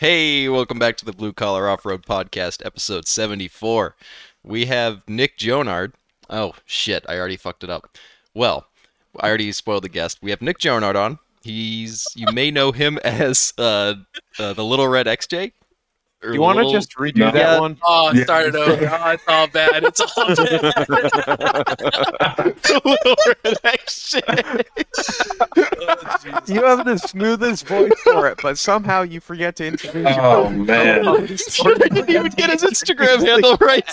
Hey, welcome back to the Blue Collar Off Road Podcast, episode 74. We have Nick Jonard. Oh, shit, I already fucked it up. Well, I already spoiled the guest. We have Nick Jonard on. He's, you may know him as uh, uh, the Little Red XJ. Or You want to just redo No. that Yeah. one? Oh, Yeah. start it over. Oh, it's all bad. It's all bad. the Little Red XJ. Oh, You have the smoothest voice for it, but somehow you forget to introduce Oh yourself. man. Oh, I didn't even get his Instagram handle right.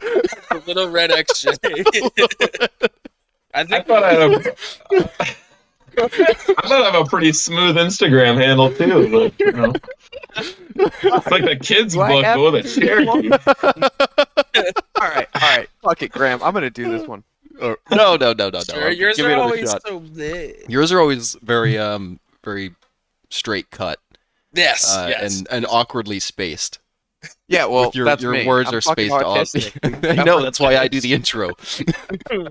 The little red XJ. I I think thought I had a. I thought I have a pretty smooth Instagram handle too, but you know, it's like the kids' Do I book with a to Cherokee. All right, all right. Fuck it, Graham. I'm gonna do this one. Or- no, no, no, no, no. sure, yours Give are always shot. so big. Yours are always very, um, very straight cut Yes, uh, yes. and and awkwardly spaced. Yeah, well, With your that's your me. words I'm are spaced off. autistic. I know that's why I do the intro. I'm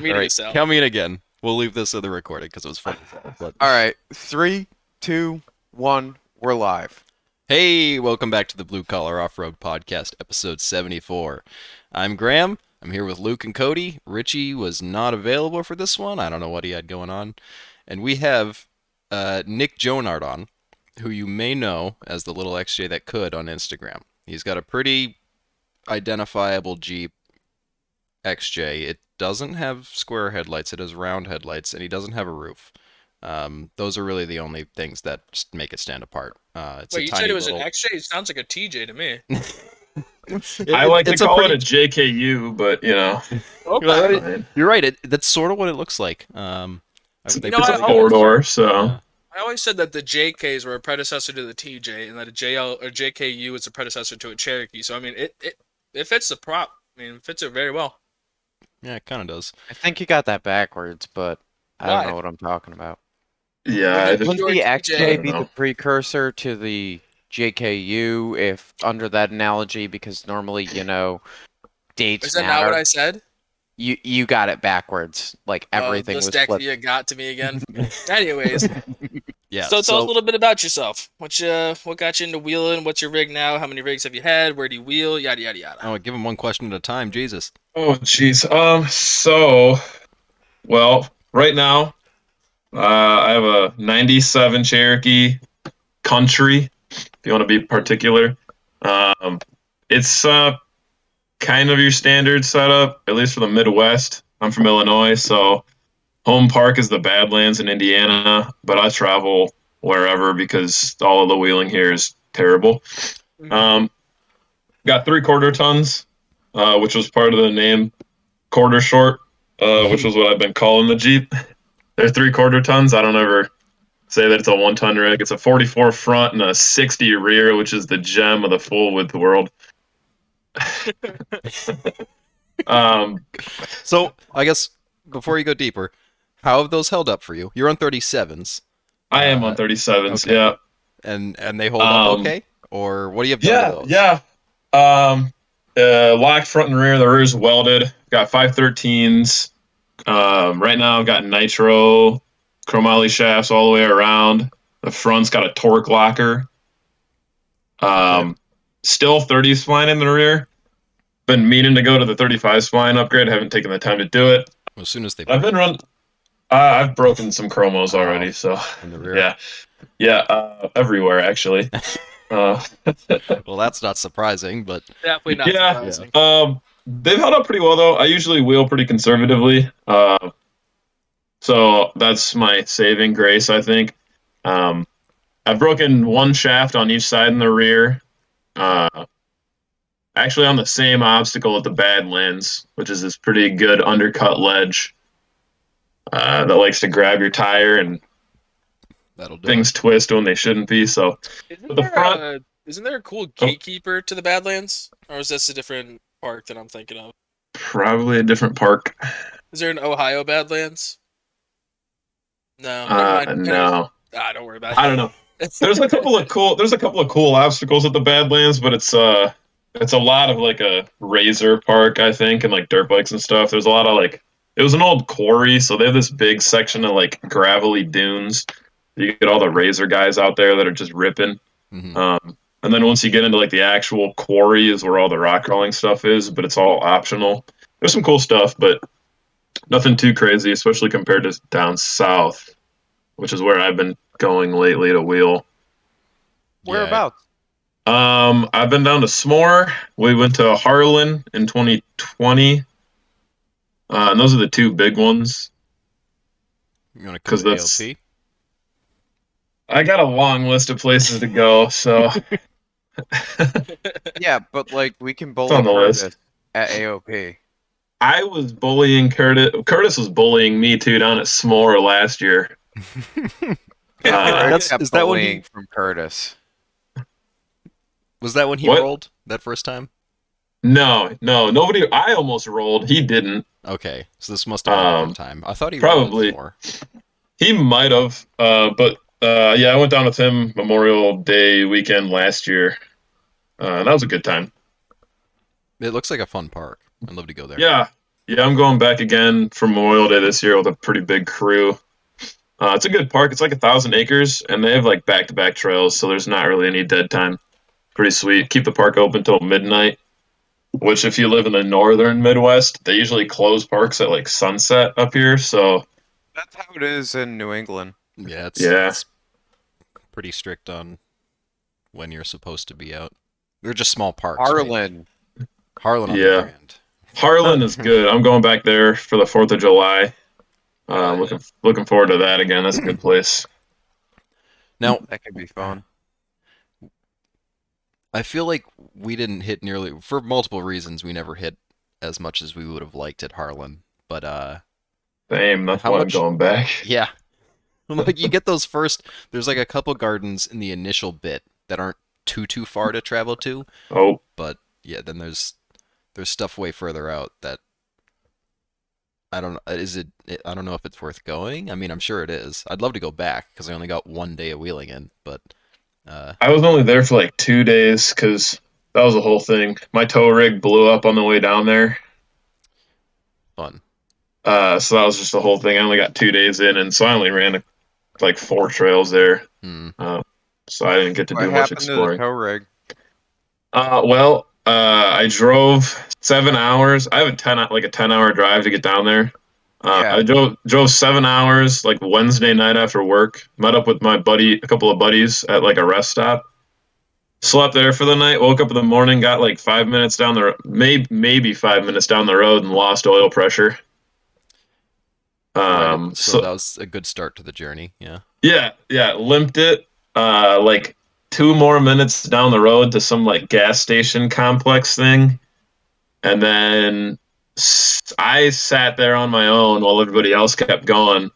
eating All right, this count me in again. We'll leave this in the recording because it was fun. But All right, three, two, one. We're live. hey, welcome back to the Blue Collar Off Road Podcast, episode seventy-four. I'm Graham. I'm here with Luke and Cody. Richie was not available for this one. I don't know what he had going on, and we have uh, Nick Jonard on, who you may know as the little XJ that could on Instagram. He's got a pretty identifiable Jeep XJ. It doesn't have square headlights, it has round headlights, and he doesn't have a roof. Um, those are really the only things that make it stand apart. Uh, it's Wait, a you tiny said it was little... an XJ? It sounds like a TJ to me. I like to it's a call pretty- it a JKU, but you know, Okay. fine. You're right. It, that's sort of what it looks like. Um, it's, they You know, it's put a I like- always- four door, so I always said that the JKs were a predecessor to the TJ, and that a JL or JKU is a predecessor to a Cherokee. So I mean, it it, it fits the prop. I mean, it fits it very well. Yeah, it kind of does. I think you got that backwards, but I don't Why? know what I'm talking about. yeah. I just, Wouldn't the XJ be the precursor to the JKU, if under that analogy? Because normally, you know, dates Is that matter. not what I said? You you got it backwards. Like everything uh, was the flipped. Stexia got to me again. Anyways, Yeah. so tell us a little bit about yourself. What you what got you into wheeling? What's your rig now? How many rigs have you had? Where do you wheel? Yada yada yada. Oh, give him one question at a time. Jesus. oh jeez. Um. So, well, right now, uh, I have a '97 Cherokee Country. If you want to be particular, um, it's uh kind of your standard setup, at least for the Midwest. I'm from Illinois, so home park is the Badlands in Indiana, but I travel wherever because all of the wheeling here is terrible. Um, got three quarter tons, uh, which was part of the name quarter short, uh, which was what I've been calling the Jeep. They're three quarter tons. I don't ever say that it's a one ton rig. It's a 44 front and a 60 rear, which is the gem of the full width world. um, So I guess before you go deeper, how have those held up for you? You're on 37s, I am Uh, on 37s. okay. Yeah. and and they hold up Um, okay. Or what do you have done Yeah, those? yeah. Um, uh, locked front and rear. The rear's welded. Got 513s. Um, right now I've got nitro chromoly shafts all the way around. The front's got a torque locker. Um, still 30 spline in the rear. Been meaning to go to the 35 spline upgrade. Haven't taken the time to do it. As soon as they I've been run. Uh, I've broken some chromos already, so in the rear. yeah, yeah, uh, everywhere actually. Uh, Well, that's not surprising, but Definitely not Yeah. surprising. Um, they've held up pretty well though. I usually wheel pretty conservatively, uh, so that's my saving grace, I think. Um, I've broken one shaft on each side in the rear. Uh, actually, on the same obstacle at the Badlands, which is this pretty good undercut ledge uh, that likes to grab your tire and that'll do. things twist when they shouldn't be. So Isn't the there, front- a, isn't there a cool gatekeeper to the Badlands, or is this a different park that I'm thinking of? probably a different park. Is there an Ohio Badlands? No. Uh, no. Ah, don't worry about it. I don't know. there's a couple of cool there's a couple of cool obstacles at the Badlands, but it's uh it's a lot of like a RZR park, I think, and like dirt bikes and stuff. There's a lot of like it was an old quarry, so they have this big section of like gravelly dunes. You get all the RZR guys out there that are just ripping. Mhm. Um, and then once you get into like the actual quarry is where all the rock crawling stuff is, but it's all optional. There's some cool stuff, but nothing too crazy, especially compared to down south, which is where I've been going lately to wheel. Whereabouts? Um, I've been down to SMORR. We went to Harlan in 2020. Uh, and those are the two big ones. You want to 'Cause come to that's- AOP? I got a long list of places to go, so Yeah, but like we can bully on the Curtis list. at AOP. I was bullying Curtis. Curtis was bullying me too down at SMORR last year. Uh, That's- is that when he- bullying from Curtis? Was that when he What? rolled that first time? No, no, nobody. I almost rolled. He didn't. Okay, so this must have been a Um, time. I thought he probably. more. He might have. Uh, but uh, yeah, I went down with him Memorial Day weekend last year. Uh, and that was a good time. It looks like a fun park. I'd love to go there. Yeah, yeah, I'm going back again for Memorial Day this year with a pretty big crew. Uh, it's a good park. It's like a thousand acres, and they have like back-to-back trails, so there's not really any dead time. Pretty sweet. Keep the park open till midnight. Which, if you live in the northern Midwest, they usually close parks at like sunset up here. So That's how it is in New England. Yeah, it's, Yeah. it's pretty strict on when you're supposed to be out. They're just small parks. right? Harlan. Harlan on Yeah. the. Harlan is good. I'm going back there for the Fourth of July. Uh, looking looking forward to that again. That's a good place. Now, That could be fun. I feel like we didn't hit nearly for multiple reasons. We never hit as much as we would have liked at Harlan. But uh, Same. That's How why much- I'm going back. yeah, like you get those first. There's like a couple gardens in the initial bit that aren't too too far to travel to. Oh, but yeah, then there's there's stuff way further out that I don't know. Is it? I don't know if it's worth going. I mean, I'm sure it is. I'd love to go back because I only got one day of wheeling in, but uh, I was only there for like two days because that was the whole thing. My tow rig blew up on the way down there. fun. Uh, so that was just the whole thing. I only got two days in, and so I only ran like four trails there. Hmm. So I didn't get to What do much happened to the exploring. tow rig? Uh, well, uh, I drove seven hours. I have a ten like a ten hour drive to get down there. Uh, Yeah. I drove drove seven hours like Wednesday night after work. Met up with my buddy, a couple of buddies at like a rest stop. Slept there for the night. Woke up in the morning. Got like five minutes down the maybe maybe five minutes down the road and lost oil pressure. Um, Right, so, so that was a good start to the journey. Yeah. yeah, yeah, limped it. Uh, like two more minutes down the road to some like gas station complex thing, and then I sat there on my own while everybody else kept going,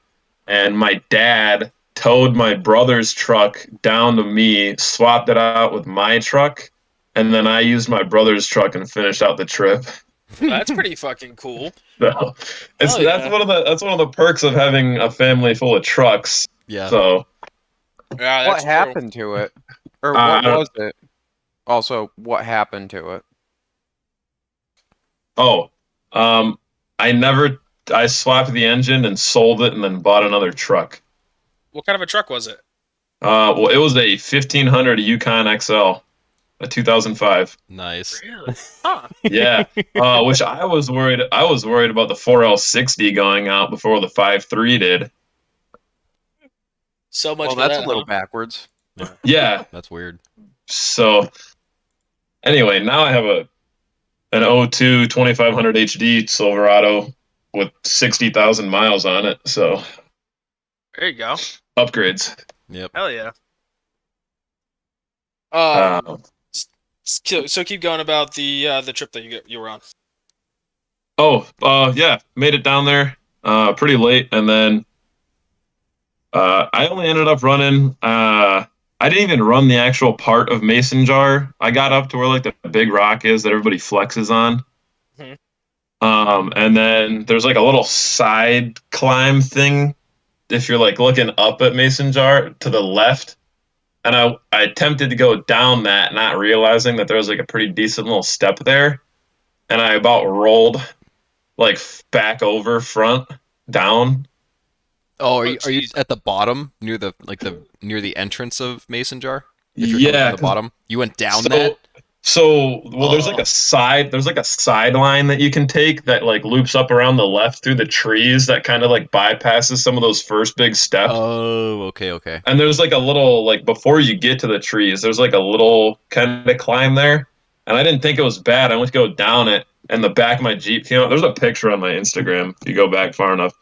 and my dad towed my brother's truck down to me, swapped it out with my truck, and then I used my brother's truck and finished out the trip. That's pretty fucking cool. So it's Oh, that's one of the that's one of the perks of having a family full of trucks. Yeah. So Yeah, What true. happened to it? Or Uh, what don't- was it? Also, what happened to it? Oh, um, I never. I swapped the engine and sold it, and then bought another truck. What kind of a truck was it? Uh, well, it was a 1500 Yukon XL, a 2005. nice. Really? Huh. Yeah, uh, which I was worried. I was worried about the 4L60 going out before the five three did. So much. Well, for that's that, a little huh? backwards. Yeah. That's weird. So, anyway, now I have a an 02 2500 HD Silverado with 60,000 miles on it. So There you go. upgrades. Yep. Hell yeah. Uh, Uh, so, so keep going about the uh, the trip that you get, you were on. Oh, uh, yeah, made it down there uh, pretty late, and then uh, I only ended up running. Uh, I didn't even run the actual part of Mason Jar. I got up to where like the big rock is that everybody flexes on. Mhm. Um, and then there's like a little side climb thing. If you're like looking up at Mason Jar to the left, and I I attempted to go down that, not realizing that there was like a pretty decent little step there, and I about rolled like back over front down. Oh, are Oh, you, are you at the bottom near the like the near the entrance of Mason Jar? If you're coming yeah, the bottom, you went down so, that. So, well, there's like Oh. a side, there's like a sideline that you can take that like loops up around the left through the trees that kind of like bypasses some of those first big steps. Oh, okay, okay. And there's like a little like before you get to the trees, there's like a little kind of climb there. And I didn't think it was bad. I went to go down it, and the back of my Jeep came out. There's a picture on my Instagram if you go back far enough.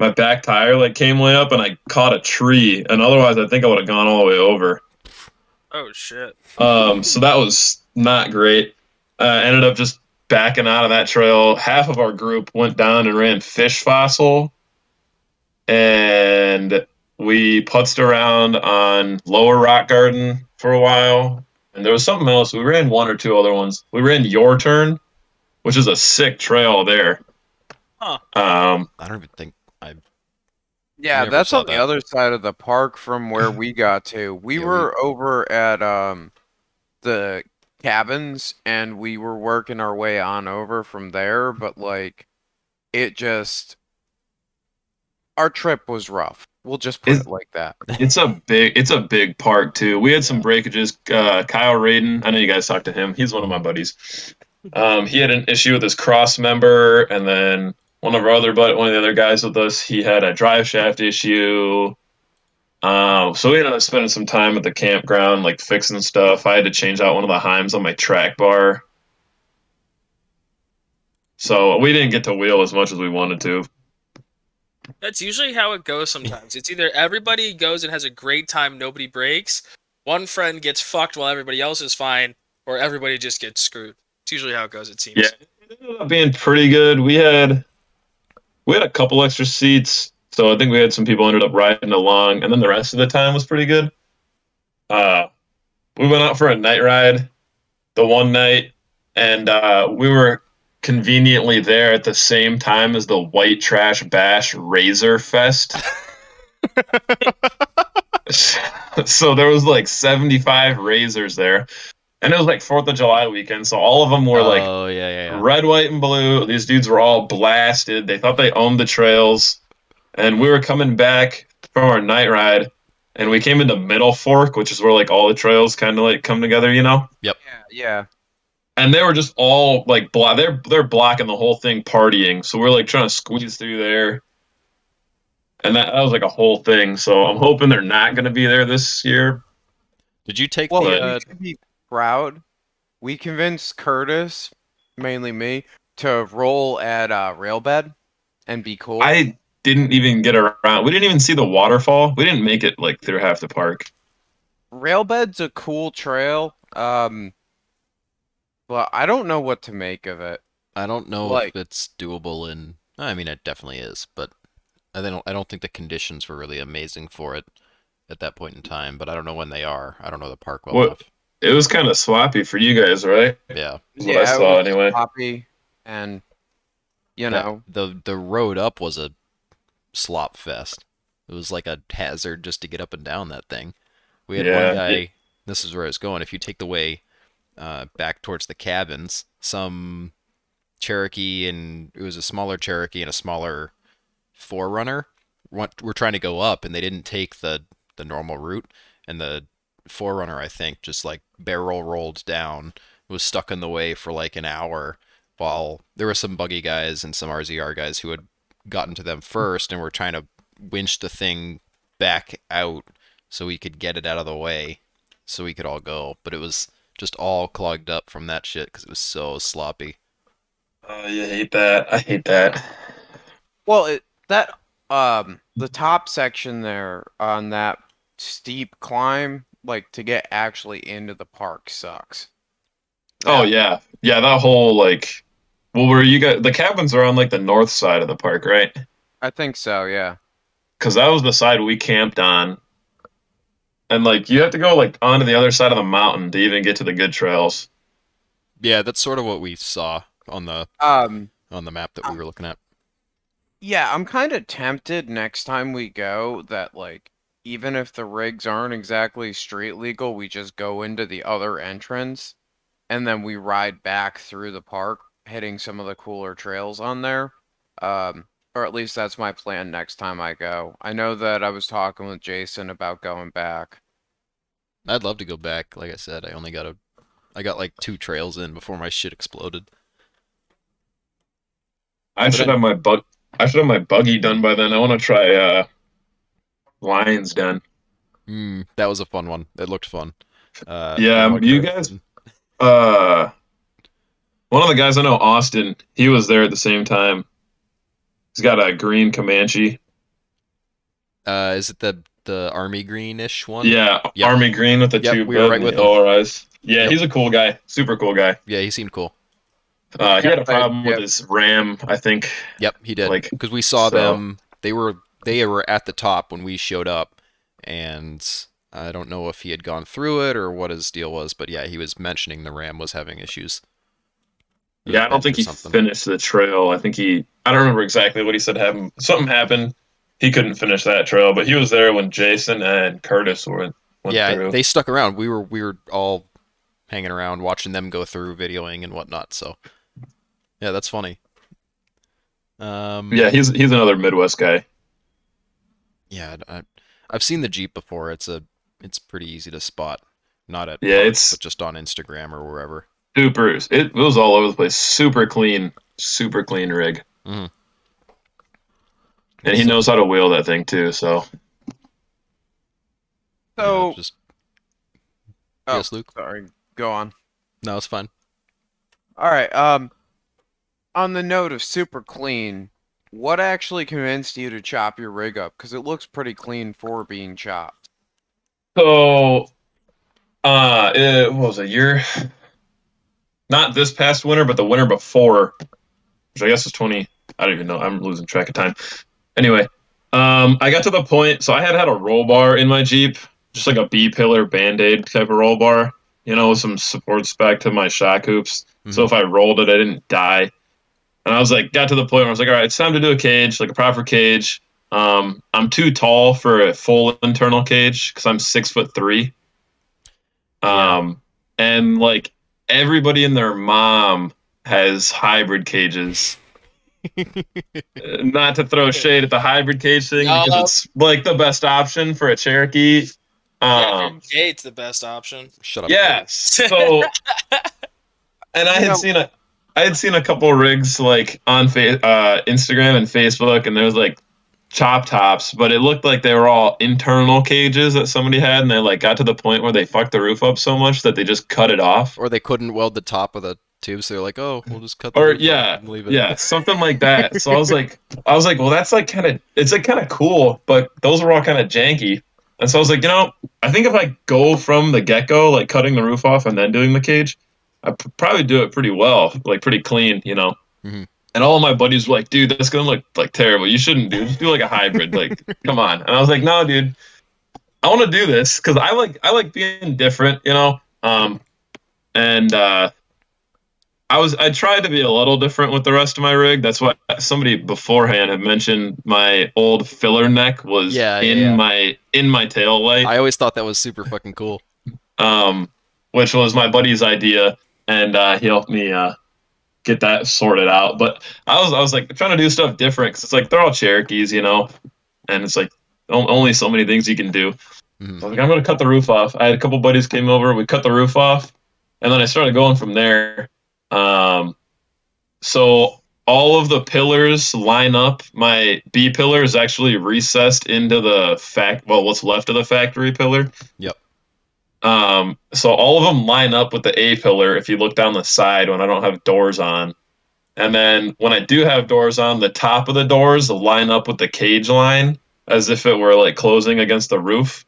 My back tire like came way up, and I caught a tree. And otherwise, I think I would have gone all the way over. Oh shit. Um, so that was not great. Uh, ended up just backing out of that trail. Half of our group went down and ran fish fossil, and we putzed around on Lower Rock Garden for a while. And there was something else. We ran one or two other ones. We ran Your Turn, which is a sick trail there. Huh. Um, I don't even think I. Yeah, that's on the other side of the park from where we got to. We Yeah, we- were over at um the cabins and we were working our way on over from there, but like it just our trip was rough. We'll just put Is- it like that. it's a big it's a big park too. We had some breakages. Uh, Kyle Radin, I know you guys talked to him. He's one of my buddies. Um, he had an issue with his cross member, and then one of our other but one of the other guys with us, he had a drive shaft issue. Um, so we ended up spending some time at the campground, like fixing stuff. I had to change out one of the heims on my track bar. So we didn't get to wheel as much as we wanted to. That's usually how it goes sometimes. It's either everybody goes and has a great time, nobody breaks, one friend gets fucked while everybody else is fine, or everybody just gets screwed. It's usually how it goes, it seems. Yeah, it ended up being pretty good. We had we had a couple extra seats, so I think we had some people ended up riding along, and then the rest of the time was pretty good. Uh, we went out for a night ride, the one night, and uh, we were conveniently there at the same time as the White Trash Bash Razor Fest. so there was like 75 RZRs there and it was like fourth of july weekend so all of them were like oh yeah, yeah, yeah. red white and blue these dudes were all blasted they thought they owned the trails and we were coming back from our night ride and we came into middle fork which is where like all the trails kind of like come together you know Yep. Yeah, yeah. and they were just all like blo- they're they're blocking the whole thing partying so we're like trying to squeeze through there and that, that was like a whole thing so i'm hoping they're not going to be there this year Did you take Well, the? Uh, to be proud, we convinced Curtis, mainly me, to roll at uh, Railbed and be cool. i didn't even get around we didn't even see the waterfall we didn't make it like through half the park Railbed's a cool trail, um, but I don't know what to make of it. I don't know like- if it's doable in. I mean, it definitely is, but I don't. I don't think the conditions were really amazing for it at that point in time. But I don't know when they are. I don't know the park well What- enough. It was kind of sloppy for you guys right Yeah. Is what I it saw was anyway. sloppy, and you That- know, the the road up was a slop fest. It was like a hazard just to get up and down that thing. We had Yeah, one guy. it- This is where it's going. If you take the way uh, back towards the cabins, some Cherokee and it was a smaller Cherokee and a smaller 4Runner want, were trying to go up, and they didn't take the the normal route, and the 4Runner I think just like barrel rolled down, was stuck in the way for like an hour while there were some buggy guys and some RZR guys who had gotten to them first and were trying to winch the thing back out so we could get it out of the way so we could all go. But it was just all clogged up from that shit because it was so sloppy. Oh, you hate that. I hate that. well, it, that um, the top section there on that steep climb, like to get actually into the park, sucks. Oh yeah, yeah. That whole like, well, where you got the cabins are on like the north side of the park, right? I think so. Yeah. Because that was the side we camped on, and like you have to go like onto the other side of the mountain to even get to the good trails. Yeah, that's sort of what we saw on the Um. on the map that we were looking at. Yeah, I'm kind of tempted next time we go that like even if the rigs aren't exactly street legal, we just go into the other entrance and then we ride back through the park hitting some of the cooler trails on there. Um or at least that's my plan next time I go. I know that I was talking with Jason about going back. I'd love to go back. Like I said, I only got a, I got like two trails in before my shit exploded. I But should I- have my bug. I should have my buggy done by then. I want to try uh, Lions Den. Hmm, that was a fun one. It looked fun. Uh, Yeah, you credit- guys- Uh, one of the guys I know, Austin. He was there at the same time. He's got a green Comanche. Uh, is it the the army greenish one? Yeah, Yep. army green with the Yep, tube we were right with the him. ORIs. Yeah, Yep. he's a cool guy. Super cool guy. Yeah, he seemed cool. Uh, he had a problem yeah. with his RAM, I think. Yep, he did. Like, Because we saw so- them. They were they were at the top when we showed up, and I don't know if he had gone through it or what his deal was, but yeah, he was mentioning the RAM was having issues. Yeah, I don't think he something. finished the trail. I think he. I don't remember exactly what he said happened. Something happened. He couldn't finish that trail, but he was there when Jason and Curtis were went yeah, through. they stuck around. We were we were all hanging around watching them go through, videoing and whatnot. So yeah, that's funny. Um, yeah, he's he's another Midwest guy. Yeah. I, I've seen the Jeep before. It's a it's pretty easy to spot. Not at Yeah, parks, it's- but just on Instagram or wherever. Super. It, it was all over the place. Super clean. Super clean rig. Mhm. And he knows how to wheel that thing too. So Yeah, So, just Oh. yes, Luke. sorry, go on. No, it's fine. All right. Um, on the note of super clean, what actually convinced you to chop your rig up? Because it looks pretty clean for being chopped. So, uh, it, what was it, year? Not this past winter, but the winter before, which I guess was 20. I don't even know. I'm losing track of time. Anyway, um, I got to the point. So I had had a roll bar in my Jeep, just like a B pillar band aid type of roll bar, you know, with some support spec to my shock hoops. So if I rolled it, I didn't die. And I was like, got to the point where I was like, all right, it's time to do a cage, like a proper cage. Um, I'm too tall for a full internal cage because I'm six foot three. Um, and like everybody and their mom has hybrid cages. Not to throw shade at the hybrid cage thing No. because it's like the best option for a Cherokee. Yeah, Um, Gate's the best option. Shut up. yeah. So, and I You had know- seen a, I had seen a couple rigs like on fa- uh, Instagram and Facebook, and there was like chop tops, but it looked like they were all internal cages that somebody had, and they like got to the point where they fucked the roof up so much that they just cut it off. Or they couldn't weld the top of the tube, so they're like, "Oh, we'll just cut." The Or yeah, and leave it. yeah, something like that. So I was like, I was like, well, that's like kind of, it's like kind of cool, but those were all kind of janky. And so I was like, you know, I think if I go from the get go, like cutting the roof off and then doing the cage, I p- probably do it pretty well, like pretty clean, you know. Mhm. And all of my buddies were like, dude, that's gonna look like terrible. You shouldn't do. Just do like a hybrid. Like, come on. And I was like, no, dude, I want to do this because I like I like being different, you know. Um, and uh, I was I tried to be a little different with the rest of my rig. That's why somebody beforehand had mentioned my old filler neck was yeah, in yeah. my in my tail light, I always thought that was super fucking cool. um, which was my buddy's idea, and uh, he helped me uh, get that sorted out. But I was I was like trying to do stuff different because it's like they're all Cherokees, you know, and it's like on- only so many things you can do. Mhm. So I was like, I'm gonna cut the roof off. I had a couple buddies came over, we cut the roof off, and then I started going from there. Um, so all of the pillars line up. My B pillar is actually recessed into the fact. Well, what's left of the factory pillar. Yep. Um, so all of them line up with the A pillar. If you look down the side when I don't have doors on, and then when I do have doors on, the top of the doors line up with the cage line as if it were like closing against the roof.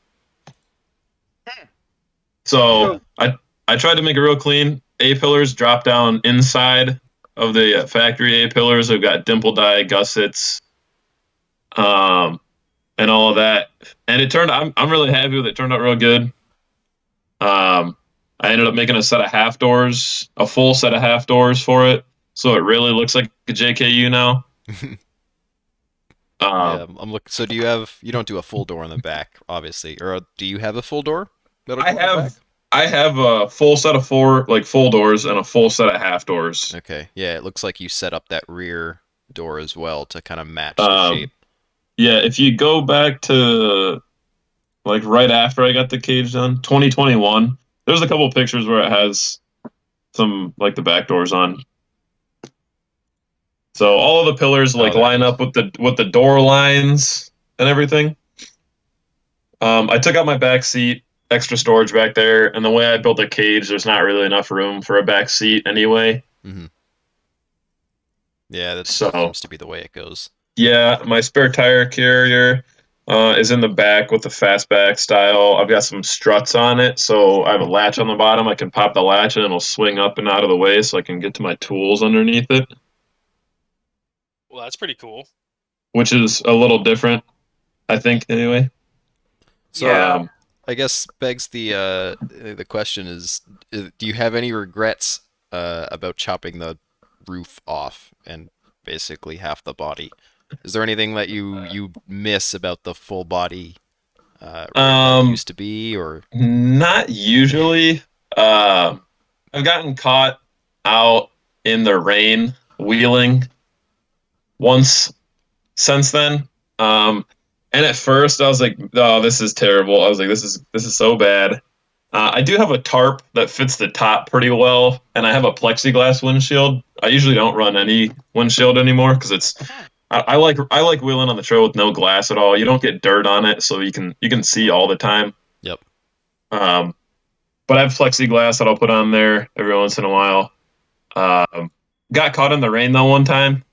So I I tried to make it real clean. A pillars drop down inside of the factory A pillars. I've got dimple die gussets, um, and all of that. And it turned. I'm I'm really happy with it. it turned out real good. Um, I ended up making a set of half doors, a full set of half doors for it, so it really looks like a JKU now. Um, yeah, I'm looking. So do you have? You don't do a full door on the back, obviously, or uh, do you have a full door? I go on the have I have a full set of four like full doors and a full set of half doors. Okay. Yeah, it looks like you set up that rear door as well to kind of match the Um, shape. Yeah, if you go back to like right after I got the cage done. 2021. There's a couple pictures where it has some like the back doors on. So all of the pillars like there line up with the with the door lines and everything. Um, I took out my back seat, extra storage back there, and the way I built the cage, there's not really enough room for a back seat anyway. Mm-hmm. Yeah, that So- seems to be the way it goes. Yeah, my spare tire carrier uh, is in the back with the fastback style. I've got some struts on it, so I have a latch on the bottom. I can pop the latch and it'll swing up and out of the way, so I can get to my tools underneath it, Well, that's pretty cool. which is a little different, I think. Anyway, So Yeah. um, I guess begs the uh, the question is, uh, do you have any regrets uh, about chopping the roof off and basically half the body? Is there anything that you you miss about the full body uh, rig that it Um, used to be, or not usually. Uh, I've gotten caught out in the rain wheeling once since then. Um, and at first, I was like, "Oh, this is terrible." I was like, "This is this is so bad." Uh, I do have a tarp that fits the top pretty well, and I have a plexiglass windshield. I usually don't run any windshield anymore because it's. I, I like I like wheeling on the trail with no glass at all. You don't get dirt on it, so you can you can see all the time. Yep. Um, but I have plexiglass that I'll put on there every once in a while. Um, got caught in the rain though one time,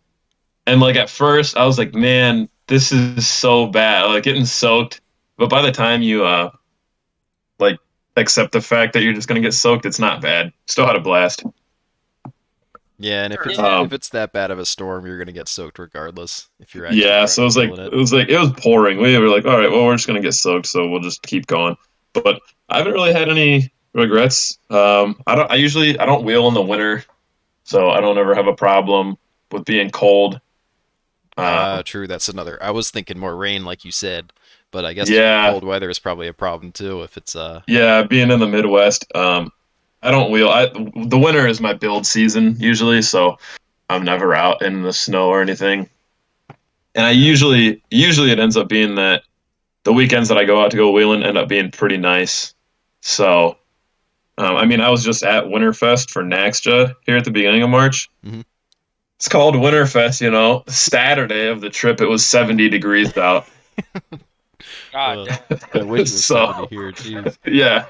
and like at first I was like, man, this is so bad, like getting soaked. But by the time you uh, like accept the fact that you're just gonna get soaked, it's not bad. Still had a blast. Yeah, and if it's Um, if it's that bad of a storm, you're gonna get soaked regardless. If you're Yeah, so it was like wheel it was like it was pouring. We were like, all right, well, we're just gonna get soaked, so we'll just keep going. But I haven't really had any regrets. Um, I don't. I usually I don't wheel in the winter, so I don't ever have a problem with being cold. Uh, Uh, true. That's another. I was thinking more rain, like you said, but I guess Yeah. cold weather is probably a problem too. If it's uh, yeah, being in the Midwest, um, I don't wheel. I the winter is my build season usually, so I'm never out in the snow or anything. And I usually usually it ends up being that the weekends that I go out to go wheeling end up being pretty nice. So, um, I mean, I was just at Winterfest for NAXJA here at the beginning of March. Mhm. It's called Winterfest, you know. Saturday of the trip, it was 70 degrees out. God Uh, damn. the wind So- 70 here. Jeez. yeah.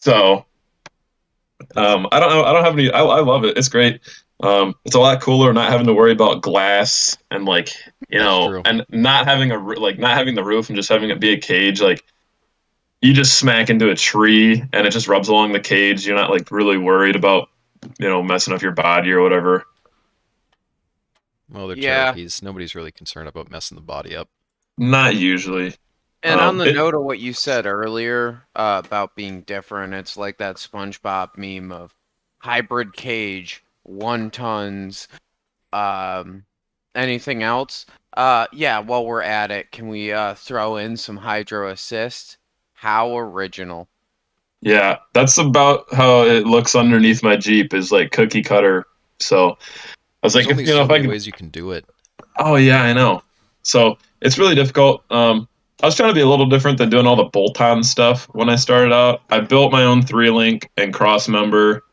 So, um, I don't know. I don't have any. I, I love it. It's great. Um, it's a lot cooler not having to worry about glass and like you know, and not having a like not having the roof and just having it be a cage. Like you just smack into a tree and it just rubs along the cage. You're not like really worried about you know messing up your body or whatever. Well, they're Yeah. Cherokees. Nobody's really concerned about messing the body up. Not usually. And Um, on the it- note of what you said earlier uh, about being different, it's like that SpongeBob meme of hybrid cage, one tons, um, anything else. Uh, yeah, while we're at it, can we uh, throw in some hydro assist? How original. Yeah, that's about how it looks underneath my Jeep. Is like cookie cutter. So I was There's like, only you know, so if I many could ways you can do it. Oh yeah, I know. So it's really difficult. Um, I was trying to be a little different than doing all the bolt-on stuff when I started out. I built my own three-link and cross member.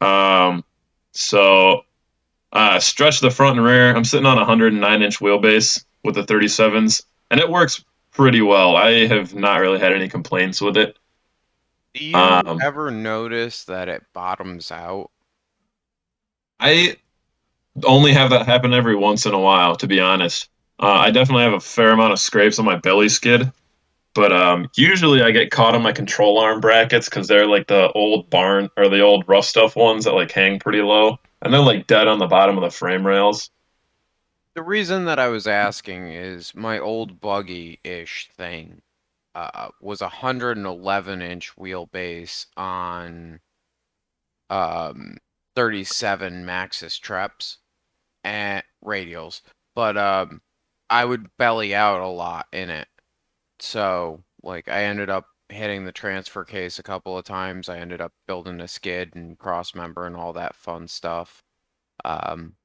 Um, so uh, stretch the front and rear. I'm sitting on a 109 inch wheelbase with the 37s, and it works pretty well. I have not really had any complaints with it. Do you Um, ever notice that it bottoms out? I only have that happen every once in a while, to be honest. Uh, I definitely have a fair amount of scrapes on my belly skid, but um, usually I get caught on my control arm brackets because they're like the old barn or the old rough stuff ones that like hang pretty low, and they're like dead on the bottom of the frame rails. The reason that I was asking is my old buggy-ish thing uh, was a 111 inch wheelbase on um 37 Maxxis Treps and radials, but um I would belly out a lot in it. So like I ended up hitting the transfer case a couple of times. I ended up building a skid and cross member and all that fun stuff. Um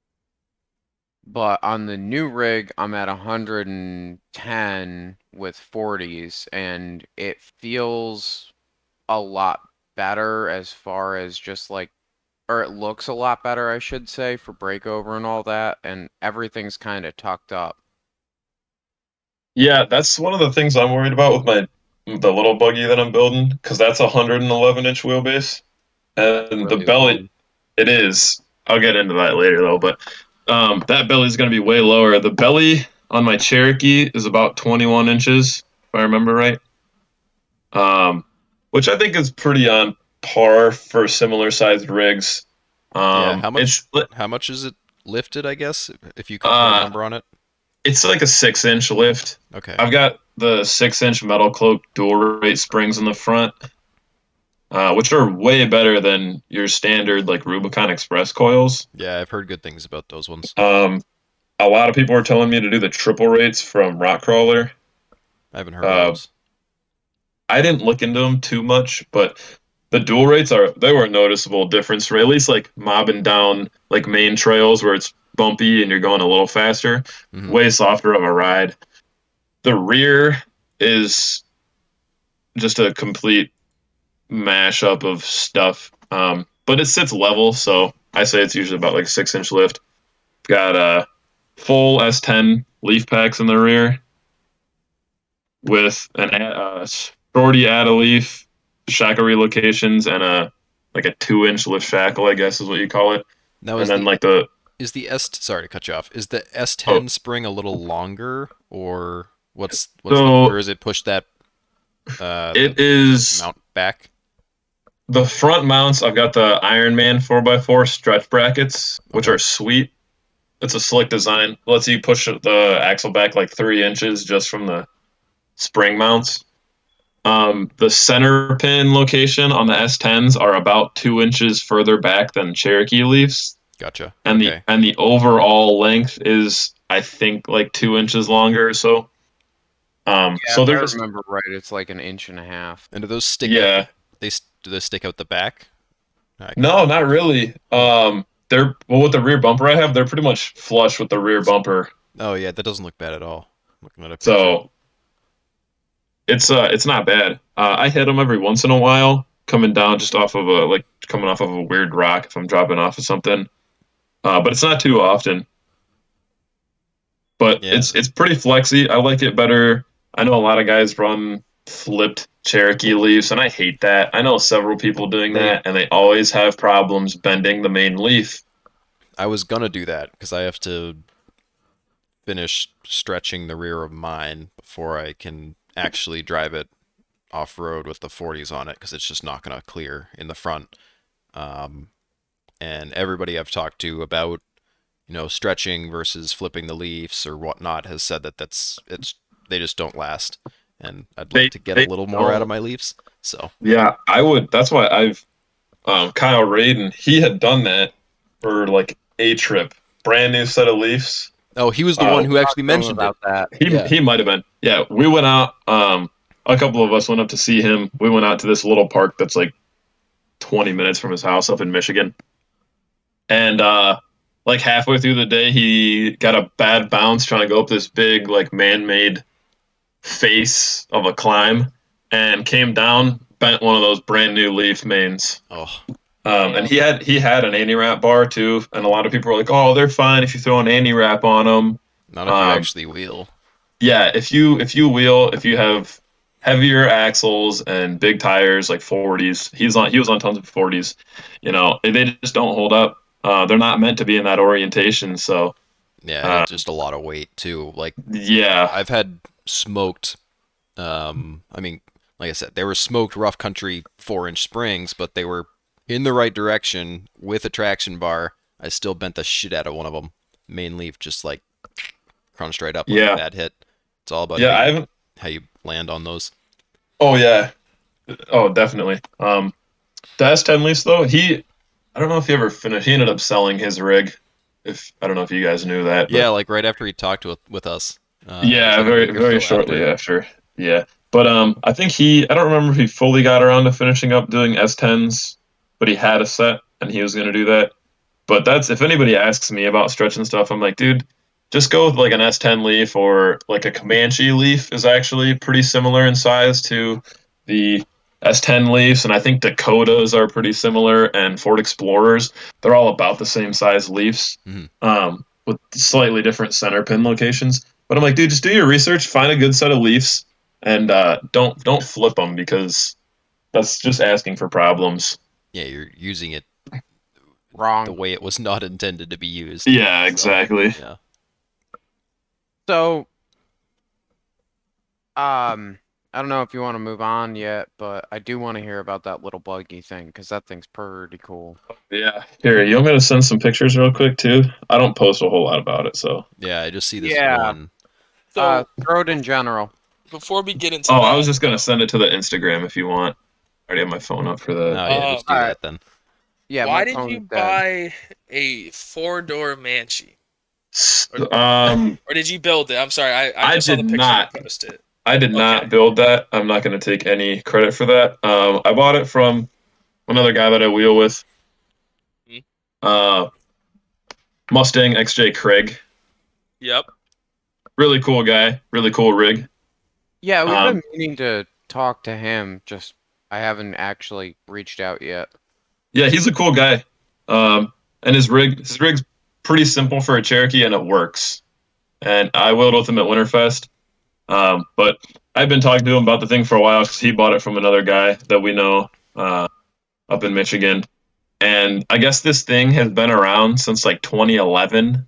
But on the new rig, I'm at 110 with 40s, and it feels a lot better as far as just like, or it looks a lot better, I should say, for breakover and all that, and everything's kind of tucked up. Yeah, that's one of the things I'm worried about with my the little buggy that I'm building because that's a 111 inch wheelbase, and the belly long. it is. I'll get into that later though, but um, that belly is going to be way lower. The belly on my Cherokee is about 21 inches, if I remember right. Um, which I think is pretty on par for similar sized rigs. Um, Yeah, how much- It's, How much is it lifted? I guess if you can put Uh, a number on it. It's like a six inch lift. Okay. I've got the six inch MetalCloak dual rate springs in the front, uh, which are way better than your standard like Rubicon Express coils. Yeah, I've heard good things about those ones. Um, a lot of people are telling me to do the triple rates from Rock Krawler. I haven't heard Uh, of those. I didn't look into them too much, but the dual rates are they were a noticeable difference for at least like mobbing down like main trails where it's bumpy and you're going a little faster. Mhm. Way softer of a ride. The rear is just a complete mashup of stuff. Um, but it sits level, so I say it's usually about like six inch lift. Got a full S10 leaf packs in the rear with an a- uh, shorty add a leaf, shackle relocations, and a like a two inch lift shackle, I guess is what you call it. Now and then the, like the is the S sorry to cut you off. Is the S10 spring a little longer or what's what's the, So- or is it push that uh it the mount back? the front mounts. I've got the Iron Man 4x4 stretch brackets, which are sweet. It's a slick design. Lets you push the axle back like three inches just from the spring mounts. Um, the center pin location on the S10s are about two inches further back than Cherokee leaves. Gotcha. and okay. the and the overall length is I think like two inches longer or so. Um, Yeah, so if I there's remember right, it's like an inch and a half. And do those stick out yeah, they do they stick out the back? I- no, not really. Um, they're well with the rear bumper I have, they're pretty much flush with the rear bumper. Oh yeah, that doesn't look bad at all. Looking at a picture. So it's uh it's not bad. Uh, I hit them every once in a while, coming down just off of a like coming off of a weird rock if I'm dropping off of something. Uh, but it's not too often. But Yeah. it's it's pretty flexy. I like it better. I know a lot of guys run flipped Cherokee leaves, and I hate that. I know several people doing that, and they always have problems bending the main leaf. I was gonna do that because I have to finish stretching the rear of mine before I can actually drive it off road with the 40s on it because it's just not gonna clear in the front. Um, and everybody I've talked to about you know stretching versus flipping the leaves or whatnot has said that that's it's they just don't last. And I'd They- like to get they a little more out don't. of my leaves. So Yeah, I would. That's why I've um, Kyle Radin. He had done that for like a trip, brand new set of leafs. oh, he was the Oh, one who actually Talk mentioned it. that. He Yeah. he might have been. Yeah, we went out. Um, a couple of us went up to see him. We went out to this little park that's like twenty minutes from his house up in Michigan, and uh, like halfway through the day, he got a bad bounce trying to go up this big like man-made face of a climb, and came down, bent one of those brand new leaf mains. Oh, Um, and he had he had an anti wrap bar too, and a lot of people were like, "Oh, they're fine if you throw an anti wrap on them." not if Um, you actually wheel. Yeah, if you if you wheel, if you have heavier axles and big tires like 40s, he's on he was on tons of 40s. You know, they just don't hold up. Uh, they're not meant to be in that orientation. So Yeah, uh, just a lot of weight too. Like yeah, I've had smoked. Um, I mean, like I said, they were smoked rough country four inch springs, but they were in the right direction with a traction bar. I still bent the shit out of one of them. Main leaf just like crunched right up like Yeah. a bad hit. It's all about yeah, I how, you, haven't. how you land on those. Oh yeah, oh definitely. Um, the S10 lease though, he, I don't know if he ever finished. He ended up selling his rig. If I don't know if you guys knew that. but- Yeah, like right after he talked with with us. Uh, yeah, very very shortly after. after. Yeah, but um, I think he. I don't remember if he fully got around to finishing up doing S10s, but he had a set and he was going to do that. but that's if anybody asks me about stretching stuff, I'm like, dude, just go with like an S10 leaf or like a Comanche leaf is actually pretty similar in size to the S10 leaves, and I think Dakotas are pretty similar, and Ford Explorers. They're all about the same size leaves, Mhm. um, with slightly different center pin locations. But I'm like, dude, just do your research, find a good set of leaves, and uh, don't don't flip them because that's just asking for problems. Yeah, you're using it Wrong. the way it was not intended to be used. Yeah, So, exactly. yeah. So, um, I don't know if you want to move on yet, but I do want to hear about that little buggy thing because that thing's pretty cool. Yeah. Here, you want me to send some pictures real quick too? I don't post a whole lot about it, so. Yeah, I just see this Yeah. one. So uh, throw it in general. before we get into Oh, that, I was just gonna send it to the Instagram if you want. I already have my phone up for Oh, that. yeah, Uh, just do alright. that then. Yeah. why did you dead. buy a four door Manchi? S- Um, Or did you build it? I'm sorry, I, I, I just saw the did picture not. you posted. I did not build that. I'm not gonna take any credit for that. Um, I bought it from another guy that I wheel with. Hmm. Uh, Mustang XJ Craig. Yep. Really cool guy. Really cool rig. Yeah, we've um, been meaning to talk to him. Just I haven't actually reached out yet. Yeah, he's a cool guy. Um, and his rig, his rig's pretty simple for a Cherokee, and it works. And I wheeled with him at Winterfest. Um, but I've been talking to him about the thing for a while because he bought it from another guy that we know uh, up in Michigan. And I guess this thing has been around since like 2011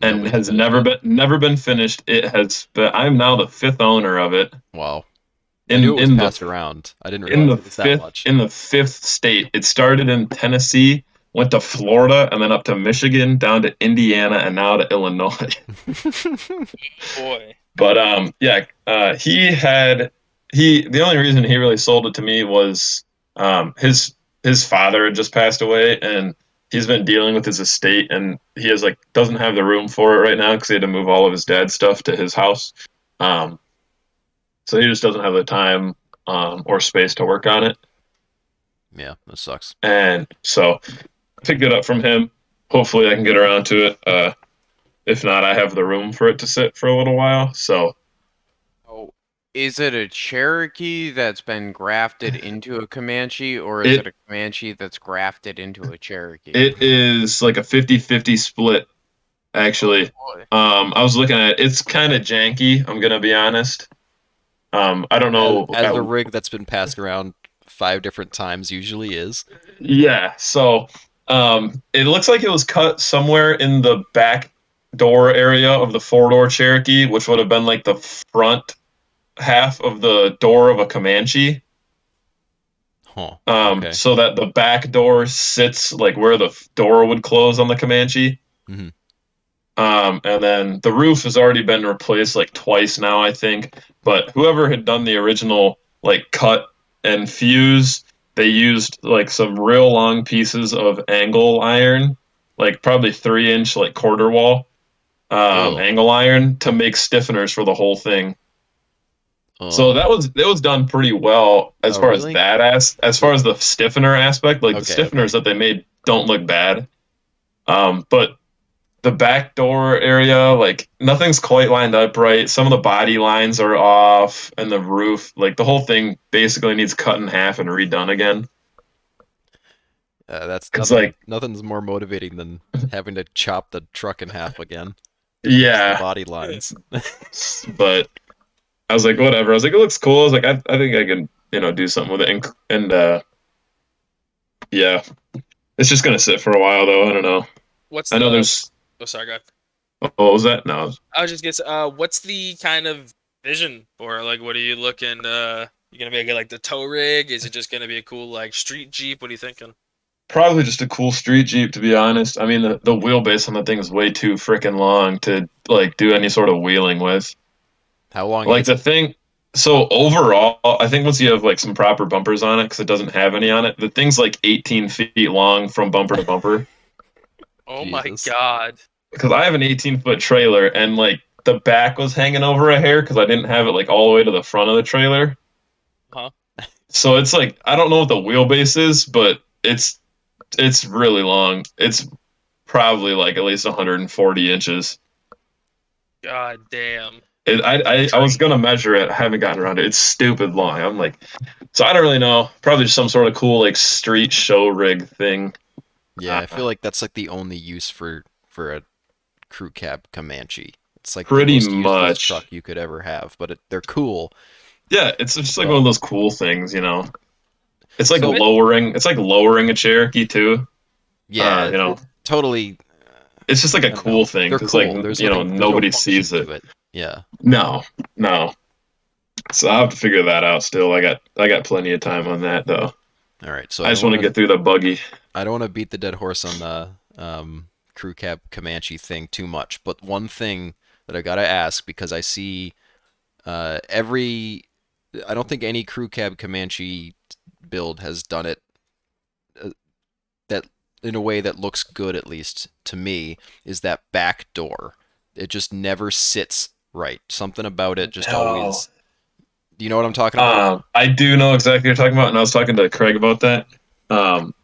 and Nobody has never been never been finished. It has. Been, I'm now the fifth owner of it. Wow. I knew it was in the passed around. I didn't in realize the it was that fifth much. in the fifth state. It started in Tennessee, went to Florida, and then up to Michigan, down to Indiana, and now to Illinois. Boy. But um, yeah, uh, he had he. The only reason he really sold it to me was um, his his father had just passed away, and he's been dealing with his estate, and he has like doesn't have the room for it right now because he had to move all of his dad's stuff to his house. Um, so he just doesn't have the time um, or space to work on it. yeah, that sucks. and so I picked it up from him. Hopefully, I can get around to it. Uh, if not, I have the room for it to sit for a little while. So Oh, is it a Cherokee that's been grafted into a Comanche, or is It- it, a Comanche that's grafted into a Cherokee? it is like a 50-50 split. Actually, Boy. um, I was looking at it. It's kind of janky. I'm gonna be honest. Um, I don't know. As, as a rig that's been passed around five different times usually is. Yeah, so um, it looks like it was cut somewhere in the back door area of the four door Cherokee, which would have been like the front half of the door of a Comanche. Huh. Um, Okay. so that the back door sits like where the door would close on the Comanche. Mhm. Um, and then the roof has already been replaced like twice now, I think. But whoever had done the original like cut and fuse, they used like some real long pieces of angle iron, like probably three inch like quarter wall um, Oh. angle iron to make stiffeners for the whole thing. Oh, So that was that was done pretty well as Oh, far really? as that as as far as the stiffener aspect. Like the Okay, stiffeners that they made don't look bad, um, but the back door area, like nothing's quite lined up right. Some of the body lines are off, and the roof, like the whole thing, basically needs cut in half and redone again. uh, that's nothing, like- nothing's more motivating than having to chop the truck in half again. Yeah, body lines. but I was like, whatever. I was like, it looks cool. I was like, I, I think I can, you know, do something with it. And, and uh, yeah, it's just gonna sit for a while though. I don't know. What's I know the- there's. Oh, sorry, go ahead. Oh, what was that? No. I was just gonna uh, what's the kind of vision for like? What are you looking? Uh, you gonna make it like the tow rig? Is it just gonna be a cool like street jeep? What are you thinking? Probably just a cool street jeep, to be honest. I mean, the, the wheelbase on the thing is way too freaking long to like do any sort of wheeling with. How long? Like is the thing. So overall, I think once you have like some proper bumpers on it, because it doesn't have any on it, the thing's like 18 feet long from bumper to bumper. Oh my god! because I have an 18 foot trailer and like the back was hanging over a hair because I didn't have it like all the way to the front of the trailer. Huh. So it's like I don't know what the wheelbase is, but it's it's really long. It's probably like at least 140 inches. God damn. It, I, I I was gonna measure it. I haven't gotten around to it. It's stupid long. I'm like, so I don't really know. Probably just some sort of cool like street show rig thing. Yeah, I Uh, feel like that's like the only use for for a crew cab Comanche. It's like Pretty the most much. truck you could ever have, but it, they're cool. Yeah, it's just like one of those cool things, you know. It's like So- lowering. It's like lowering a Cherokee too. Yeah, Uh, you know, it- totally. it's just like a cool know. thing because cool. like There's you know there's no nobody sees to it. Yeah. No, no. So I have to figure that out. Still, I got I got plenty of time on that though. All right. So I just want to get through the buggy. I don't want to beat the dead horse on the um, crew cab Comanche thing too much, but one thing that I gotta ask because I see uh, every, I don't think any crew cab Comanche build has done it uh, that in a way that looks good at least to me is that back door. It just never sits right. Something about it just No. always. Do you know what I'm talking about? Um, I do know exactly what you're talking about, and I was talking to Craig about that. Um,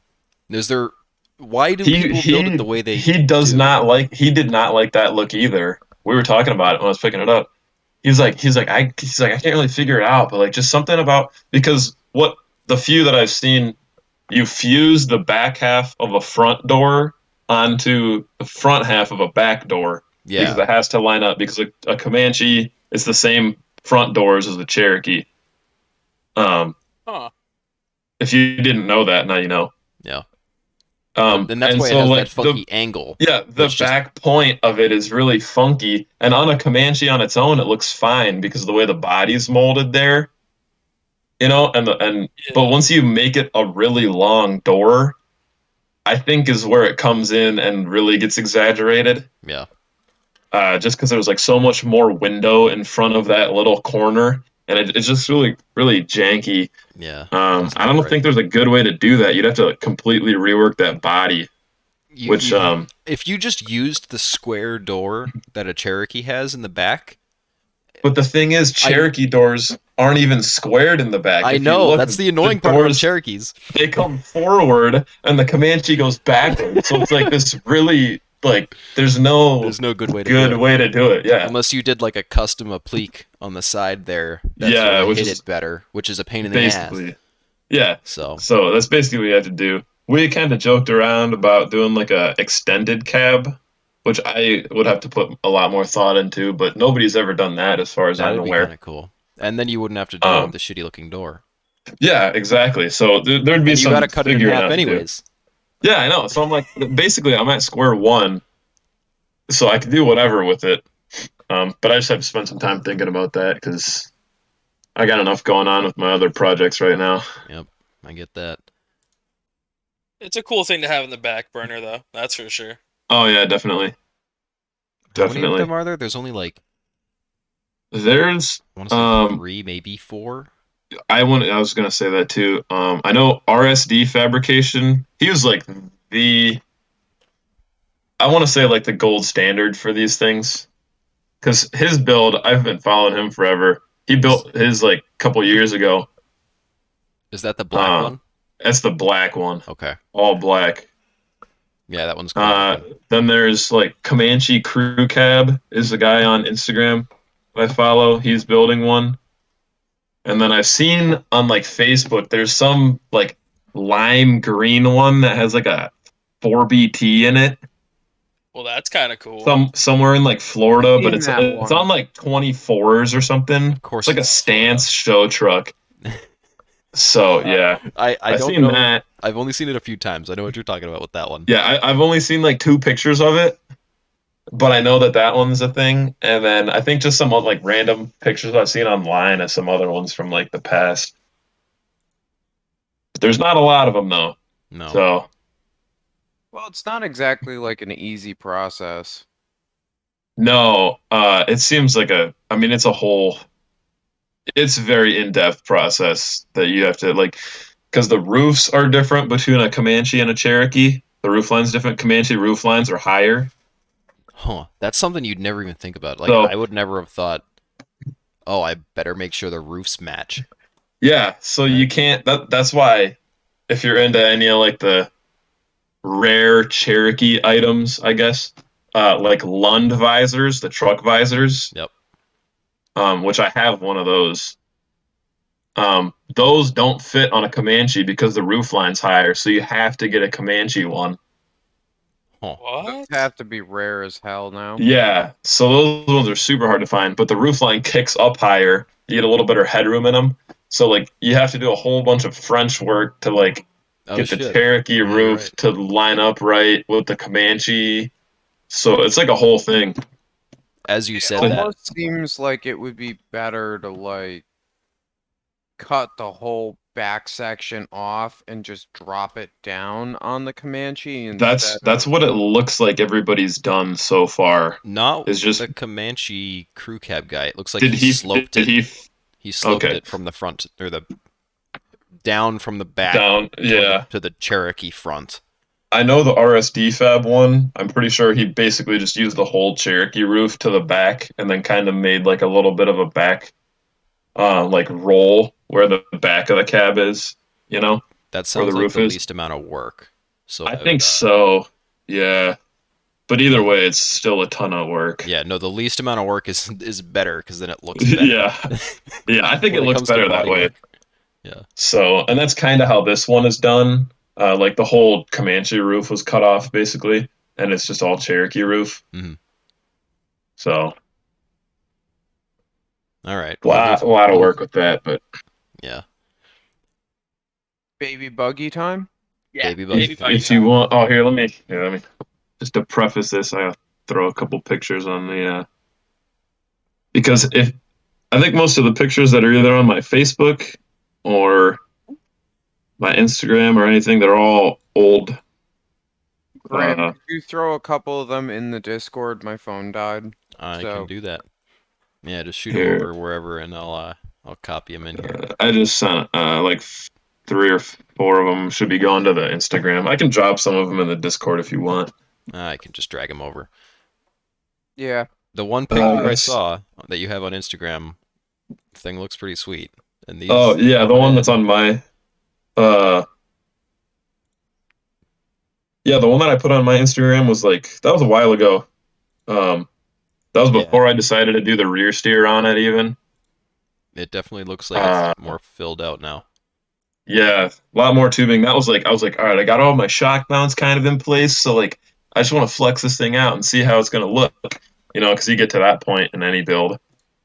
Is there? Why do he people he build it the way they? he does do? not like he did not like that look either. We were talking about it when I was picking it up. He's like he's like I he's like I can't really figure it out, but like just something about because what the few that I've seen, you fuse the back half of a front door onto the front half of a back door Yeah. because it has to line up because a, a Comanche is the same front doors as a Cherokee. Um, Huh. if you didn't know that, now you know. Yeah. Um, and that's and why so, it has like, that the- funky angle. yeah, the Which just- back point of it is really funky, and on a Comanche on its own, it looks fine because of the way the body's molded there. You know, and the, and but once you make it a really long door, I think is where it comes in and really gets exaggerated. Yeah. Uh, just because there's like so much more window in front of that little corner, and it, it's just really really janky. Yeah. Um, I don't right. think there's a good way to do that. You'd have to completely rework that body, You- which you- um, if you just used the square door that a Cherokee has in the back, But the thing is, I- Cherokee doors aren't even squared in the back. I If know look, that's the annoying part about doors, Cherokees. They come forward, and the Comanche goes backward. so it's like this really like there's no There's no good way to good do it. way to do it. Yeah, Unless you did like a custom applique on the side there. That's Yeah, which hit is it better, which is a pain in the ass. basically. Yeah, So so that's basically what you have to do. We kind of joked around about doing like a extended cab, which I would have to put a lot more thought into, but nobody's ever done that as far as that I'm aware. kind of cool. And then you wouldn't have to deal Um, with the shitty looking door. Yeah, exactly. So there, there'd be And you got to cut it in figuring out half anyways. Yeah, I know. So I'm like, basically, I'm at square one, so I can do whatever with it. Um, but I just have to spend some time thinking about that because I got enough going on with my other projects right now. Yep, I get that. It's a cool thing to have in the back burner, though. That's for sure. Oh yeah, definitely, How many of them are there? There's only like There's, I want to say Um, three, maybe four. I want. I was gonna say that too. Um, I know RSD fabrication. He was like the. I want to say like the gold standard for these things, because his build. I've been following him forever. He built his like a couple years ago. Is that the black uh, one? That's the black one, Okay. all black. Yeah, that one's cool. Uh, then there's like Comanche Crew Cab is the guy on Instagram I follow. He's building one. And then I've seen on like Facebook there's some like lime green one that has like a 4BT in it. Well, that's kind of cool. Some somewhere in like Florida, but it's that it's on like 24s or something. of course, It's like a stance show truck. So yeah, I, I I've seen know. that. I've only seen it a few times. I know what you're talking about with that one. Yeah, I, I've only seen like two pictures of it, but I know that that one's a thing. And then I think just some like random pictures I've seen online of some other ones from like the past. There's not a lot of them though, No. so Well, it's not exactly like an easy process. no. Uh, it seems like a. I mean, it's a whole. It's a very in-depth process that you have to like, because the roofs are different between a Comanche and a Cherokee. The roof line's different. Comanche roof lines are higher. Huh. That's something you'd never even think about. Like So- I would never have thought, oh, I better make sure the roofs match. Yeah, so you can't. That that's why, if you're into any of like the rare Cherokee items, I guess, uh, like Lund visors, the truck visors. Yep. Um, which I have one of those. Um, those don't fit on a Comanche because the roof line's higher, so you have to get a Comanche one. What? have to be rare as hell now. Yeah, so those ones are super hard to find, but the roof line kicks up higher. You get a little better headroom in them. So like you have to do a whole bunch of French work to like Oh, get the shit. Cherokee Yeah, roof right. to line up right with the Comanche. So it's like a whole thing. As you It said that, seems like it would be better to like cut the whole back section off and just drop it down on the Comanche. Instead That's that's what it looks like everybody's done so far. not It's just- the Comanche crew cab guy. It looks like did he, he sloped did it. he He sloped okay. it from the front or the down from the back down? toward the- Yeah. to the Cherokee front. I know the RSD Fab one. I'm pretty sure he basically just used the whole Cherokee roof to the back and then kind of made like a little bit of a back, uh, like roll where the back of the cab is. You know, That Where sounds the like roof the is? least amount of work. So I would, think uh, so. Yeah, but either way, it's still a ton of work. Yeah, no, the least amount of work is is better because then it looks better. yeah, yeah. I think it looks better that way. work. Yeah. So, and that's kind of how this one is done. Uh, like the whole Comanche roof was cut off basically, and it's just all Cherokee roof. Mhm. So, All right. a lot, a lot of work with that, but Yeah. baby buggy time. Yeah. Baby buggy. baby buggy if you want, oh here, let me, yeah, let me, just to preface this, I'll throw a couple pictures on the, uh, because if I think most of the pictures that are either on my Facebook or my Instagram or anything, they're all old. Grant, Uh, you throw a couple of them in the Discord? My phone died. I So- can do that. Yeah, just shoot Here. them over wherever, and I'll uh, I'll copy them in here. I just sent uh, like f- three or four of them should be going to the Instagram. I can drop some of them in the Discord if you want. I can just drag them over. Yeah. The one picture I saw that you have on Instagram thing looks pretty sweet. And these. Oh yeah, the one that's on my, uh, yeah, the one that I put on my Instagram was like that was a while ago. Um, that was Yeah. before I decided to do the rear steer on it. Even It definitely looks like Uh, it's more filled out now. yeah, a lot more tubing. That was like I was like, all right, I got all my shock mounts kind of in place, so like I just want to flex this thing out and see how it's gonna look, you know, because you get to that point in any build.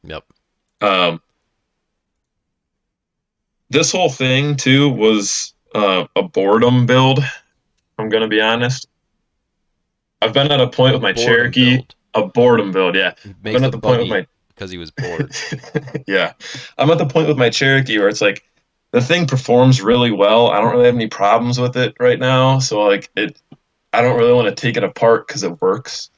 Yep. Um, this whole thing too was uh, a boredom build. I'm gonna be honest. I've been at a point with my Cherokee, build. a boredom build. Yeah, been the at the point with my because he was bored. yeah, I'm at the point with my Cherokee where it's like the thing performs really well. I don't really have any problems with it right now, so like it, I don't really want to take it apart because it works,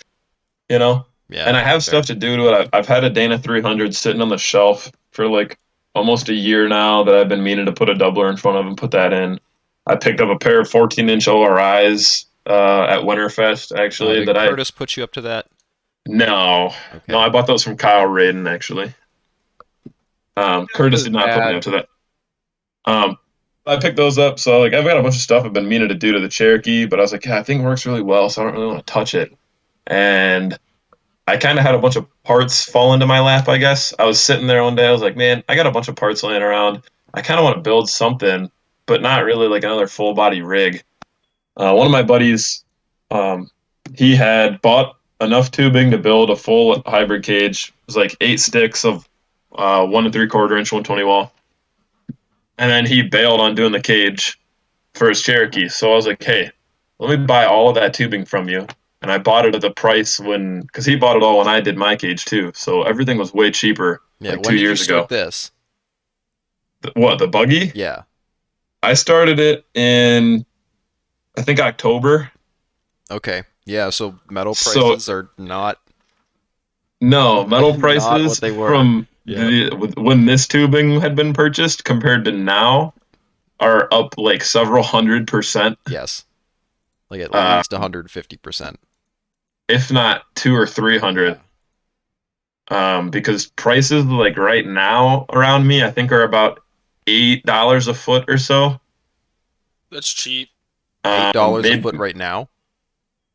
you know. Yeah. and I have stuff to do to it. I've, I've had a Dana 300 sitting on the shelf for like almost a year now that I've been meaning to put a doubler in front of and put that in. I picked up a pair of 14 inch ORIs uh, at Winterfest Uh, actually did that I Curtis put you up to that? No Okay. no I bought those from Kyle Radin actually. Um, Curtis did not put me bad. up to that. Um, I picked those up, so like I've got a bunch of stuff I've been meaning to do to the Cherokee, but I was like, yeah, I think it works really well, so I don't really want to touch it. And I kind of had a bunch of parts fall into my lap, I guess. I was sitting there one day, I was like, man, I got a bunch of parts laying around. I kind of want to build something, but not really like another full body rig. Uh, one of my buddies, um, he had bought enough tubing to build a full hybrid cage. It was like eight sticks of uh, one and three quarter inch 120 wall. And then he bailed on doing the cage for his Cherokee. So I was like, hey, let me buy all of that tubing from you. And I bought it at the price when, because he bought it all when I did my cage too. So everything was way cheaper. Yeah. like two years ago. this? Th- What, the buggy? Yeah. I started it in, I think, October. Okay. Yeah. So metal So- prices are not. No, metal Not prices what they were. from Yeah. the, when this tubing had been purchased compared to now are up like several hundred percent, Yes. Like at Uh, least 150 percent. if not two or three hundred. Um, because prices like right now around me, I think are about eight dollars a foot or so. That's cheap. Eight Um, dollars a foot right now.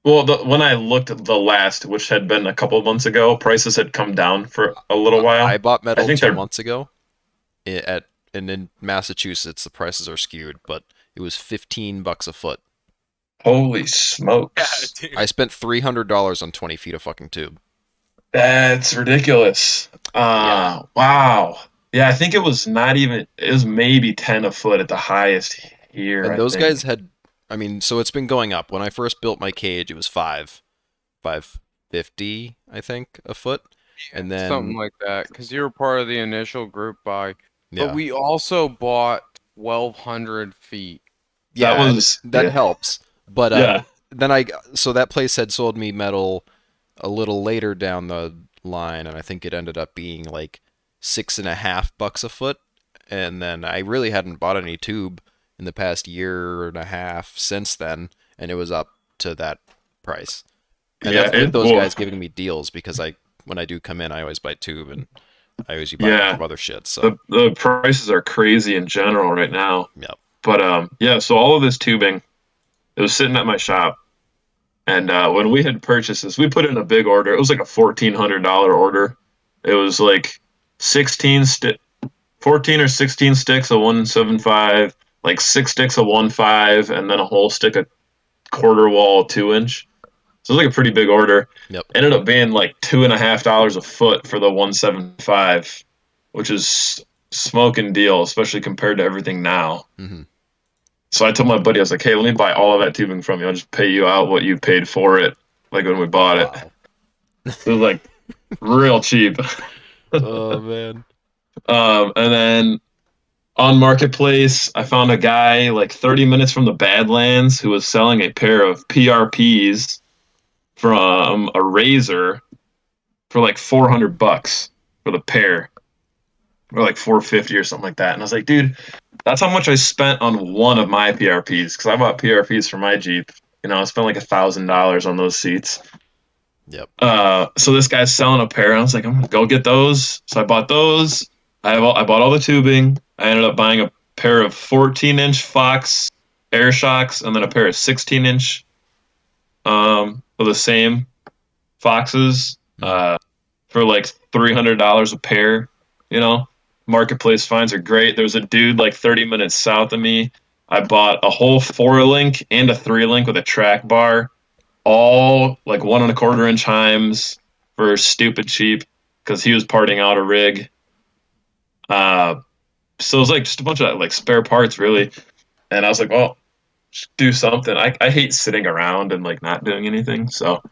Well, the, when I looked at the last, which had been a couple of months ago, prices had come down for a little while. I bought metal I think two they're- months ago. At and in Massachusetts, the prices are skewed, but it was fifteen bucks a foot. Holy smokes! dude. I spent three hundred dollars on twenty feet of fucking tube. That's ridiculous. Uh, Wow. Yeah, I think it was not even. It was maybe ten a foot at the highest here. And I those think. guys had, I mean, so it's been going up. When I first built my cage, it was five, five fifty, I think, a foot, and then Something like that, because you were part of the initial group buy. yeah, But we also bought 1,200 feet. yeah, that was that yeah. helps. But uh, Yeah. then I so that place had sold me metal a little later down the line, and I think it ended up being like six and a half bucks a foot. And then I really hadn't bought any tube in the past year and a half since then, and it was up to that price. And Yeah, that's those guys giving me deals because I when I do come in, I always buy tube and I always buy Yeah. other shit. So the the prices are crazy in general right now. Yep. But um, yeah. So all of this tubing, it was sitting at my shop, and uh, when we had purchased this, we put in a big order. It was like a fourteen hundred dollar order. It was like sixteen sti- 14 or sixteen sticks of one seven five, like six sticks of one five, and then a whole stick of quarter wall two inch. So it was like a pretty big order. Yep. Ended up being like two and a half dollars a foot for the one seven five, which is smoking deal, especially compared to everything now. mhm. So I told my buddy, I was like, "Hey, let me buy all of that tubing from you. I'll just pay you out what you paid for it, like when we bought it. It was like real cheap." oh man. Um, and then on Marketplace, I found a guy like 30 minutes from the Badlands who was selling a pair of PRPs from a RZR for like 400 bucks for the pair, or like 450 or something like that. And I was like, dude, that's how much I spent on one of my PRPs because I bought PRPs for my Jeep. You know, I spent like a thousand dollars on those seats. Yep. Uh, so this guy's selling a pair. I was like, I'm gonna go get those. So I bought those. I have all, I bought all the tubing. I ended up buying a pair of 14 inch Fox air shocks and then a pair of 16 inch um for the same Foxes uh for like $300 a pair. You know, marketplace finds are great. There was a dude like 30 minutes south of me. I bought a whole four link and a three link with a track bar, all like one and a quarter inch heims for stupid cheap because he was parting out a rig. Uh, so it was like just a bunch of like spare parts, really. And I was like, well, do something. I, I hate sitting around and like not doing anything. So,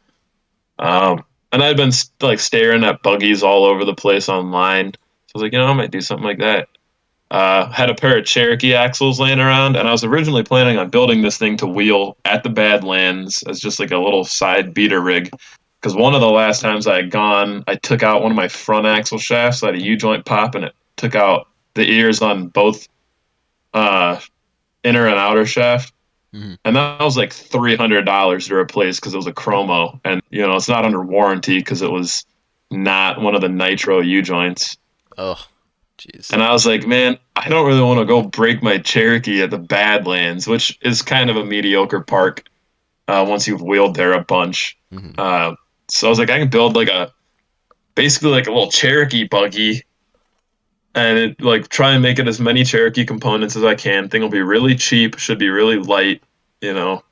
um, and I'd been like staring at buggies all over the place online. So I was like, you know, I might do something like that. Uh, had a pair of Cherokee axles laying around, and I was originally planning on building this thing to wheel at the Badlands as just like a little side beater rig. Because one of the last times I had gone, I took out one of my front axle shafts. I had a U joint pop, and it took out the ears on both uh, inner and outer shaft. Mhm. And that was like three hundred dollars to replace because it was a chromo, and you know it's not under warranty because it was not one of the nitro U joints. Oh, jeez. And I was like, man, I don't really want to go break my Cherokee at the Badlands, which is kind of a mediocre park uh, once you've wheeled there a bunch. Mhm. Uh, so I was like, I can build like a basically like a little Cherokee buggy and it, like try and make it as many Cherokee components as I can. Thing will be really cheap, should be really light, you know,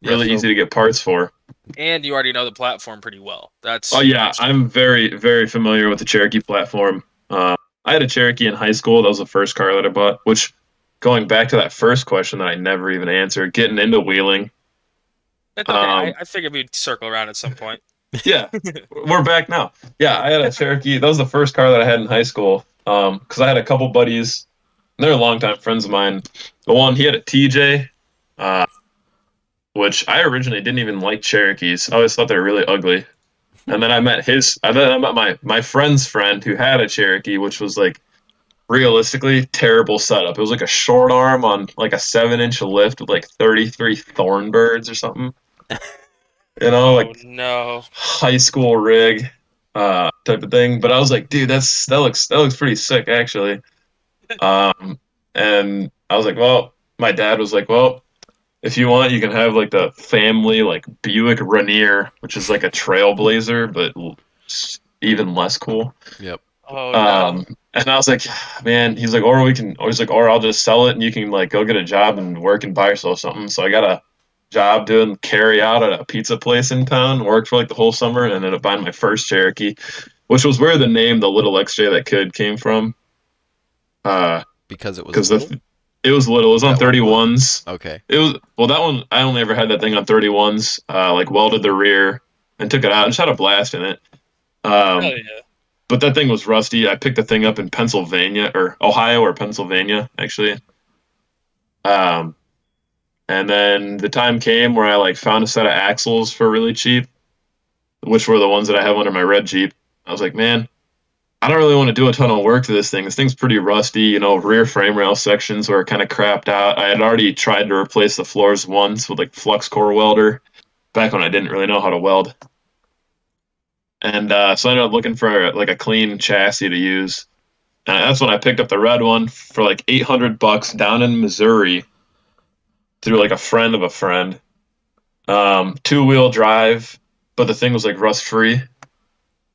Yeah, really so- easy to get parts for. And you already know the platform pretty well. That's Oh yeah, I'm very very familiar with the Cherokee platform. Uh, I had a Cherokee in high school. That was the first car that I bought. Which, going back to that first question that I never even answered, getting into wheeling. That's okay. I, um, I figured we'd circle around at some point. Yeah, we're back now. Yeah, I had a Cherokee. That was the first car that I had in high school. Um, because I had a couple buddies. They're longtime friends of mine. The one he had a TJ, uh, which I originally didn't even like Cherokees. I always thought they were really ugly. And then I met his. I then I met my my friend's friend who had a Cherokee, which was like realistically terrible setup. It was like a short arm on like a seven inch lift with like thirty three Thornbirds or something. You know, like oh no. high school rig uh type of thing but i was like dude that's that looks that looks pretty sick actually um and i was like well my dad was like well if you want, you can have like the family like Buick Rainier, which is like a Trailblazer, but even less cool. Yep. Oh no. Um, and I was like, man, he's like, or we can, or he's like, or I'll just sell it and you can like go get a job and work and buy yourself something. So I got a job doing carry out at a pizza place in town. Worked for like the whole summer and ended up buying my first Cherokee, which was where the name the Little XJ that kid came from. Uh, Because it was because little? the it was little. It was on That one thirty was- ones. okay. It was well that one I only ever had that thing on thirty ones. Uh, like welded the rear and took it out. And just had a blast in it. Um, Hell yeah. but that thing was rusty. I picked the thing up in Pennsylvania or Ohio or Pennsylvania actually. Um, and then the time came where I like found a set of axles for really cheap, which were the ones that I have under my red Jeep. I was like, man, I don't really want to do a ton of work to this thing. This thing's pretty rusty. You know, rear frame rail sections were kind of crapped out. I had already tried to replace the floors once with like flux core welder back when I didn't really know how to weld. And uh, so I ended up looking for like a clean chassis to use. And that's when I picked up the red one for like 800 bucks down in Missouri through like a friend of a friend. Um, two wheel drive, but the thing was like rust free.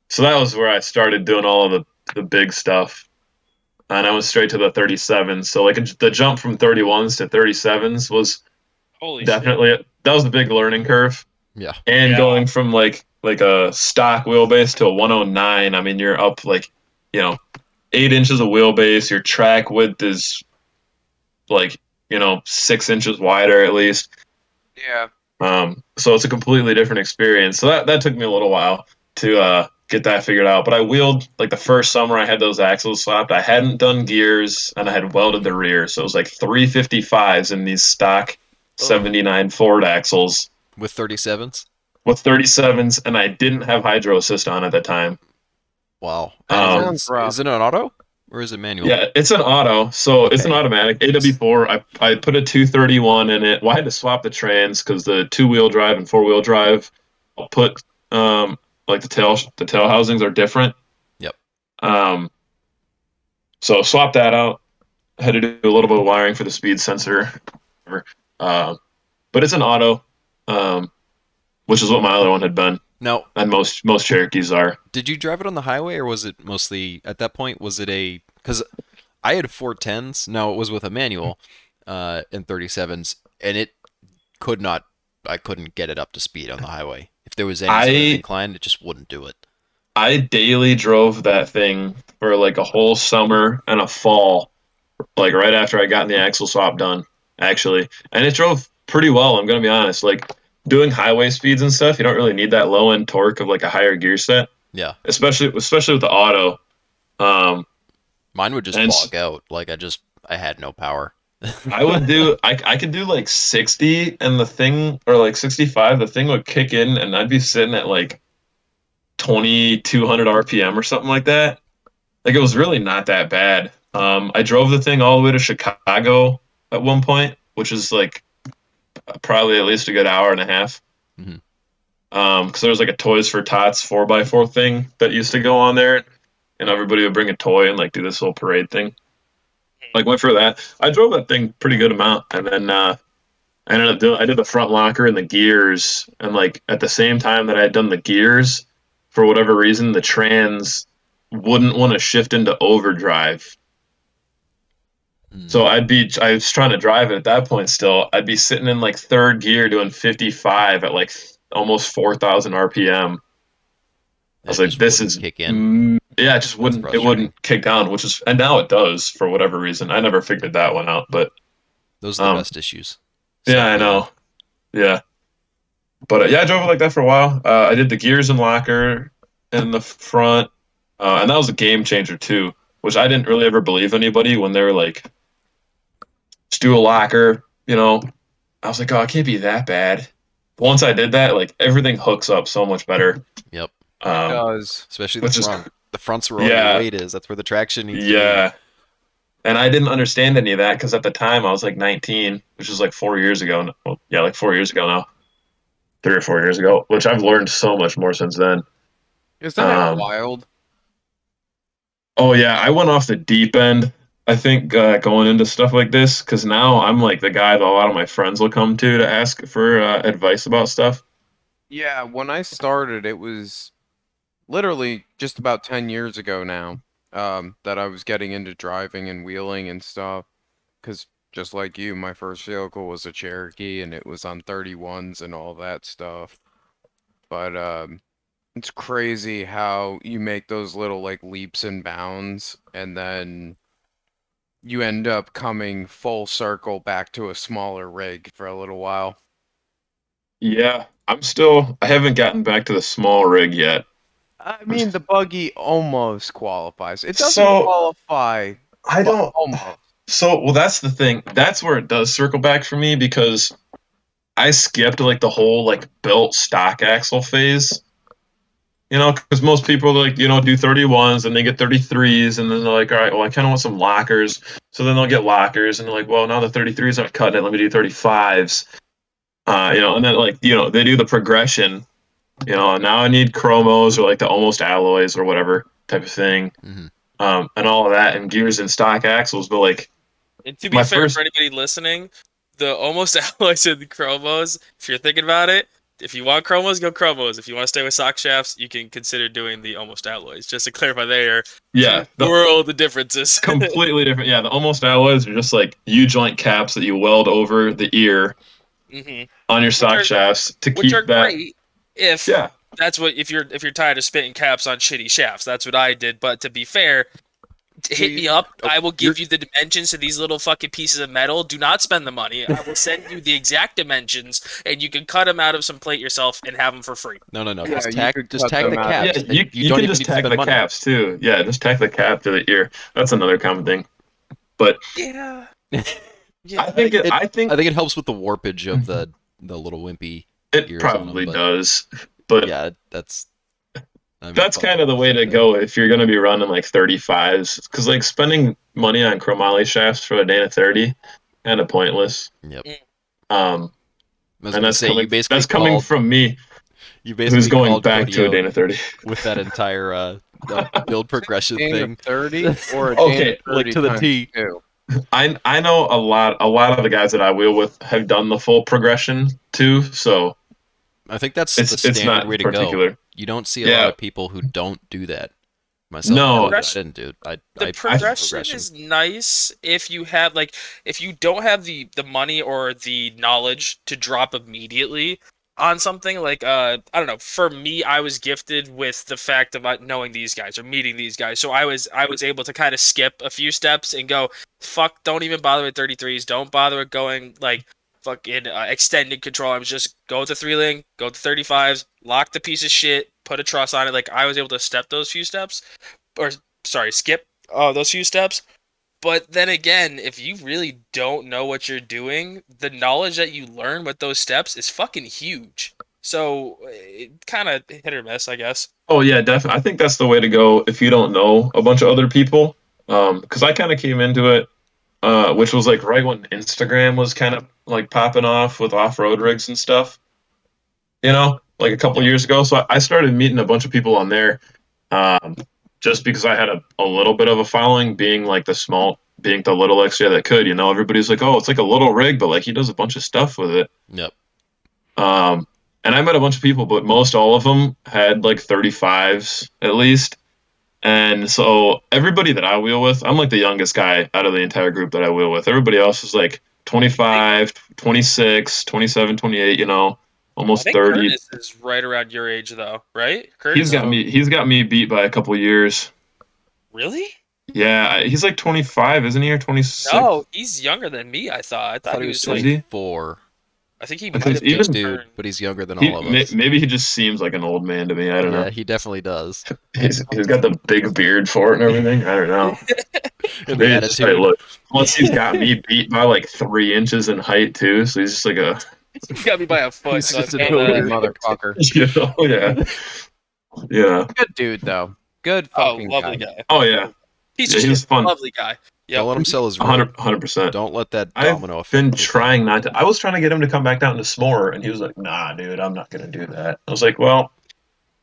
So that was where I started doing all of the, the big stuff. And I went straight to the 37s. So like the jump from 31s to 37s was Holy shit. definitely that was a big learning curve. Yeah. And Yeah. going from like like a stock wheelbase to a 109, I mean you're up like you know eight inches of wheelbase. Your track width is like you know six inches wider at least. Yeah. Um, so it's a completely different experience. So that that took me a little while to uh, get that figured out. But I wheeled like the first summer I had those axles slapped. I hadn't done gears and I had welded the rear, so it was like 355s in these stock 79 Ford axles With 37s? with 37s, and I didn't have hydro assist on at the time. Wow. Um, And Sounds is, rough. is it an auto or is it manual? Yeah, it's an auto, so it's an automatic AW4. I I put a 231 in it. Well, I had to swap the trans because the two wheel drive and four wheel drive, I'll put um like the tail the tail housings are different. Yep. Um. So swap that out. Had to do a little bit of wiring for the speed sensor, uh, but it's an auto, um, which is what my other one had been, Now, and most most Cherokees are. did you drive it on the highway or was it mostly at that point? Was it a because I had 410s. No, it was with a manual uh, and 37s, and it could not. I couldn't get it up to speed on the highway. If there was any sort of incline, it just wouldn't do it. I daily drove that thing for like a whole summer and a fall, like right after I got the axle swap done, actually. And it drove pretty well, I'm gonna be honest. Like doing highway speeds and stuff, you don't really need that low end torque of like a higher gear set. Yeah, Especially especially with the auto. Um mine would just bog out. Like I just I had no power. I would do I I could do like sixty and the thing or like sixty five, the thing would kick in and I'd be sitting at like twenty two hundred RPM or something like that. Like it was really not that bad. Um, I drove the thing all the way to Chicago at one point, which is like probably at least a good hour and a half. Mhm. Um, because there was like a Toys for Tots four x four thing that used to go on there, and everybody would bring a toy and like do this whole parade thing. Like went for that. I drove that thing pretty good amount, and then uh, I ended up doing. I did the front locker and the gears, and like at the same time that I had done the gears, for whatever reason, the trans wouldn't want to shift into overdrive. So I'd be, I was trying to drive it at that point still. I'd be sitting in like third gear doing 55 at like almost 4,000 RPM. I was It like, this is, kick in. mm, yeah, it just wouldn't, it wouldn't kick down, which is, and now it does for whatever reason. I never figured that one out, but Those are the um, best issues. yeah, I know. Yeah. But uh, yeah, I drove it like that for a while. Uh, I did the gears and locker in the front, uh, and that was a game changer too. Which I didn't really ever believe anybody when they were like, "Just do a locker," you know. I was like, "Oh, it can't be that bad." Once I did that, like everything hooks up so much better. Yep. Um, does. Especially the Which is- front. The front's where all Yeah. your weight is. That's where the traction needs to be. yeah. And I didn't understand any of that because at the time I was like 19, which is like four years ago. Well, yeah, like four years ago now, three or four years ago. Which I've learned so much more since then. Isn't that Um, wild? Oh yeah, I went off the deep end I think uh, going into stuff like this, because now I'm like the guy that a lot of my friends will come to to ask for uh, advice about stuff. Yeah, when I started, it was literally just about 10 years ago now um, that I was getting into driving and wheeling and stuff. Because just like you, my first vehicle was a Cherokee and it was on 31s and all that stuff. But um, it's crazy how you make those little like leaps and bounds and then you end up coming full circle back to a smaller rig for a little while. Yeah, I'm still. I haven't gotten back to the small rig yet. I mean, the buggy almost qualifies. It doesn't So- qualify. I don't. almost. So, well, that's the thing. That's where it does circle back for me because I skipped like the whole like built stock axle phase. You know, because most people like you know do 31s and they get 33s and then they're like, all right, well, I kind of want some lockers. So then they'll get lockers and they're like, well, now the 33s aren't cutting it. Let me do 35s. Uh, you know, and then like you know they do the progression. You know, now I need chromos or like the almost alloys or whatever type of thing. Mhm. Um, and all of that and gears and stock axles, but like And to be My fair, first- for anybody listening, the almost alloys and the chromos, if you're thinking about it, if you want chromos, go chromos. If you want to stay with sock shafts, you can consider doing the almost alloys. Just to clarify there, yeah, the, world the differences. completely different. Yeah, the almost alloys are just like U joint caps that you weld over the ear hmm on your sock are- shafts to Which keep are that. great if Yeah, that's what if you're if you're tired of spitting caps on shitty shafts. That's what I did. But to be fair, hit me up. Oh, I will give you the dimensions to these little fucking pieces of metal. Do not spend the money. I will send you the exact dimensions, and you can cut them out of some plate yourself and have them for free. No, no, no. Yeah, just you tag, just cut tag the them caps. yeah. then You, you, don't can just need to tag the money. caps too. Yeah, just tag the cap to the ear. That's another common thing. But Yeah. I think it, It- I think I think it helps with the warpage of the the little wimpy. it ears on them, probably but- does, but Yeah, that's. I mean, that's kind of the way to go if you're going to be running like 35s because like spending money on chromoly shafts for a Dana 30 kind of pointless. Yep. Um, and that's say coming, you basically that's coming called, from me, you basically who's going back Cody to a Dana 30. with that entire uh, build progression Dana thing. 30 or a Okay, Dana 30 like to the times T. two? I I know a lot a lot of the guys that I wheel with have done the full progression too, so I think that's it's the it's standard not way to go. You don't see a Yeah. lot of people who don't do that. Myself, No. I didn't do it. I, the I progression is nice if you have like if you don't have the the money or the knowledge to drop immediately on something like uh I don't know for me I was gifted with the fact of uh, knowing these guys or meeting these guys so I was I was able to kind of skip a few steps and go fuck don't even bother with 33s don't bother with going like fucking uh, extended control arms just go to three link go to 35s lock the piece of shit put a truss on it like I was able to step those few steps or sorry skip uh, those few steps. But then again, if you really don't know what you're doing, the knowledge that you learn with those steps is fucking huge. So it kind of hit or miss, I guess. Oh yeah, definitely. I think that's the way to go if you don't know a bunch of other people. Um, because I kind of came into it, uh, which was like right when Instagram was kind of like popping off with off-road rigs and stuff. You know, like a couple years ago. So I- I started meeting a bunch of people on there, um, just because I had a, a little bit of a following, being like the small, being the little XJ that could. You know, everybody's like, oh, it's like a little rig, but like he does a bunch of stuff with it. Yep. Um, and I met a bunch of people, but most all of them had like 35s at least. And so everybody that I wheel with, I'm like the youngest guy out of the entire group that I wheel with. Everybody else is like 25, 26, 27, 28, you know, I almost think 30. Curtis is right around your age, though, right? Curtis, He's got me he's got me beat by a couple years. Really? Yeah, he's like 25, isn't he? Or 26? No, he's younger than me. I thought. I I thought, thought he he was was Is like. He? 24. I think he Because might have even- just Dude, but he's younger than He, all of may- us. maybe he just seems like an old man to me. I don't yeah, know. he definitely does. He's, he's got the big beard for it and everything. I don't know. And the Maybe it's just how look. Plus, he's got me beat by like three inches in height too, so he's just like a, He got me by a foot. He's so just I a can't, Holy uh, motherfucker. you know, yeah, yeah. Good dude though. Good Oh, fucking lovely guy. guy. Oh yeah, He's Yeah, just he's a fun. lovely guy. Yeah. Don't let him sell his 100 percent. Don't let that domino I've domino effect. been hit trying not to. I was trying to get him to come back down to SMORR, and he was like, "Nah, dude, I'm not gonna do that." I was like, "Well,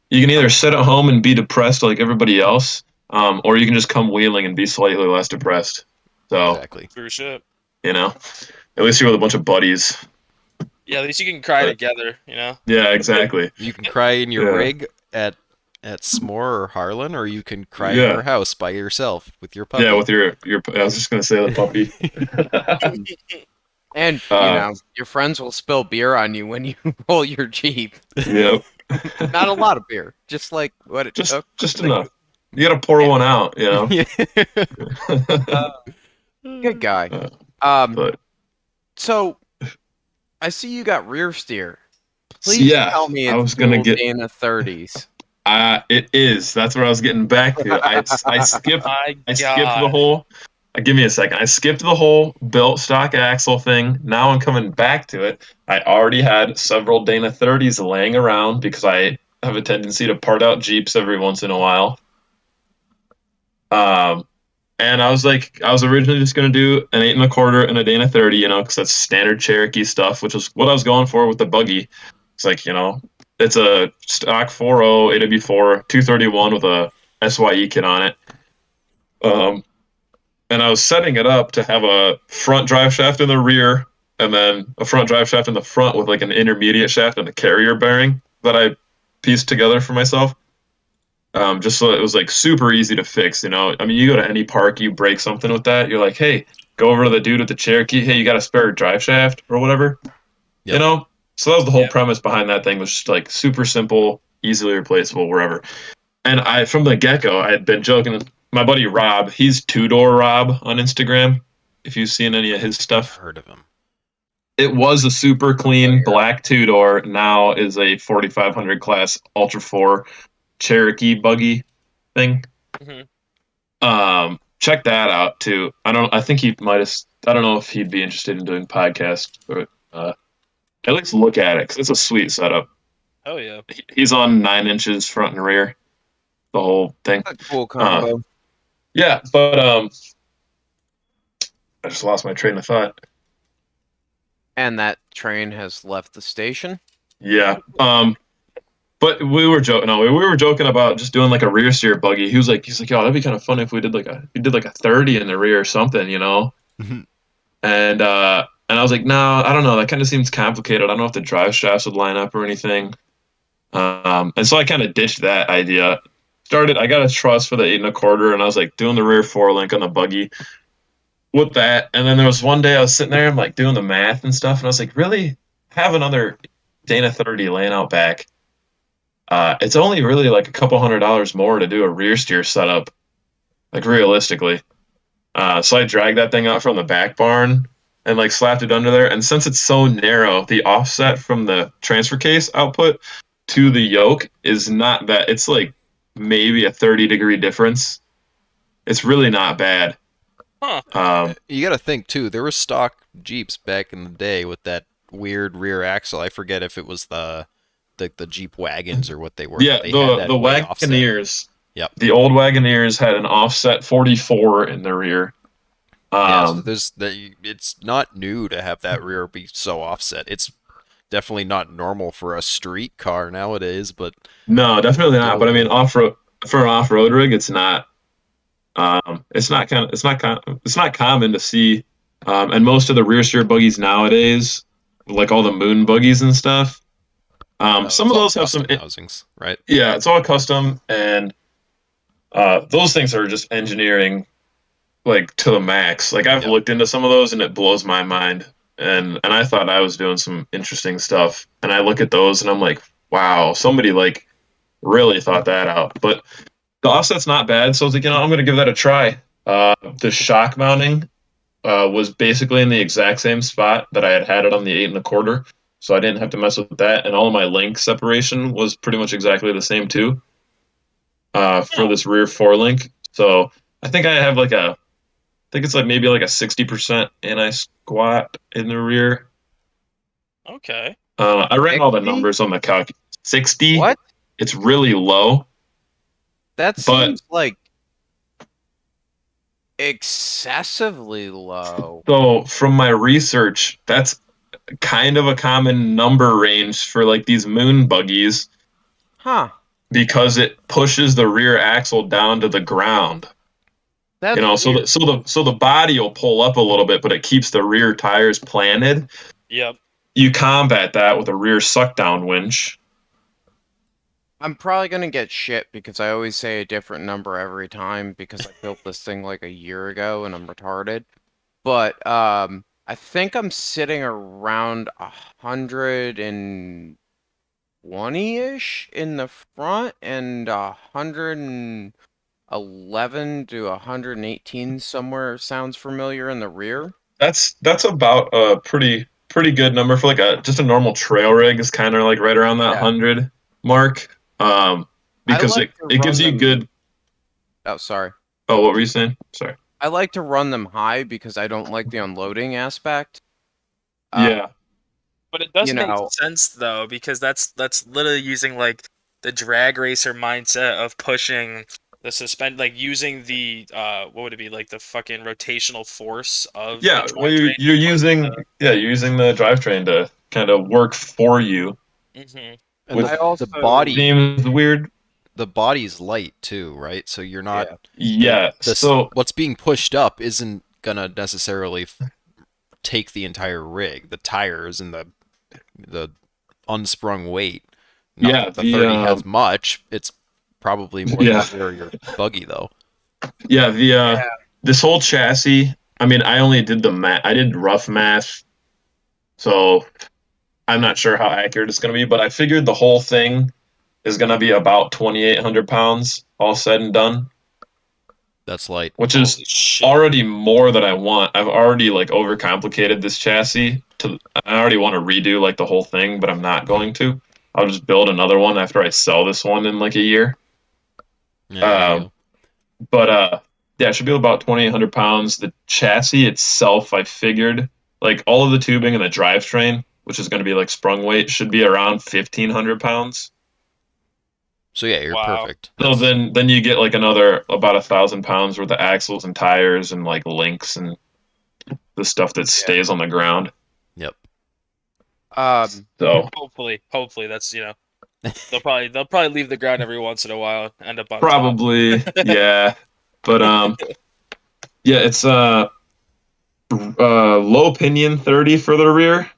you can either sit at home and be depressed like everybody else, um, or you can just come wheeling and be slightly less depressed." So Exactly. For shit. you know, at least you're with a bunch of buddies. Yeah, at least you can cry But- together. You know. Yeah, exactly. You can cry in your Yeah. rig at at SMORR or Harlan, or you can cry Yeah. in your house by yourself with your puppy. Yeah, with your your. I was just gonna say the puppy. And you Uh, know, your friends will spill beer on you when you roll your jeep. yep. Not a lot of beer, just like what it Just took. just enough. You gotta pour one out. You know. Good guy. Uh, Um, but so I see you got rear steer. Please yeah, tell me it's I was gonna get in the 30s. Uh, it is. That's where I was getting back to. I I skipped My I God. skipped the whole. Uh, give me a second. I skipped the whole built stock axle thing. Now I'm coming back to it. I already had several Dana 30s laying around because I have a tendency to part out Jeeps every once in a while. Um, and I was like, I was originally just gonna do an eight and a quarter and a Dana 30, you know, because that's standard Cherokee stuff, which is what I was going for with the buggy. It's like, you know, it's a stock 4.0 AW4 231 with a SYE kit on it. Um, and I was setting it up to have a front drive shaft in the rear and then a front drive shaft in the front with like an intermediate shaft and a carrier bearing that I pieced together for myself. Um, just so it was like super easy to fix, you know. I mean, you go to any park, you break something with that, you're like, hey, go over to the dude with the Cherokee. Hey, you got a spare drive shaft or whatever, you know. So that was the whole premise behind that thing was just like super simple, easily replaceable wherever. And I, from the get go, I had been joking. My buddy Rob, he's two door Rob on Instagram. If you've seen any of his I've stuff, heard of him. it was a super clean black two door. Now is a 4500 class Ultra 4 Cherokee buggy thing. Mhm. Um, check that out too. I don't. I think he might have. I don't know if he'd be interested in doing podcasts, but uh, at least look at it because it's a sweet setup. Oh yeah. He's on nine inches front and rear, the whole thing. A cool combo. Yeah, but um, I just lost my train of thought. and that train has left the station. Yeah. Um, but we were joking. No, we were joking about just doing like a rear steer buggy. He was like, he's like, yo, that'd be kind of fun if we did like a we did like a thirty in the rear or something, you know. Mhm. and uh, and I was like, no, I don't know. That kind of seems complicated. I don't know if the drive shafts would line up or anything. Um, and so I kind of ditched that idea. Started. I got a truss for the eight and a quarter, and I was like doing the rear four link on the buggy with that. And then there was one day I was sitting there, I'm like doing the math and stuff, and I was like, really have another Dana 30 laying out back. Uh, it's only really like a couple hundred dollars more to do a rear steer setup, like realistically. Uh, so I dragged that thing out from the back barn and like slapped it under there. And since it's so narrow, the offset from the transfer case output to the yoke is not that. It's like maybe a 30 degree difference. It's really not bad. Huh. Um, You got to think too. There were stock Jeeps back in the day with that weird rear axle. I forget if it was the the, the Jeep wagons or what they were. yeah, they the the way offset. Wagoneers. Yep. The old Wagoneers had an offset 44 in the rear. Yeah, so Um, there's the, it's not new to have that rear be so offset. It's definitely not normal for a street car nowadays, but no, definitely not. But I mean, off road for an off road rig, it's not. Um, it's not kind of it's not com- it's not common to see, um, and most of the rear steer buggies nowadays, like all the moon buggies and stuff. Um, some of those have some housings, right? Yeah, it's all custom, and uh, those things are just engineering like to the max. Like I've Yeah. looked into some of those, and it blows my mind. And and I thought I was doing some interesting stuff, and I look at those, and I'm like, wow, somebody like really thought that out. But the offset's not bad, so I was like, you know, I'm gonna give that a try. Uh, the shock mounting uh, was basically in the exact same spot that I had had it on the eight and a quarter so I didn't have to mess with that. And all of my link separation was pretty much exactly the same too. Uh, for Yeah. this rear four link, so I think I have like a, think it's like maybe like a sixty percent anti squat in the rear. Okay. Uh, I ran all the numbers on the calc. Sixty. What? It's really low. That But- seems like excessively low. So from my research, that's kind of a common number range for like these moon buggies Huh. because it pushes the rear axle down to the ground. That's you know, so the, so the so the body will pull up a little bit, but it keeps the rear tires planted. Yep. You combat that with a rear suck down winch. I'm probably gonna get shit because I always say a different number every time because I built this thing like a year ago and I'm retarded. But um, I think I'm sitting around a hundred and twenty-ish in the front and a hundred and eleven to a hundred and eighteen somewhere sounds familiar in the rear. That's that's about a pretty pretty good number for like a just a normal trail rig is kind of like right around that Yeah. hundred mark. Um, because like it, it gives run you good. Oh, sorry. Oh, what were you saying? Sorry. I like to run them high because I don't like the unloading aspect. Uh, yeah. But it does you make know- sense though, because that's that's literally using like the drag racer mindset of pushing the suspend, like using the uh, what would it be like the fucking rotational force of Yeah, the well, you're, you're using the- yeah, you're using the drivetrain to kind of work for you. Mhm. And With the, I also- the body, Seems weird. the body's light too, right? So you're not. Yeah. the- so what's being pushed up isn't gonna necessarily take the entire rig. The tires and the the unsprung weight. Not Yeah, that the the, thirty has um, much. It's probably more Yeah. than your your buggy though. yeah, the uh, Yeah. this whole chassis. I mean, I only did the math. I did rough math, so I'm not sure how accurate it's going to be. But I figured the whole thing is going to be about 2,800 pounds, all said and done, That's light. which is shit. already more than I want. I've already like overcomplicated this chassis. To I already want to redo like the whole thing, but I'm not going to. I'll just build another one after I sell this one in like a year. Yeah, um, go. But uh, yeah, it should be about 2,800 pounds. The chassis itself, I figured, like all of the tubing and the drivetrain, which is going to be like sprung weight, should be around 1,500 pounds. so yeah, you're Wow. perfect. So then, then you get like another about a thousand pounds worth of axles and tires and like links and the stuff that stays on the ground. Yep. Um, So Hopefully, hopefully that's you know they'll probably they'll probably leave the ground every once in a while, end up on top. probably, yeah. But um, yeah, it's uh, uh, low pinion 30 for the rear.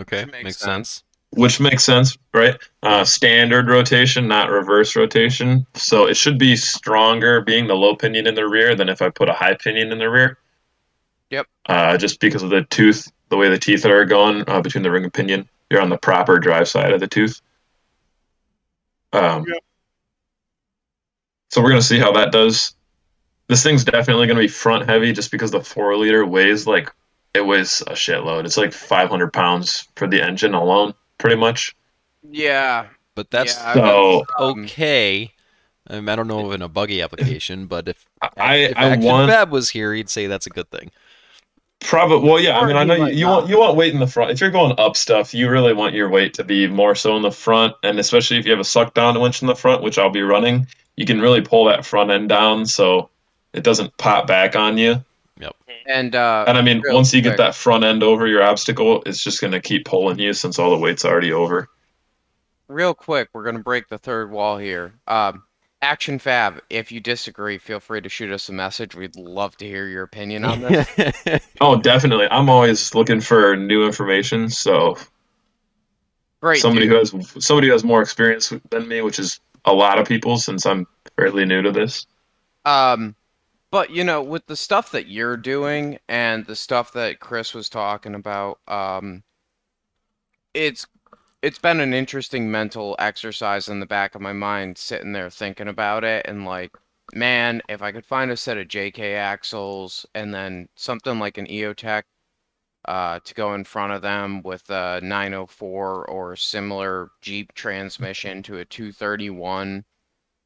Okay, Makes makes, sense. sense. which makes sense, right? Uh, standard rotation, not reverse rotation. So it should be stronger being the low pinion in the rear than if I put a high pinion in the rear. Yep. Uh, just because of the tooth, the way the teeth are going uh, between the ring and pinion, you're on the proper drive side of the tooth. Um, So we're gonna see how that does. This thing's definitely gonna be front heavy, just because the four liter weighs like it weighs a shitload. It's like 500 pounds for the engine alone, pretty much. yeah. But that's yeah, So um, okay. Um, I don't know in a buggy application, but if I if I Action want Fab was here, he'd say that's a good thing. Probably well yeah. I mean I know you, you want you want weight in the front. If you're going up stuff, you really want your weight to be more so in the front, and especially if you have a suck down winch in the front, which I'll be running, you can really pull that front end down so it doesn't pop back on you. Yep. And uh, And I mean, real once you quick. get that front end over your obstacle, it's just gonna keep pulling you since all the weight's already over. real quick, we're gonna break the third wall here. Um, Action Fab, if you disagree, feel free to shoot us a message. We'd love to hear your opinion on this. Oh, definitely. I'm always looking for new information. So Great. somebody dude. who has somebody who has more experience than me, which is a lot of people, since I'm fairly new to this. Um, but you know, with the stuff that you're doing and the stuff that Chris was talking about, um, it's it's been an interesting mental exercise in the back of my mind, sitting there thinking about it, and like, man, if I could find a set of JK axles and then something like an Ecotec uh, to go in front of them with a 904 or similar Jeep transmission to a 231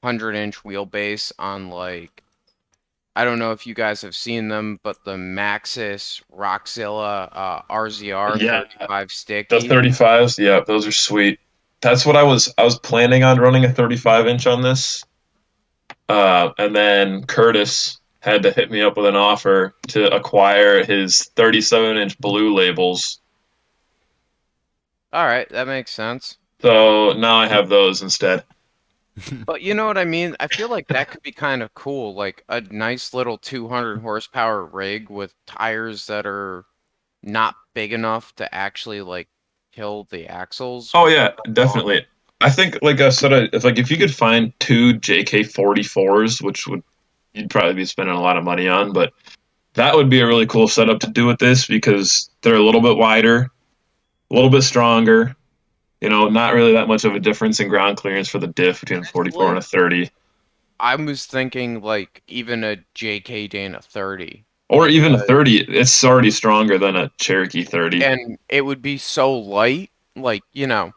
100 inch wheelbase on like I don't know if you guys have seen them, but the Maxxis Rockzilla uh, RZR Yeah. 35 sticky. The 35s, yeah, those are sweet. That's what I was. I was planning on running a 35 inch on this, uh, and then Curtis had to hit me up with an offer to acquire his 37 inch blue labels. All right, that makes sense. So now I have those instead. But you know what I mean? I feel like that could be kind of cool, like a nice little 200 horsepower rig with tires that are not big enough to actually like kill the axles. Oh yeah, definitely. I think, like I said, I- if like if you could find two JK44s, which would you'd probably be spending a lot of money on, but that would be a really cool setup to do with this because they're a little bit wider, a little bit stronger. You know, not really that much of a difference in ground clearance for the diff between a 44 and a 30, I was thinking like even a JK Dana 30. or even a Uh, 30. It's already stronger than a Cherokee 30. And it would be so light, like, you know,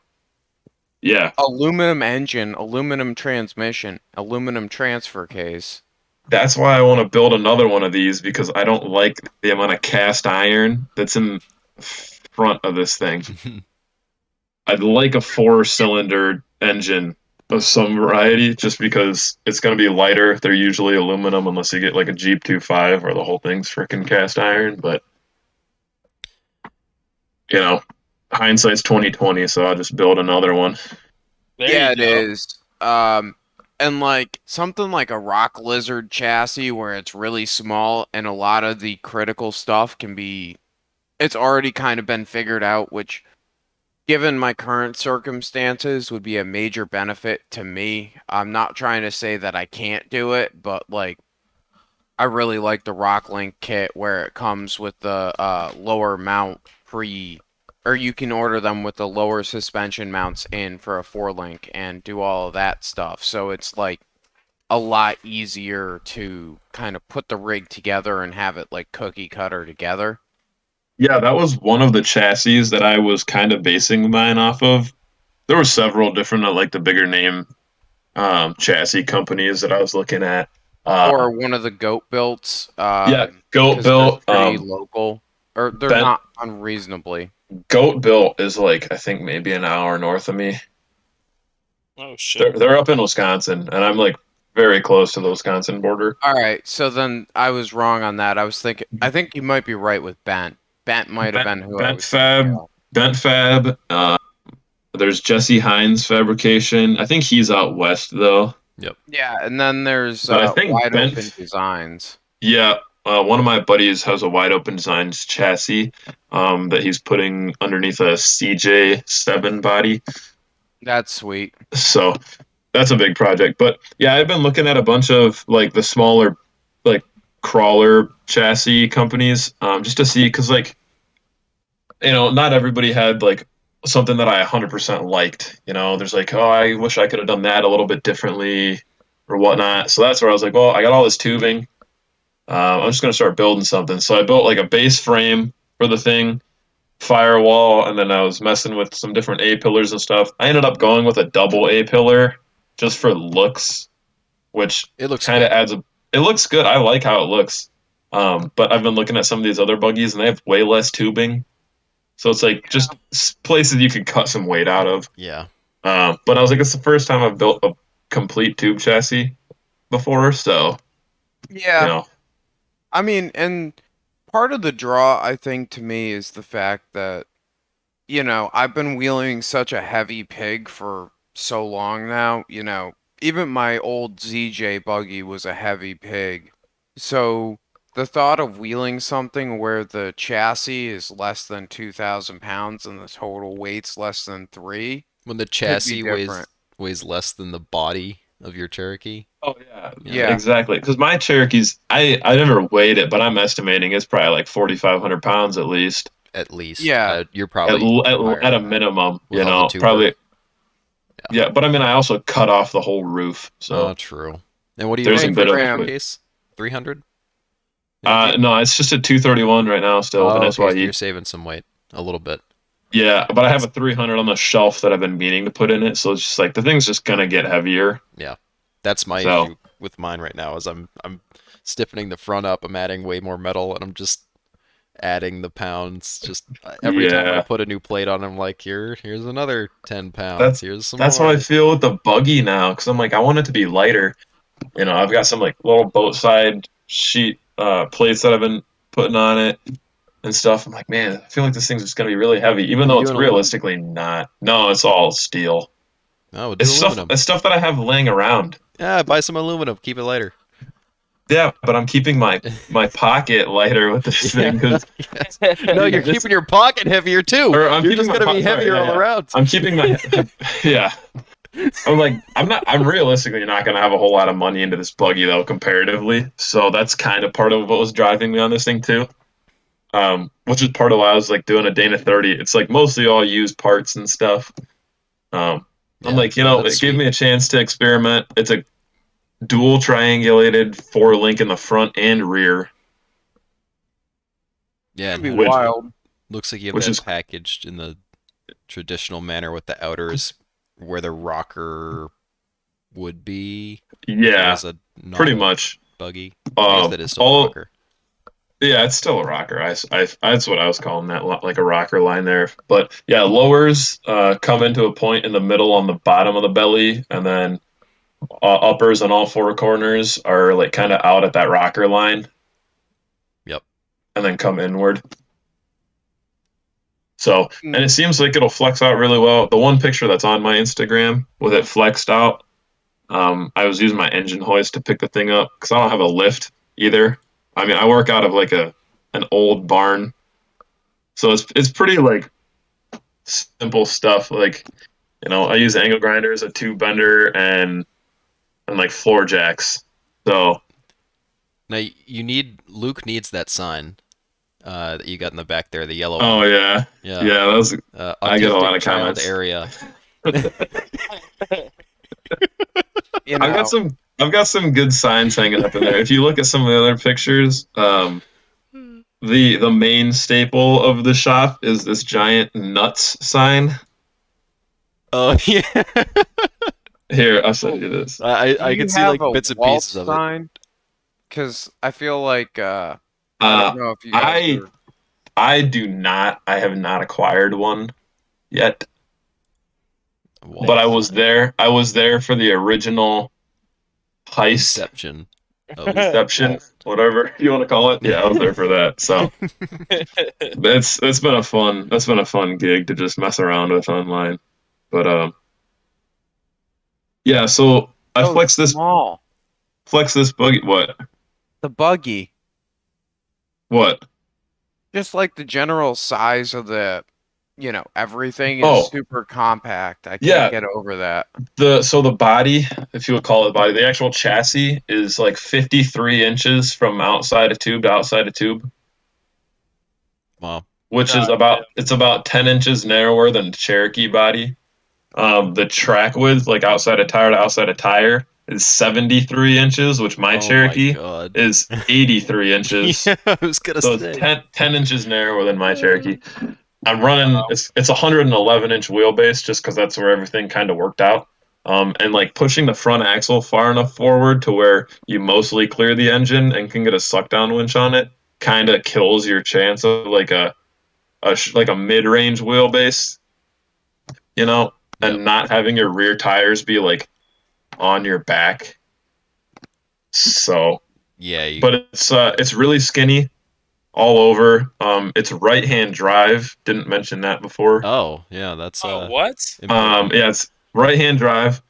yeah, aluminum engine, aluminum transmission, aluminum transfer case. that's why I want to build another one of these because I don't like the amount of cast iron that's in front of this thing. I'd like a four cylinder engine of some variety just because it's going to be lighter. They're usually aluminum unless you get like a Jeep 25 where the whole thing's freaking cast iron. But, you know, hindsight's 2020, so I'll just build another one. There yeah, you it go. is. Um, and like something like a rock lizard chassis where it's really small and a lot of the critical stuff can be. It's already kind of been figured out, which, given my current circumstances, would be a major benefit to me. I'm not trying to say that I can't do it, but like. I really like the Rocklink kit where it comes with the uh, lower mount pre or you can order them with the lower suspension mounts in for a four link and do all of that stuff. So it's like a lot easier to kind of put the rig together and have it like cookie cutter together. Yeah, that was one of the chassis that I was kind of basing mine off of. There were several different, uh, like the bigger name um, chassis companies that I was looking at. Uh, or one of the goat builts. Um, yeah, Goat 'cause Built. they're pretty Um, local. Or they're Ben- not unreasonably. Goat Built is like I think maybe an hour north of me. Oh They're, shit. they're up in Wisconsin, and I'm like very close to the Wisconsin border. All right, so then I was wrong on that. I was thinking, I think you might be right with Bent. Bent might have been who I Bent was Fab. Bent Fab. Uh, there's Jesse Haines Fabrication. I think he's out west though. Yep. Yeah, and then there's But I uh, think wide Bent- open designs. Yeah, uh, one of my buddies has a wide open designs chassis um, that he's putting underneath a CJ7 body. That's sweet. So that's a big project. But yeah, I've been looking at a bunch of like the smaller, like crawler chassis companies, um, just to see because like, you know, not everybody had like something that I 100% liked. You know, there's like, oh, I wish I could have done that a little bit differently or whatnot. So that's where I was like, well, I got all this tubing. Uh, I'm just gonna start building something. So I built like a base frame for the thing, firewall, and then I was messing with some different A pillars and stuff. I ended up going with a double A pillar just for looks, which It looks kind of adds a. It looks good. I like how it looks. Um, but I've been looking at some of these other buggies, and they have way less tubing. So it's like just places you could cut some weight out of. Yeah. Um, but I was like, it's the first time I've built a complete tube chassis before, so Yeah. you know, I mean, and part of the draw, I think, to me is the fact that, you know, I've been wheeling such a heavy pig for so long now. You know, even my old ZJ buggy was a heavy pig. So the thought of wheeling something where the chassis is less than 2,000 pounds and the total weight's less than three. When the chassis weighs weighs less than the body of your Cherokee. Oh yeah, Yeah. exactly. Because my Cherokee's, I I never weighed it, but I'm estimating it's probably like 4,500 pounds at least, At least. Yeah. Uh, you're at, probably l- at, at a minimum. You know, tuber. probably. Yeah. But I mean, I also cut off the whole roof, so Oh, true. And what do you There's for your case? Three hundred. uh, no, it's just a 231 right now still, oh, okay, that's so you're saving some weight a little bit. Yeah, but I have a 300 on the shelf that I've been meaning to put in it, so it's just like the thing's just gonna get heavier. Yeah, that's my So- issue with mine right now. Is I'm I'm stiffening the front up. I'm adding way more metal, and I'm just adding the pounds. Just uh, every time I put a new plate on, I'm like, here, here's another ten pounds. That's- here's some. That's more. how I feel with the buggy now, because I'm like, I want it to be lighter. You know, I've got some like little boat side sheet uh, plates that I've been putting on it and stuff. I'm like, man, I feel like this thing's just gonna be really heavy, even though it's aluminum? realistically not. No, it's all steel. Oh, we'll do It's stuff. It's stuff that I have laying around. Yeah, buy some aluminum. Keep it lighter. Yeah, but I'm keeping my my pocket lighter with this thing 'cause no, you're This- keeping your pocket heavier too. Or I'm you're just gonna be po- sorry, heavier yeah, all yeah. around. I'm keeping my yeah. I'm like I'm not I'm realistically not gonna have a whole lot of money into this buggy though comparatively. So that's kind of part of what was driving me on this thing too. Um, which is part of why I was like doing a Dana 30. It's like mostly all used parts and stuff. Um, I'm like, you know, that's it gave me a chance to experiment. It's a dual triangulated four link in the front and rear. Yeah, It'd be Which- wild. looks like you have which that is- packaged in the traditional manner with the outers where the rocker would be. Yeah, as a pretty much. buggy. I guess Um, that is still all a rocker. Yeah, it's still a rocker. I, I, that's what I was calling that, like a rocker line there. But yeah, lowers uh, come into a point in the middle on the bottom of the belly, and then uh, uppers on all four corners are like kind of out at that rocker line. Yep. And then come inward. So, Hmm. and it seems like it'll flex out really well. The one picture that's on my Instagram with it flexed out, um, I was using my engine hoist to pick the thing up because I don't have a lift either. I mean, I work out of like a an old barn, so it's it's pretty like simple stuff. Like, you know, I use angle grinders, a tube bender, and and like floor jacks. So Now you need Luke needs that sign uh, that you got in the back there, the yellow. oh one. yeah, yeah. yeah, that was Uh, I get a lot of comments. Area. You know, I've got some I've got some good signs hanging up in there. If you look at some of the other pictures, um, the the main staple of the shop is this giant nuts sign. Oh yeah. Here, I'll send you this. I do I can see like bits and Walt pieces of it. sign? Because I feel like uh, I Uh, don't know if you I- are- I do not. I have not acquired one yet, Wall but I was there. I was there for the original heist Inception. of inception, whatever you want to call it. Yeah, I was there for that. So it's it's been a fun that's been a fun gig to just mess around with online. But um, yeah. So I so flex this small. flex this buggy. What The buggy, what? just like the general size of the, you know, everything is Oh. super compact. I can't Yeah. get over that. The so the body, if you would call it body, the actual chassis is like 53 inches from outside of tube to outside of tube. Wow. which is God about it's about 10 inches narrower than the Cherokee body. Um, the track width, like outside of tire to outside of tire, is 73 inches, which my oh Cherokee My is 83 inches. yeah, I was gonna so say. it's 10, 10 inches narrower than my Cherokee. I'm running Wow. it's it's 111 inch wheelbase just because that's where everything kind of worked out. Um, and like pushing the front axle far enough forward to where you mostly clear the engine and can get a suck down winch on it, kind of kills your chance of like a, a sh- like a mid range wheelbase, you know, and Yep. not having your rear tires be like on your back. So Yeah, you, but it's uh, it's really skinny all over. Um, it's right hand drive. Didn't mention that before. oh yeah, that's Oh, uh, what? Um, yeah, it's right hand drive.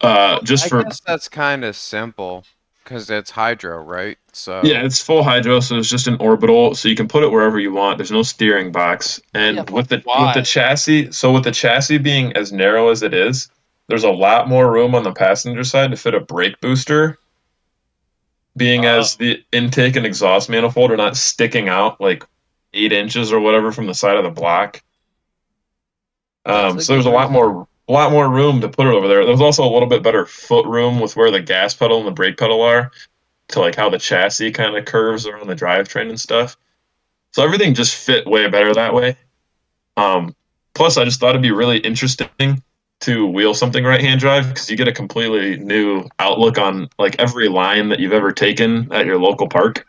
Uh, just I for guess that's kind of simple because it's hydro, right? So yeah, it's full hydro, so it's just an orbital, so you can put it wherever you want. There's no steering box, and Yeah, with the why? with the chassis, so with the chassis being as narrow as it is, there's a lot more room on the passenger side to fit a brake booster. Being Oh. as the intake and exhaust manifold are not sticking out like eight inches or whatever from the side of the block. Um, so there's a lot more a lot more room to put it over there. There's also a little bit better foot room with where the gas pedal and the brake pedal are to like how the chassis kind of curves around the drivetrain and stuff. So everything just fit way better that way. Um, plus, I just thought it'd be really interesting to wheel something right hand drive because you get a completely new outlook on like every line that you've ever taken at your local park.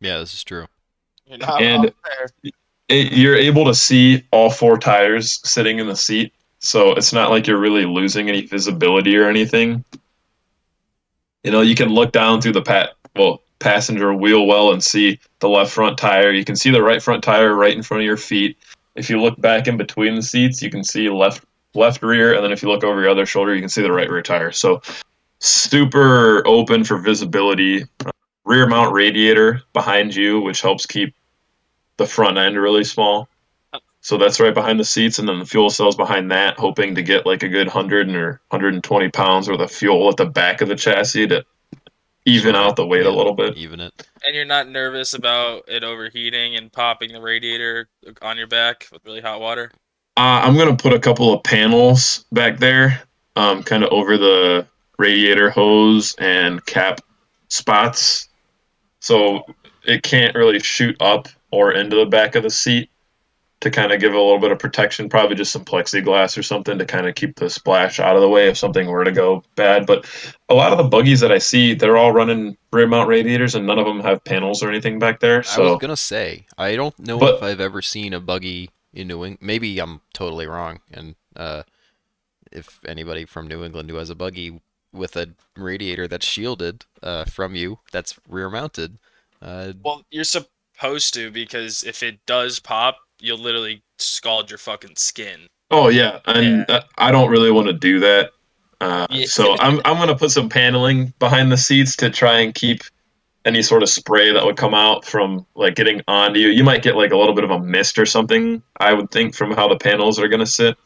yeah, this is true. You're And- It, you're able to see all four tires sitting in the seat, so it's not like you're really losing any visibility or anything. You know, you can look down through the pat well passenger wheel well and see the left front tire. You can see the right front tire right in front of your feet. If you look back in between the seats, you can see left left rear, and then if you look over your other shoulder, you can see the right rear tire. So super open for visibility. Rear mount radiator behind you, which helps keep the front end really small. So that's right behind the seats, and then the fuel cells behind that, hoping to get like a good 100 or 120 pounds worth of fuel at the back of the chassis to even out the weight Yeah, a little bit. Even it. And you're not nervous about it overheating and popping the radiator on your back with really hot water. Uh, I'm gonna put a couple of panels back there, um, kind of over the radiator hose and cap spots, so it can't really shoot up or into the back of the seat to kind of give a little bit of protection. Probably just some plexiglass or something to kind of keep the splash out of the way if something were to go bad. But a lot of the buggies that I see, they're all running rear mount radiators, and none of them have panels or anything back there. So I So was gonna say I don't know But- if I've ever seen a buggy in New England. Maybe I'm totally wrong, and uh, if anybody from New England who has a buggy with a radiator that's shielded uh, from you, that's rear mounted. Uh, Well, you're supposed to because if it does pop, you'll literally scald your fucking skin. Oh yeah, and uh, I don't really want to do that. Uh, Yeah. So I'm I'm gonna put some paneling behind the seats to try and keep any sort of spray that would come out from like getting onto you. You might get like a little bit of a mist or something. I would think from how the panels are gonna sit.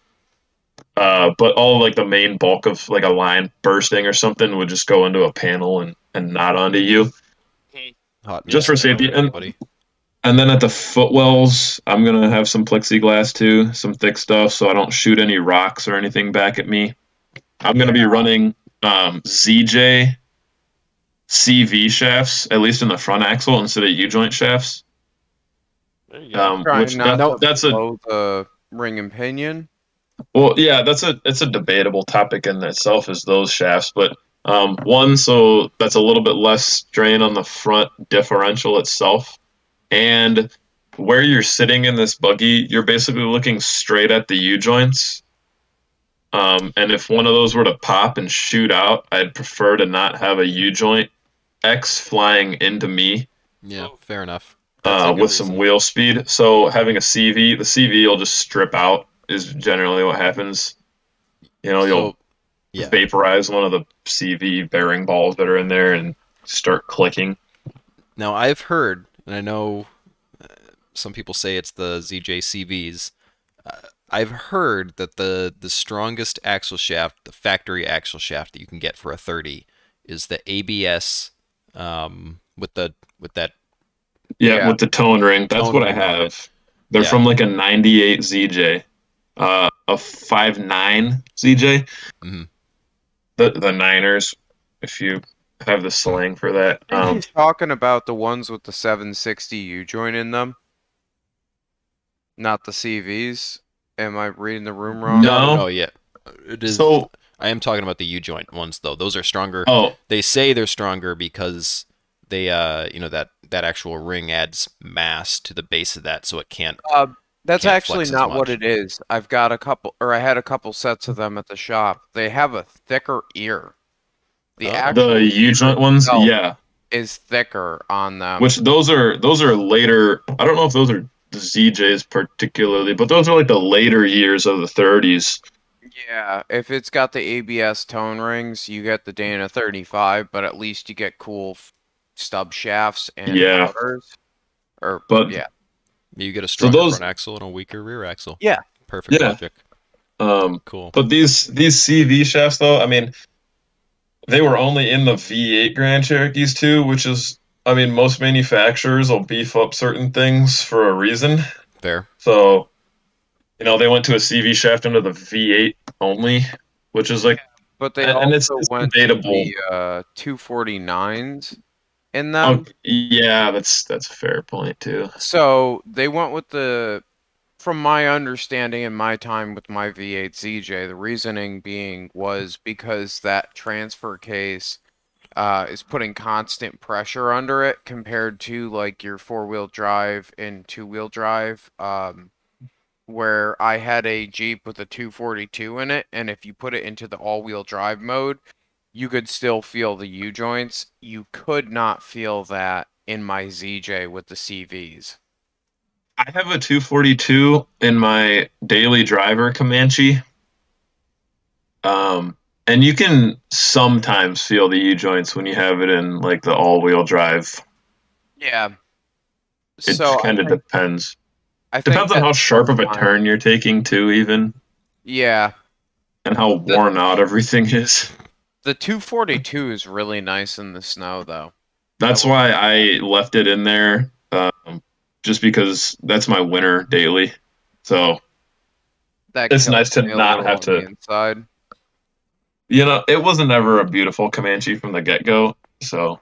Uh, but all like the main bulk of like a line bursting or something would just go into a panel and and not onto you. hot Just for mix, I don't safety, and- anybody. And then at the footwells, I'm gonna have some plexiglass too, some thick stuff, so I don't shoot any rocks or anything back at me. I'm gonna be running um, ZJ CV shafts, at least in the front axle, instead of U joint shafts. There you go. Um, Trying which not that- to that's a blow the ring and pinion. well, yeah, that's a it's a debatable topic in itself is those shafts, but um, one so that's a little bit less strain on the front differential itself, and where you're sitting in this buggy, you're basically looking straight at the U joints. Um, and if one of those were to pop and shoot out, I'd prefer to not have a U joint X flying into me Yeah, Oh. fair enough. Uh, good with some reason. wheel speed. So having a CV, the CV will just strip out is generally what happens. You know, you'll yeah. vaporize one of the CV bearing balls that are in there and start clicking. Now I've heard, and I know uh, some people say it's the ZJCVs. Uh, I've heard that the the strongest axle shaft, the factory axle shaft that you can get for a 30, is the ABS um, with the with that. Yeah, Yeah. with the tone ring. That's Tone what I ring on it. have. They're Yeah. from like a 98 ZJ, uh, a 5.9 ZJ. Mhm. The the Niners, if you have the slang for that. Um, He's talking about the ones with the 760 U joint in them, not the CVs. Am I reading the room wrong? No. no, no, yeah. It is. so, I am talking about the U joint ones though. Those are stronger. oh, They say they're stronger because they, uh, you know, that that actual ring adds mass to the base of that, so it can't. Uh, that's Can't actually flex not what it is. I've got a couple, or I had a couple sets of them at the shop. They have a thicker ear. The Oh. actual the U joint ones, yeah. is thicker on them. Which those are those are later. I don't know if those are the ZJs particularly, but those are like the later years of the 30s. Yeah, if it's got the ABS tone rings, you get the Dana 35, but at least you get cool f- stub shafts and Yeah. motors. Or But yeah, You get a stronger those- front axle and a weaker rear axle. Yeah. Perfect Yeah. logic. um, Cool. but these these CV shafts though, I mean, they were only in the V8 Grand Cherokees too, which is, I mean, most manufacturers will beef up certain things for a reason. There. So, you know, they went to a CV shaft under the V8 only, which is like, but they and- also and it's- it's went debatable. to the uh, 249s in them. oh, yeah, that's that's a fair point too. So they went with the, from my understanding and my time with my V8 ZJ, the reasoning being was because that transfer case uh, is putting constant pressure under it compared to like your four wheel drive and two wheel drive. Um, where I had a Jeep with a 242 in it, and if you put it into the all wheel drive mode, you could still feel the U joints. You could not feel that in my ZJ with the CVs. I have a 242 in my daily driver Comanche, Um, and you can sometimes feel the U joints when you have it in like the all wheel drive. Yeah. It so kind of depends. I think Depends on how sharp of a turn you're taking too, even, Yeah. and how worn out everything is. The 242 is really nice in the snow, though. That's will- why I left it in there, just because that's my winner daily. So That It's nice to not have to- inside. you know, it wasn't ever a beautiful Comanche from the get go. So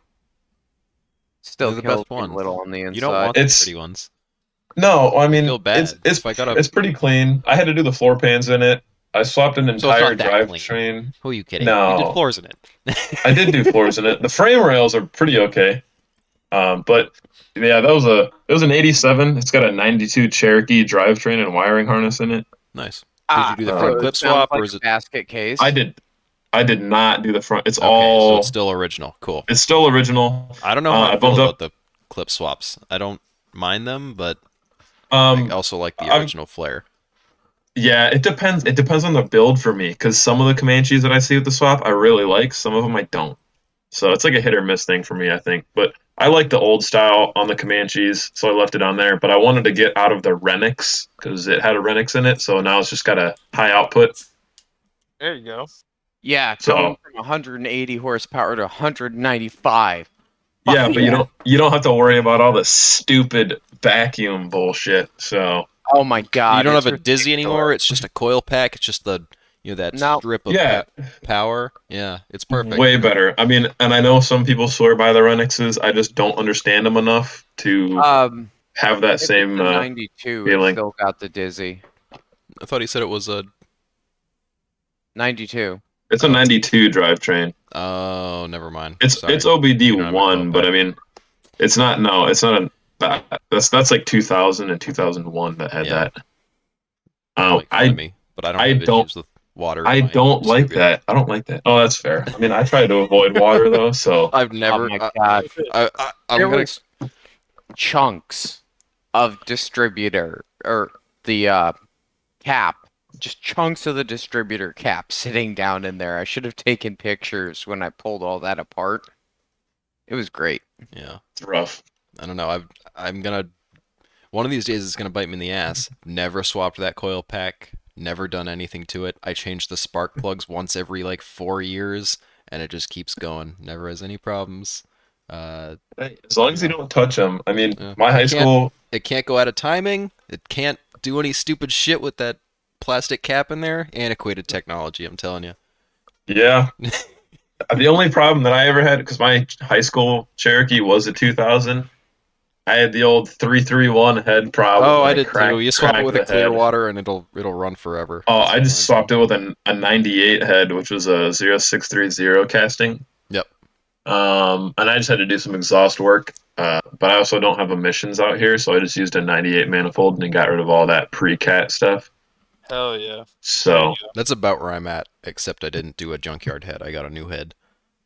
Still the best one. little on the inside. You don't want the It's- pretty ones. no, I mean, feel bad. it's it's I gotta- it's pretty clean. I had to do the floor pans in it. I swapped an entire not that drivetrain. Who are you kidding? No. You did floors in it. I did do floors in it. The frame rails are pretty okay. Um, but yeah, that was a it was an 87. It's got a 92 Cherokee drivetrain and wiring harness in it. Nice. Ah, you do the front so it clip sounds swap, or is it- basket case? I did I did not do the front. It's Okay, all so it's still original. Cool. it's still original. I don't know Uh, how I I feel about up- the clip swaps. I don't mind them, but Um I also like the I'm- original flare. yeah, it depends it depends on the build for me cuz some of the Comanches that I see with the swap I really like, some of them I don't. So it's like a hit or miss thing for me, I think. But I like the old style on the Comanches, so I left it on there. But I wanted to get out of the Renix because it had a Renix in it, so now it's just got a high output. There you go. yeah, So- from 180 horsepower to 195. Yeah, Fuck but you don't you don't have to worry about all the stupid vacuum bullshit. So Oh my god! you don't it's have a dizzy anymore. It's just a coil pack. It's just the you know that No. strip of yeah, power. Yeah, it's perfect. way better. I mean, and I know some people swear by the Renixes. I just don't understand them enough to Um, have that same. it's a Uh, 92. feeling. It still got the dizzy. I thought he said it was a. 92. it's a '92 drivetrain. Oh, never mind. It's Sorry. it's OBD have a one, but. I mean, it's not. No, it's not a. that- That's that's like 2000 and 2001 that had Yeah. that. Don't Um, I of me, but I don't. I don't- with water. I don't like distributor. that. I don't like that. Oh, that's fair. I mean, I try to avoid water though, so I've never. oh my I, god! I, I, I'm there gonna. was chunks of distributor or the uh, cap, just chunks of the distributor cap sitting down in there. I should have taken pictures when I pulled all that apart. It was great. Yeah. it's rough. I don't know. I've, I'm gonna. One of these days, it's gonna bite me in the ass. Never swapped that coil pack. Never done anything to it. I change the spark plugs once every like four years, and it just keeps going. Never has any problems. Uh, As long as you don't touch them. I mean, Yeah. my high school. it can't go out of timing. It can't do any stupid shit with that plastic cap in there. Antiquated technology, I'm telling you. Yeah. the only problem that I ever had, because my high school Cherokee was a 2000, I had the old 331 head problem. Oh, I Like, did crack- too. You swap it with a clear head. water, and it'll it'll run forever. Oh, I just swapped it with an, a 98 head, which was a 0630 casting. Yep. Um, and I just had to do some exhaust work. Uh, but I also don't have emissions out here, so I just used a 98 manifold and got rid of all that pre-cat stuff. Hell yeah. So That's about where I'm at, except I didn't do a junkyard head. I got a new head.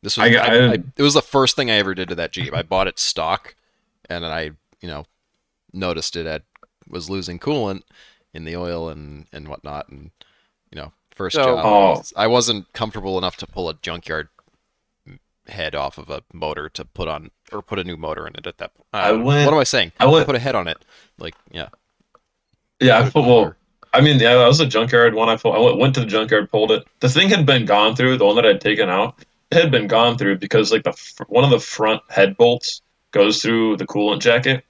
This was I got- I- I- I- it was the first thing I ever did to that Jeep. I bought it stock, and I, you know, noticed it had was losing coolant in the oil and and whatnot, and you know, first So- job. Oh. I, was, I wasn't comfortable enough to pull a junkyard head off of a motor to put on or put a new motor in it at that point. Uh, I went- what am I saying? I went- put a head on it. Like, yeah. yeah, I Put well. I mean, yeah, that was a junkyard one. I pulled, I went, went to the junkyard, pulled it. The thing had been gone through. The one that I'd taken out, it had been gone through because like the fr- one of the front head bolts goes through the coolant jacket,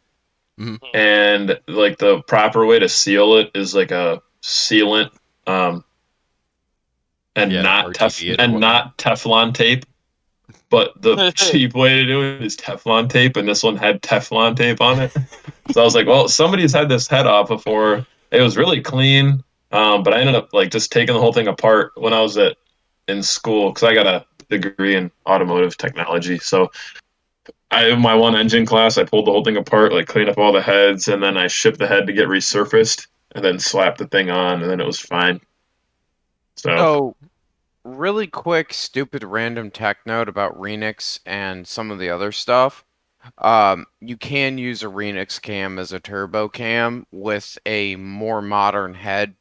Mhm. and like the proper way to seal it is like a sealant, um, and Yeah, not tef- RTV it or and whatnot. not Teflon tape. But the cheap way to do it is Teflon tape, and this one had Teflon tape on it. so I was like, well, somebody's had this head off before. It was really clean, um, but I ended up like just taking the whole thing apart when I was at in school because I got a degree in automotive technology. So I my one engine class, I pulled the whole thing apart, like cleaned up all the heads, and then I shipped the head to get resurfaced, and then slapped the thing on, and then it was fine. So So, really quick, stupid random tech note about Renix and some of the other stuff. Um, you can use a Renix cam as a turbo cam with a more modern head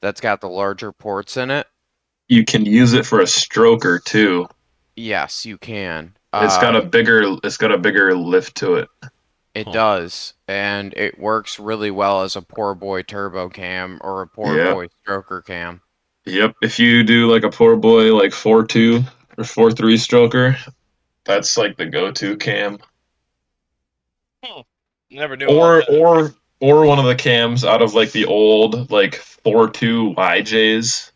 that's got the larger ports in it. you can use it for a stroker too. Yes, you can. It's Uh, got a bigger it's got a bigger lift to it. It Huh. does, and it works really well as a poor boy turbo cam or a poor Yeah. boy stroker cam. Yep. If you do like a poor boy like four two or four three stroker, that's like the go to cam. Never knew. Or or or one of the cams out of like the old like four two YJs.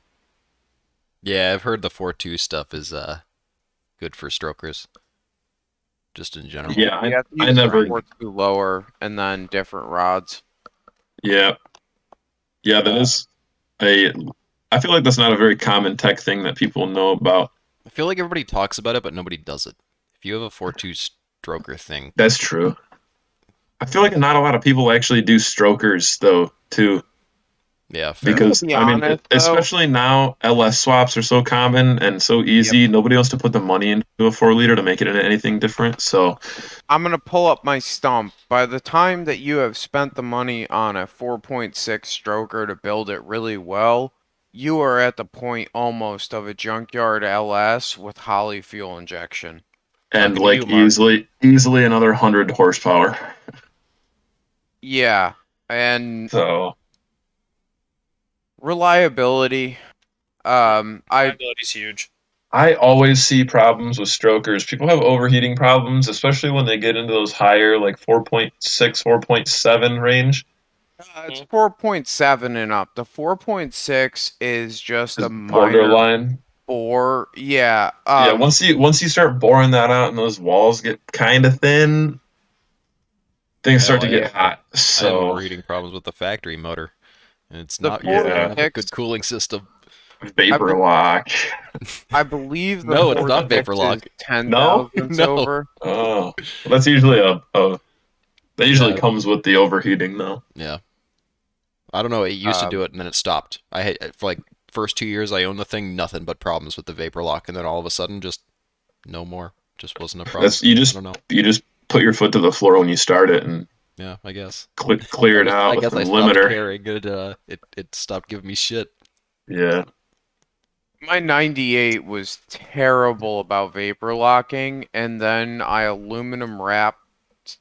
Yeah, I've heard the 4-2 stuff is uh good for strokers. Just in general. Yeah, I, You have to I never- four two lower and then different rods. yeah. Yeah, that is a I feel like that's not a very common tech thing that people know about. I feel like everybody talks about it, but nobody does it. If you have a 4-2 stroker thing, That's true. I feel like not a lot of people actually do strokers though too. Yeah, fair. because be I mean, honest, though- especially now, LS swaps are so common and so easy. Nobody wants to put the money into a four liter to make it into anything different. So I'm gonna pull up my stump. By the time that you have spent the money on a 4.6 stroker to build it really well, you are at the point almost of a junkyard LS with Holley fuel injection. and like you, Mark. easily, easily another hundred horsepower. Yeah, and So reliability. Um, I Liability's huge. I always see problems with strokers. People have overheating problems, especially when they get into those higher, like 4.6, 4.7 range. uh, it's 4.7 and up. The 4.6 is just a minor Borderline. bore. Yeah. Um, yeah, once you once you start boring that out and those walls get kind of thin, things start Oh, to yeah. get hot. I have So overheating problems with the factory motor. And it's The not four good. I a good cooling system. vapor been- lock. I believe the No, it's not vapor lock. 10,000 No. over. Oh, that's usually a, a that usually Yeah. comes with the overheating though. Yeah. I don't know. It used to Um, do it and then it stopped. I had for like first two years I owned the thing, nothing but problems with the vapor lock, and then all of a sudden just no more. Just wasn't a problem. That's you I just don't know. you just put your foot to the floor when you start it and Yeah, I guess. cl- clear it out I with guess the I stopped limiter. caring. It uh, it it stopped giving me shit. Yeah, My 98 was terrible about vapor locking, and then I aluminum wrapped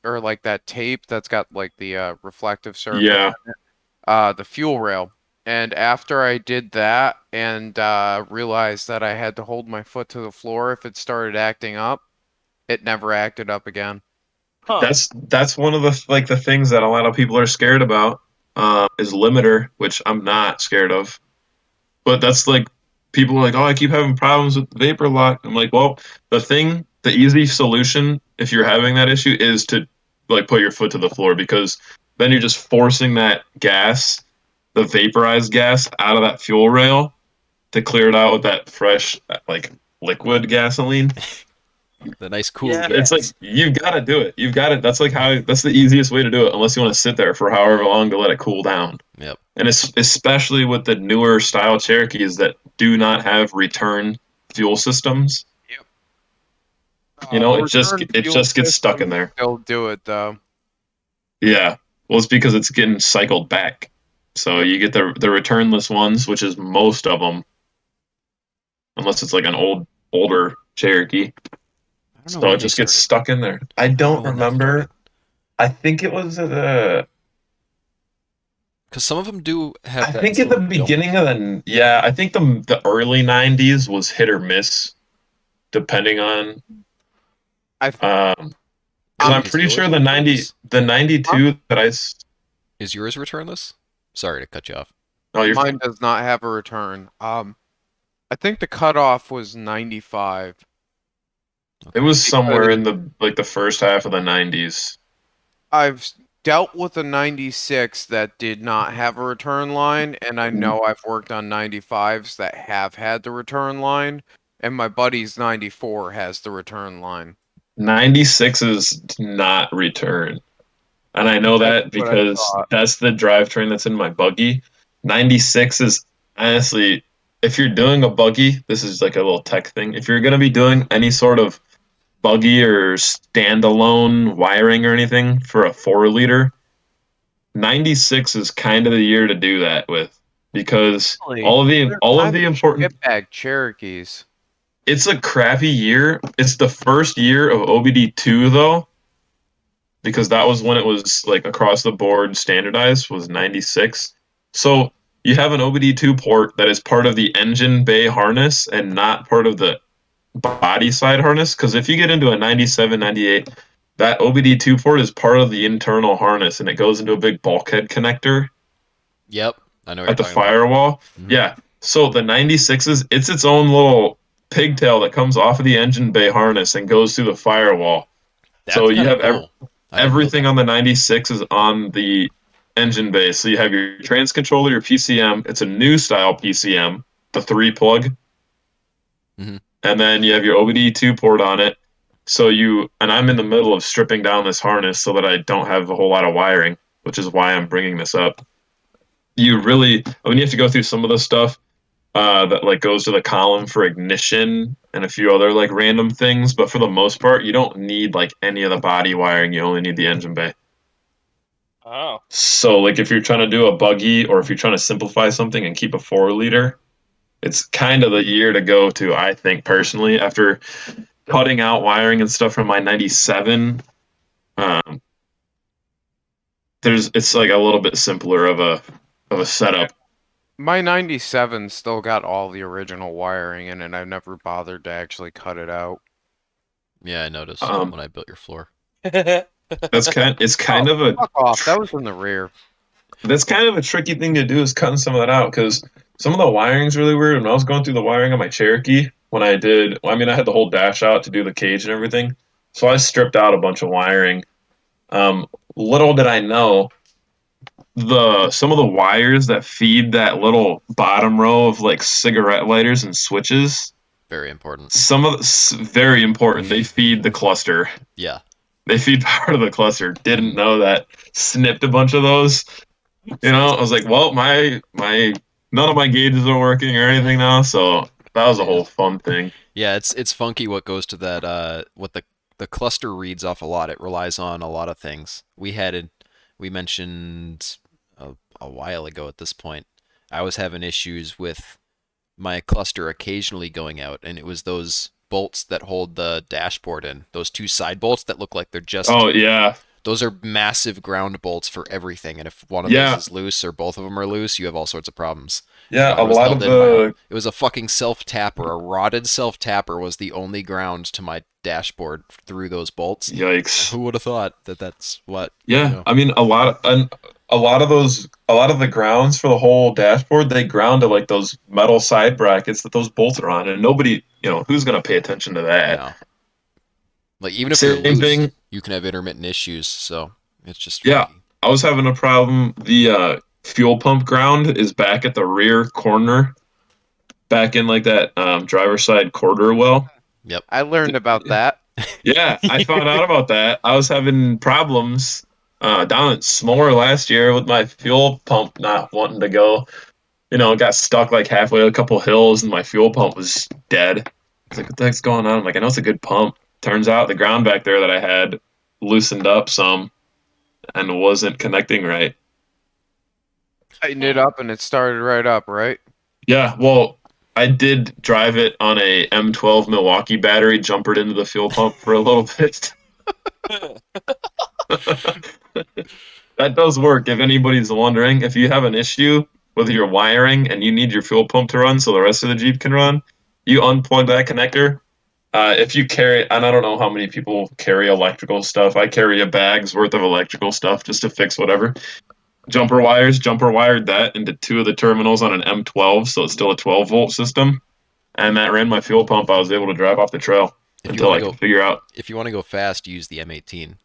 or like that tape that's got like the uh, reflective surface. yeah. uh, the fuel rail. And after I did that and uh, realized that I had to hold my foot to the floor if it started acting up, it never acted up again. Huh. That's that's one of the like the things that a lot of people are scared about uh, is limiter, which I'm not scared of. But that's like people are like, oh, I keep having problems with the vapor lock. I'm like, well, the thing, the easy solution if you're having that issue is to like put your foot to the floor because then you're just forcing that gas, the vaporized gas, out of that fuel rail to clear it out with that fresh like liquid gasoline. The nice cool. Yeah. It's like you've got to do it. You've got it. That's like how. That's the easiest way to do it, unless you want to sit there for however long to let it cool down. Yep. And it's especially with the newer style Cherokees that do not have return fuel systems. Yep. You know, it just- Uh, it just gets stuck in there. They'll do it though. Yeah. Well, it's because it's getting cycled back. So you get the the returnless ones, which is most of them, unless it's like an old older Cherokee. I don't know So it just gets started. stuck in there. I I don't know when that remember. I think it was uh Because some of them do have. I that think in the sort of built- beginning of the yeah, I think the the early '90s was hit or miss, depending on. I Um, 'cause Um, I'm pretty sure the '90 returnless? the '92 that I. s- Is yours returnless? Sorry to cut you off. Oh, you're Mine does not have a return. Um, I think the cutoff was 95. it was somewhere in the like the first half of the '90s. I've dealt with a 96 that did not have a return line, and I know mm-hmm. I've worked on 95s that have had the return line, and my buddy's 94 has the return line. '96 is not return, and I know that That's what I because that's the drivetrain that's in my buggy. '96 is honestly, if you're doing a buggy, this is like a little tech thing. If you're gonna be doing any sort of buggy or standalone wiring or anything for a four liter, 96 is kind of the year to do that with because Really? all of the all of the important Shitbag Cherokees. it's a crappy year. It's the first year of OBD2 though, because that was when it was like across the board standardized was 96. So you have an OBD2 port that is part of the engine bay harness and not part of the body side harness. Because if you get into a 97, 98, that OBD2 port is part of the internal harness and it goes into a big bulkhead connector Yep. I know at the you're talking about. firewall. Mhm. Yeah. So the 96s, it's its own little pigtail that comes off of the engine bay harness and goes through the firewall. That's so you have cool. Everything on the 96 is on the engine bay. So you have your trans controller, your PCM. It's a new style PCM, the three plug. Mhm. And then you have your OBD2 port on it. So you, and I'm in the middle of stripping down this harness so that I don't have a whole lot of wiring, which is why I'm bringing this up. You really, I mean, you have to go through some of the stuff uh, that like goes to the column for ignition and a few other like random things, but for the most part, you don't need like any of the body wiring. You only need the engine bay. Oh. So, like, if you're trying to do a buggy or if you're trying to simplify something and keep a four liter, it's kind of the year to go to, I think, personally. After cutting out wiring and stuff from my 97, um, there's it's like a little bit simpler of a of a setup. My 97 still got all the original wiring in it. I never bothered to actually cut it out. Yeah, I noticed Um, when I built your floor. That's kind. It's kind of a Fuck off. That was in the rear. that's kind of a tricky thing to do is cutting some of that out because some of the wiring's really weird. When I was going through the wiring on my Cherokee, when I did, I mean, I had the whole dash out to do the cage and everything, so I stripped out a bunch of wiring. Um, little did I know, the some of the wires that feed that little bottom row of like cigarette lighters and switches, Very important. some of very important. They feed the cluster. Yeah. They feed part of the cluster. Didn't know that. Snipped a bunch of those. You know, I was like, well, my my none of my gauges are working or anything now, so that was a whole fun thing. Yeah, it's it's funky what goes to that uh what the the cluster reads off a lot. It relies on a lot of things. We had it we mentioned a, a while ago at this point. I was having issues with my cluster occasionally going out and it was those bolts that hold the dashboard in. Those two side bolts that look like they're just Oh yeah, those are massive ground bolts for everything and if one of Yeah. those is loose or both of them are loose, you have all sorts of problems. yeah. A lot of the It was a fucking self tapper. A rotted self tapper was the only ground to my dashboard through those bolts. yikes. Who would have thought that that's what? Yeah, know. I mean a lot of and a lot of those a lot of the grounds for the whole dashboard they ground to like those metal side brackets that those bolts are on, and nobody, you know, who's gonna pay attention to that? No. Like even if they're Same loose, thing. You can have intermittent issues. So it's just Yeah. funky. I was having a problem. The uh, fuel pump ground is back at the rear corner, back in like that um, driver side quarter well. Yep, I learned about that. Yeah, I found out about that. I was having problems uh, down at SMORR last year with my fuel pump not wanting to go. You know, got stuck like halfway a couple hills, and my fuel pump was dead. I was like, "What the heck's going on?" I'm like, "I know it's a good pump." Turns out the ground back there that I had loosened up some and wasn't connecting right. Tightened it up and it started right up, right? Yeah, well, I did drive it on a M12 Milwaukee battery, jumpered into the fuel pump for a little bit. that does work. If anybody's wondering, if you have an issue with your wiring and you need your fuel pump to run so the rest of the Jeep can run, you unplug that connector. Uh, if you carry, and I don't know how many people carry electrical stuff. I carry a bag's worth of electrical stuff just to fix whatever jumper wires, jumper wired that into two of the terminals on an M12, so it's still a 12 volt system. And that ran my fuel pump. I was able to drive off the trail If until I to could figure out. if you want to go fast, use the M18.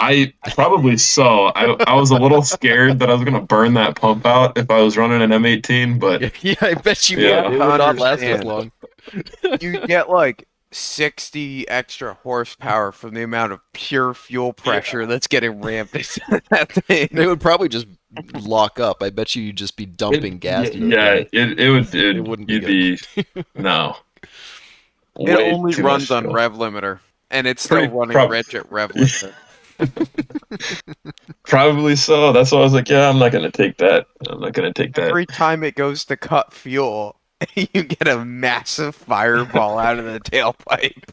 I probably so. I, I was a little scared that I was going to burn that pump out if I was running an M18, but yeah, I bet you Yeah. would. It would not last as long. You get like 60 extra horsepower from the amount of pure fuel pressure that's getting ramped into that thing. They would probably just lock up. I bet you you'd just be dumping it, gas. Yeah, yeah, it, it would. It, It wouldn't be you'd be, no. It Way only runs on rev limiter, and it's still Pretty running prob- rich at rev limiter. Probably so. That's why I was like, yeah, I'm not gonna take that. I'm not gonna take that. Every time it goes to cut fuel, you get a massive fireball out of the tailpipe.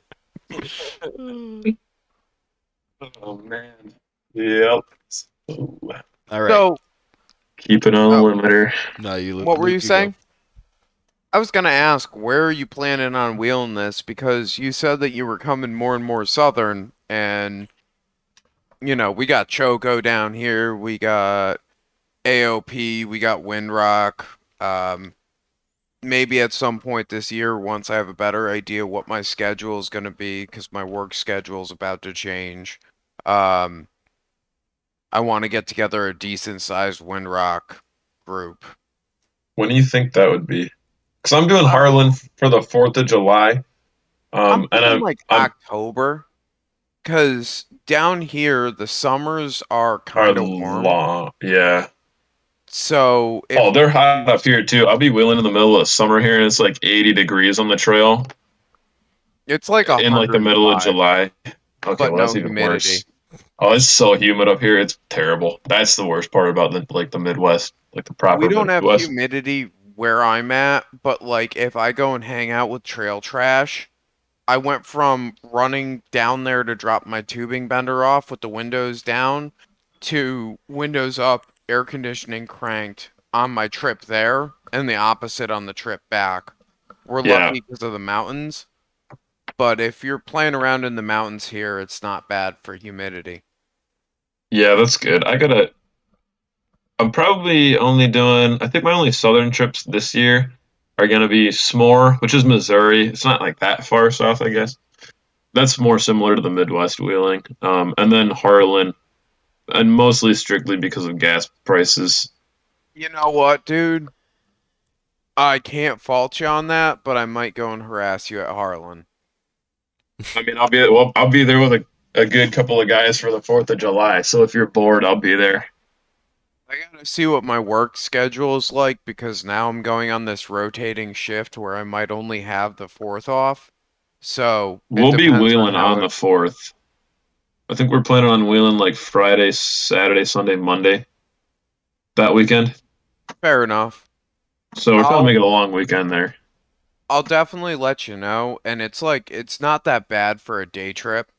Oh man. Yep. So, All right. So, keep it on the Oh. limiter. no, you. what were Luke, you go. saying? I was gonna ask, where are you planning on wheeling this? Because you said that you were coming more and more southern, and you know we got Choco down here, we got AOP, we got Windrock. Um, maybe at some point this year, once I have a better idea what my schedule is gonna be, because my work schedule is about to change. Um, I want to get together a decent sized Windrock group. When do you think that would be? Because I'm doing Harlan for the Fourth of July. I'm Um, and I'm like I'm- October, because down here the summers are kind of warm. long. Yeah. So Oh, they're hot up here too. I'll be wheeling in the middle of summer here, and it's like 80 degrees on the trail it's like in like the middle of July. Okay, But well, no that's even humidity. worse. Oh, it's so humid up here. It's terrible. That's the worst part about the like the Midwest, like the proper we don't have humidity where I'm at, but like if I go and hang out with trail trash, I went from running down there to drop my tubing bender off with the windows down to windows up, air conditioning cranked on my trip there, and the opposite on the trip back. We're Yeah. lucky because of the mountains. But if you're playing around in the mountains here, it's not bad for humidity. Yeah, that's good. I gotta. I'm probably only doing. I think my only southern trips this year are gonna be SMORR, which is Missouri. It's not like that far south, I guess. That's more similar to the Midwest wheeling. Um, and then Harlan, and mostly strictly because of gas prices. You know what, dude? I can't fault you on that, but I might go and harass you at Harlan. I mean, I'll be well. I'll be there with a, a good couple of guys for the Fourth of July. So if you're bored, I'll be there. I gotta see what my work schedule is like because now I'm going on this rotating shift where I might only have the fourth off. So it We'll be depends wheeling how on it- the fourth. I think we're planning on wheeling like Friday, Saturday, Sunday, Monday. That weekend. Fair enough. So we're I'll- probably making a long weekend there. I'll definitely let you know, and it's like it's not that bad for a day trip.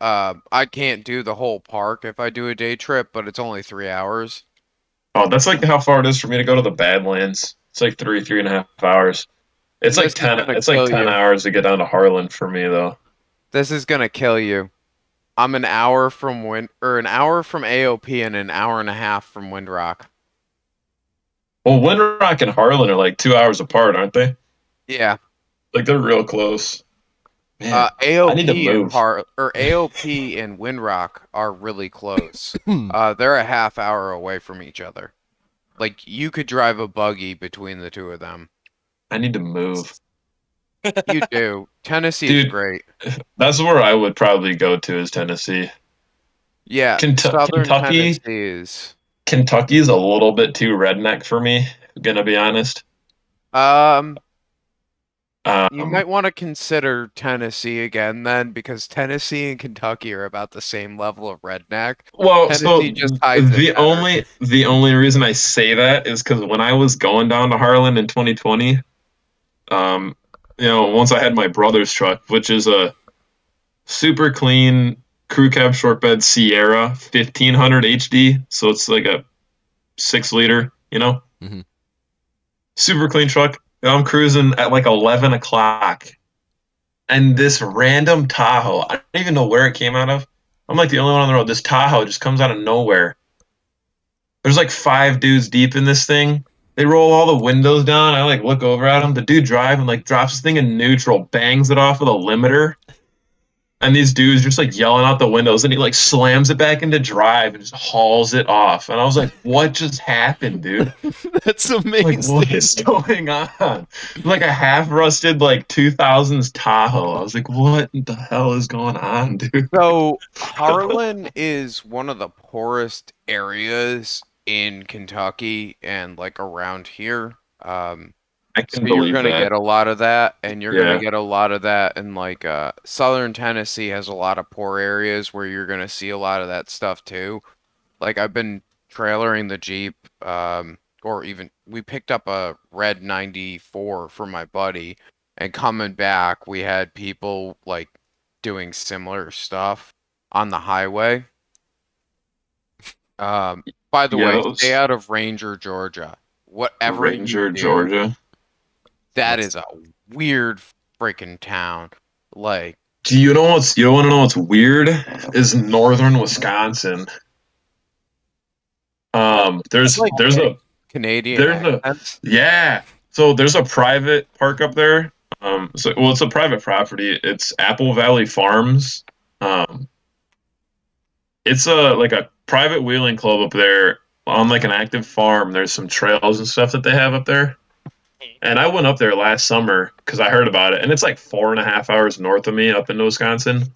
Uh, I can't do the whole park if I do a day trip, but it's only three hours. Oh, that's like how far it is for me to go to the Badlands. It's like three, three and a half hours. It's This like ten. It's like ten you. hours to get down to Harlan for me, though. This is gonna kill you. I'm an hour from Wind or an hour from AOP and an hour and a half from Windrock. Well, Windrock and Harlan are like two hours apart, aren't they? Yeah. Like they're real close. Man, Uh, I need to AOP and or AOP and Windrock are really close. Hmm. uh, they're a half hour away from each other. Like you could drive a buggy between the two of them. I need to move. You do. Tennessee is great. That's where I would probably go to is Tennessee. Yeah, Kentu- Kentucky? Tennessee is. Kentucky's a little bit too redneck for me. Gonna be honest. Um, Um, you might want to consider Tennessee again then, because Tennessee and Kentucky are about the same level of redneck. Well, so Tennessee just hides the only the only reason I say that is because when I was going down to Harlan in 2020, um, you know, once I had my brother's truck, which is a super clean crew cab short bed Sierra 1500 HD, so it's like a six liter, you know, Mhm. super clean truck. And I'm cruising at like 11 o'clock, and this random Tahoe, I don't even know where it came out of. I'm like the only one on the road. This Tahoe just comes out of nowhere. There's like five dudes deep in this thing. They roll all the windows down. I like look over at him. The dude driving like drops this thing in neutral, bangs it off with a limiter. And these dudes just like yelling out the windows, and he like slams it back into drive and just hauls it off. And I was like, "What just happened, dude? That's Like, amazing. what is going on?" Like a half rusted like 2000s Tahoe. I was like, "What the hell is going on, dude?" So Harlan is one of the poorest areas in Kentucky and like around here. Um, I So can you're gonna get a lot of that, and you're Yeah. gonna get a lot of that in like uh southern Tennessee has a lot of poor areas where you're gonna see a lot of that stuff too. Like I've been trailering the Jeep, um, or even we picked up a red 94 for my buddy, and coming back we had people like doing similar stuff on the highway. Um, by the Yeah, way, was- stay out of Ranger, Georgia. Whatever Ranger, do, Georgia. That That's- a weird freaking town. Like, Do you know what's you want to know what's weird? Is northern Wisconsin. Um, there's like- there's a Canadian There's a- yeah. So there's a private park up there. Um, so well, it's a private property. It's Apple Valley Farms. Um, it's a like a private wheeling club up there on like an active farm. There's some trails and stuff that they have up there. And I went up there last summer because I heard about it, and it's like four and a half hours north of me up into Wisconsin.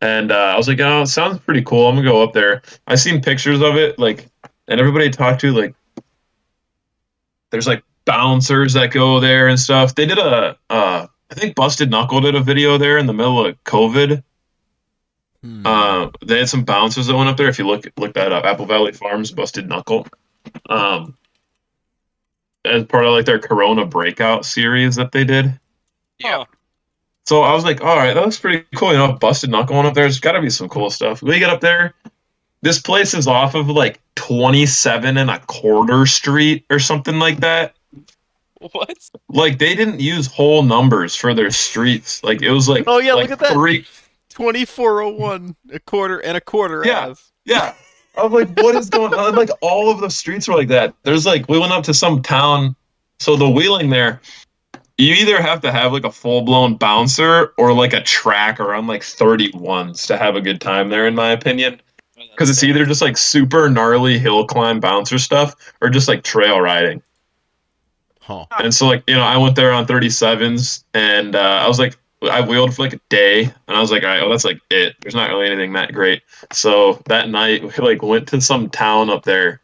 And uh, I was like, oh, it sounds pretty cool. I'm gonna go up there. I seen pictures of it, like, and everybody I talked to, like, there's like bouncers that go there and stuff. They did a, uh, I think Busted Knuckle did a video there in the middle of COVID. Hmm. Uh, they had some bouncers that went up there. If you look look that up, Apple Valley Farms Busted Knuckle, um, as part of like their Corona breakout series that they did. Yeah. So I was like, all right, that looks pretty cool. You know, Busted Knuckle going up there. There's got to be some cool stuff. We get up there. This place is off of like 27 and a quarter street or something like that. What? Like they didn't use whole numbers for their streets. Like it was like Oh, yeah, like look at that. Three, 2401, a quarter and a quarter Yeah. half. Yeah. I was like, what is going on? Like all of the streets were like that. There's like we went up to some town. So the wheeling there, you either have to have like a full blown bouncer or like a track around like 31s to have a good time there, in my opinion. Because it's either just like super gnarly hill climb bouncer stuff or just like trail riding. Huh. And so like, you know, I went there on 37s and uh, I was like I wheeled for like a day and I was like, all right, well that's like it. There's not really anything that great. So that night we like went to some town up there.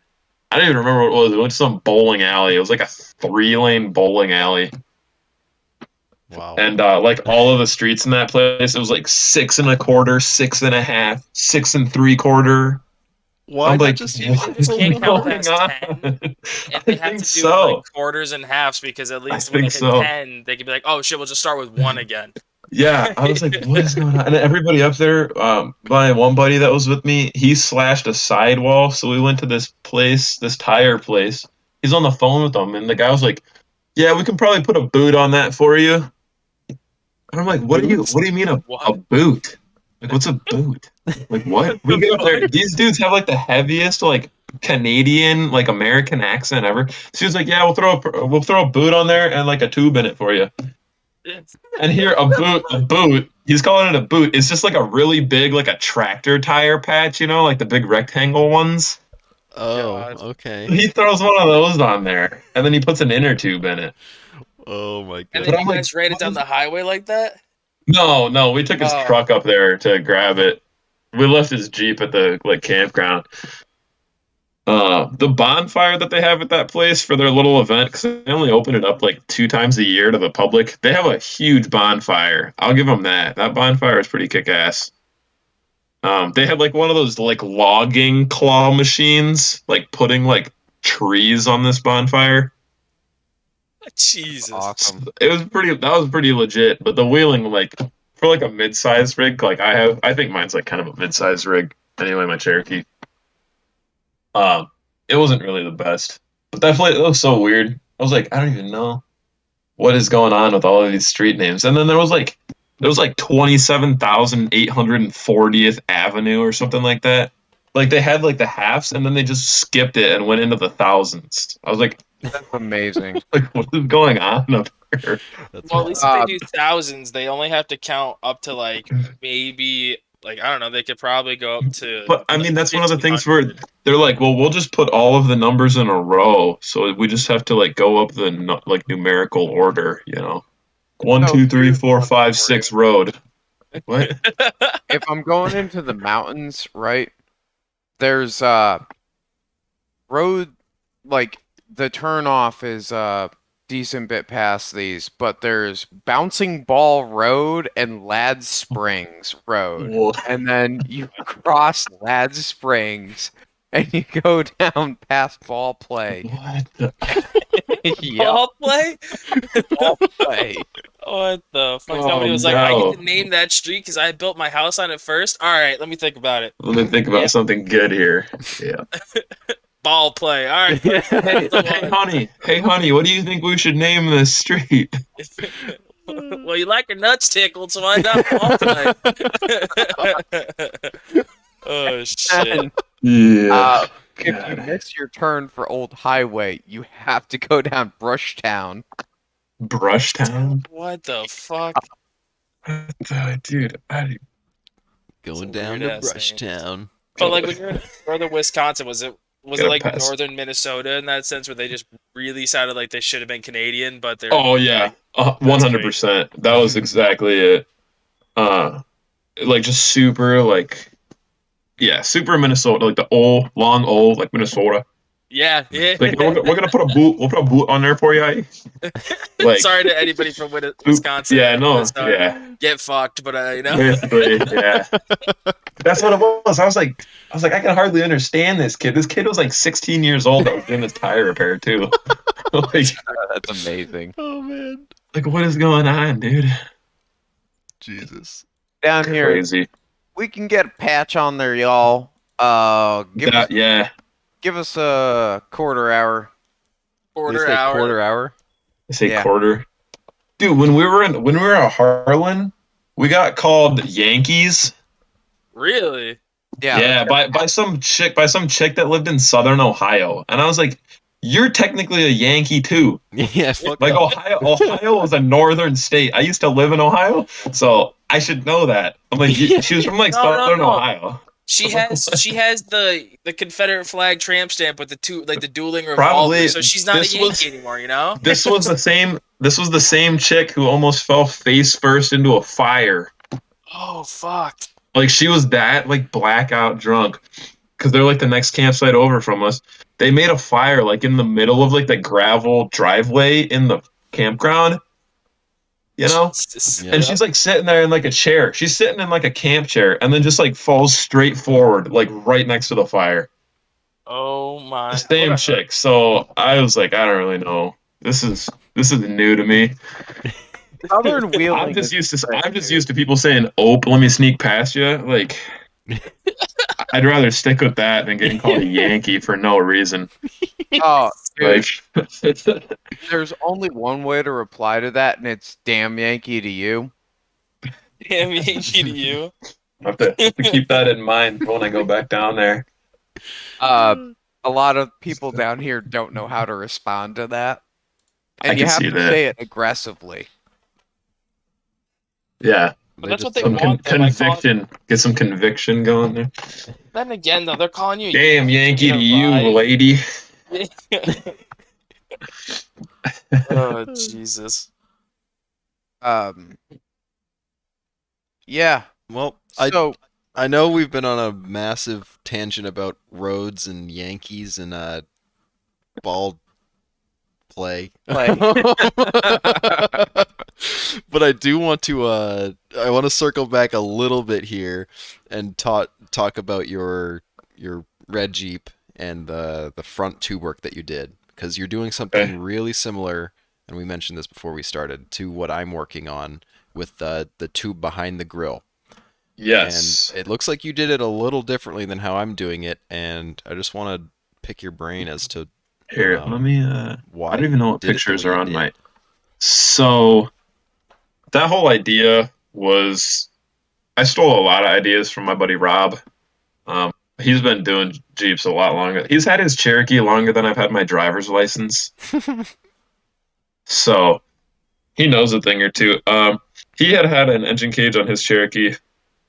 I don't even remember what it was. We went to some bowling alley. It was like a three lane bowling alley. Wow. And uh, like all of the streets in that place, it was like six and a quarter, six and a half, six and three quarter. Why I'm like, just use what Just is can't count going past on? 10? And I they have think to do so. like quarters and halves because at I least when they hit so. ten, they can be like, "Oh shit, we'll just start with one again." Yeah, I was like, what is going on? And everybody up there, um, my one buddy that was with me, he slashed a sidewall. So we went to this place, this tire place. He's on the phone with them, and the guy was like, "Yeah, we can probably put a boot on that for you." And I'm like, "What do you? What do you mean a, a boot? Like, what's a boot? Like, what?" We get up there. These dudes have like the heaviest like Canadian like American accent ever. So he was like, "Yeah, we'll throw a we'll throw a boot on there and like a tube in it for you." And here, a boot, a boot. He's calling it a boot. It's just like a really big, like a tractor tire patch, you know, like the big rectangle ones. Oh, God. okay. He throws one of those on there, and then he puts an inner tube in it. Oh my And god. then But you I'm like, guys ran it down the highway like that. No, no, we took his Oh. truck up there to grab it. We left his jeep at the like campground. Uh, the bonfire that they have at that place for their little event, because they only open it up like two times a year to the public. They have a huge bonfire. I'll give them that. That bonfire is pretty kick ass. Um, they had like one of those like logging claw machines, like putting like trees on this bonfire. Jesus. Awesome. It was pretty. That was pretty legit. But the wheeling, like for like a mid-sized rig, like I have, I think mine's like kind of a mid-sized rig. Anyway, my Cherokee. Um, it wasn't really the best. But that place it was so weird. I was like, I don't even know what is going on with all of these street names. And then there was like, there was like twenty-seven thousand eight hundred and fortieth Avenue or something like that. Like they had like the halves, and then they just skipped it and went into the thousands. I was like, That's amazing. like what is going on up here? That's Well, at least Uh, if they do thousands, they only have to count up to like maybe like I don't know. They could probably go up to. But I mean, that's one of the things where they're like, well, we'll just put all of the numbers in a row, so we just have to like go up the like numerical order, you know, one, No, two, three, here's four, one five, for six you. road. What? if I'm going into the mountains, right? There's uh road like the turn off is uh decent bit past these, but there's Bouncing Ball Road and Ladd Springs Road. Whoa. And then you cross Ladd Springs and you go down past Ball Play. What the? yep, Ball play? Ball Play. What the fuck? Oh, Somebody was like, I no. get to name that street because I built my house on it first. All right, let me think about it. Let me think about Yeah. something good here. Yeah. Ball play. All right. hey, hey, honey. Hey, honey. What do you think we should name this street? well, you like your nuts tickled, so why not ball play? oh shit. And, Yeah. uh, if you miss your turn for Old Highway, you have to go down Brushtown. Brushtown. What the fuck? What the- Dude, I, Going down to weird-ass Brushtown. But like when you're in northern Wisconsin, was it was it like pass. northern Minnesota in that sense where they just really sounded like they should have been Canadian, but they're Oh yeah, one hundred percent. That was exactly it. Uh, like just super like, yeah, super Minnesota, like the old, long old, like Minnesota. Yeah, yeah. Like we're, we're gonna put a boot, we'll put a boot on there for you. Like, Sorry to anybody from Wisconsin. yeah, no, yeah, Get fucked, but uh, you know. yeah. That's what it was. I was like, I was like, I can hardly understand this kid. This kid was like sixteen years old that was doing this tire repair too. like, That's amazing. Oh man, like what is going on, dude? Jesus. Down here, Crazy. we can get a patch on there, y'all. Uh, give us That- yeah. Give us a quarter hour. You Quarter say hour. Quarter hour. I say Yeah. quarter. Dude, when we were in when we were at Harlan, we got called Yankees. Really? Yeah, Yeah, by by some chick by some chick that lived in Southern Ohio, and I was like, "You're technically a Yankee too." Yeah, fuck Like off. Ohio, Ohio was a northern state. I used to live in Ohio, so I should know that. I'm like, you- she was from like No, no, Southern no. Ohio. She has she has the the Confederate flag tramp stamp with the two like the dueling revolver, Probably so she's not a this Yankee was- anymore. You know? This was the same. This was the same chick who almost fell face first into a fire. Oh fuck. Like she was that like blackout drunk because they're like the next campsite over from us. They made a fire like in the middle of like the gravel driveway in the campground. You know? Yeah. And she's like sitting there in like a chair. She's sitting in like a camp chair and then just like falls straight forward, like right next to the fire. Oh my. The same what chick. So I was like, I don't really know. This is this is new to me. Southern Wheeling. I'm just used to I'm just used to people saying, "Ope, let me sneak past you." Like, I'd rather stick with that than getting called a Yankee for no reason. Oh, Like, there's only one way to reply to that, and it's "damn Yankee" to you. Damn Yankee to you. I have to, have to keep that in mind when I go back down there. Uh, a lot of people down here don't know how to respond to that, I and you have see to that. say it aggressively. Yeah, But that's just what they some don't- con- want, though, calling- conviction. Get some conviction going there. Then again, though, they're calling you. Damn Yankee to you, right? lady. oh Jesus. Um, yeah. Well, I So I know we've been on a massive tangent about roads and Yankees and uh ball play. Play. but I do want to uh I want to circle back a little bit here and talk talk about your your red Jeep and the the front tube work that you did because you're doing something Okay. really similar and we mentioned this before we started to what I'm working on with the the tube behind the grill. Yes. And it looks like you did it a little differently than how I'm doing it, and I just want to pick your brain as to Here, um, let me. uh why. I don't even know what did it the pictures are on my. So, that whole idea was, I stole a lot of ideas from my buddy Rob. Um, he's been doing Jeeps a lot longer. He's had his Cherokee longer than I've had my driver's license. so, he knows a thing or two. Um, he had had an engine cage on his Cherokee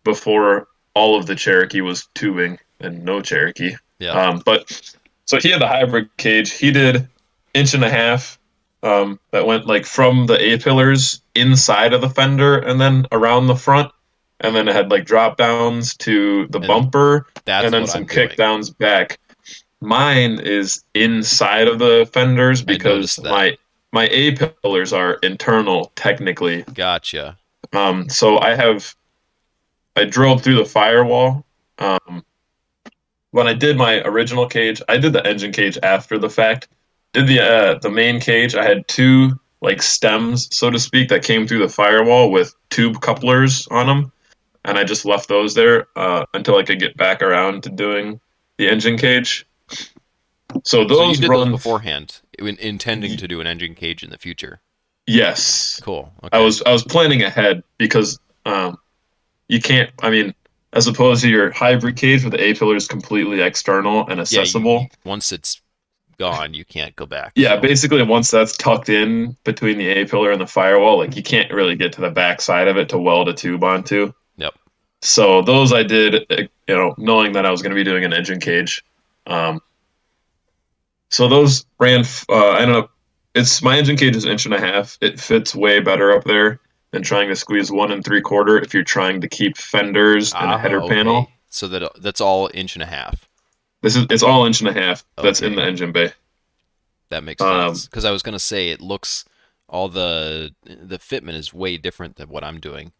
before all of the Cherokee was tubing and no Cherokee. Yeah. Um, but so he had the hybrid cage. He did inch and a half um, that went like from the A pillars inside of the fender and then around the front. And then it had like drop downs to the And bumper That's and then some I'm doing. kick downs back. Mine is inside of the fenders because my my A pillars are internal technically. Gotcha. Um, so I have I drilled through the firewall. Um, when I did my original cage, I did the engine cage after the fact. Did the uh, the main cage? I had two like stems, so to speak, that came through the firewall with tube couplers on them, and I just left those there uh, until I could get back around to doing the engine cage. So So those you did run those beforehand, in, intending to do an engine cage in the future. yes. Cool. Okay. I was I was planning ahead because um, you can't. I mean, as opposed to your hybrid cage where the A pillar is completely external and accessible. Yeah, you- accessible. once it's gone, you can't go back. Yeah, basically once that's tucked in between the A pillar and the firewall, like you can't really get to the back side of it to weld a tube onto. Yep. So those I did, uh, you know, knowing that I was going to be doing an engine cage. Um, so those ran. f- Uh, I ended up. It's my engine cage is an inch and a half. It fits way better up there than trying to squeeze one and three quarter if you're trying to keep fenders and Ah, a header okay. panel. So that that's all inch and a half. This is it's all inch and a half. That's in the engine bay. That makes Um, sense. Because I was gonna say it looks all the the fitment is way different than what I'm doing.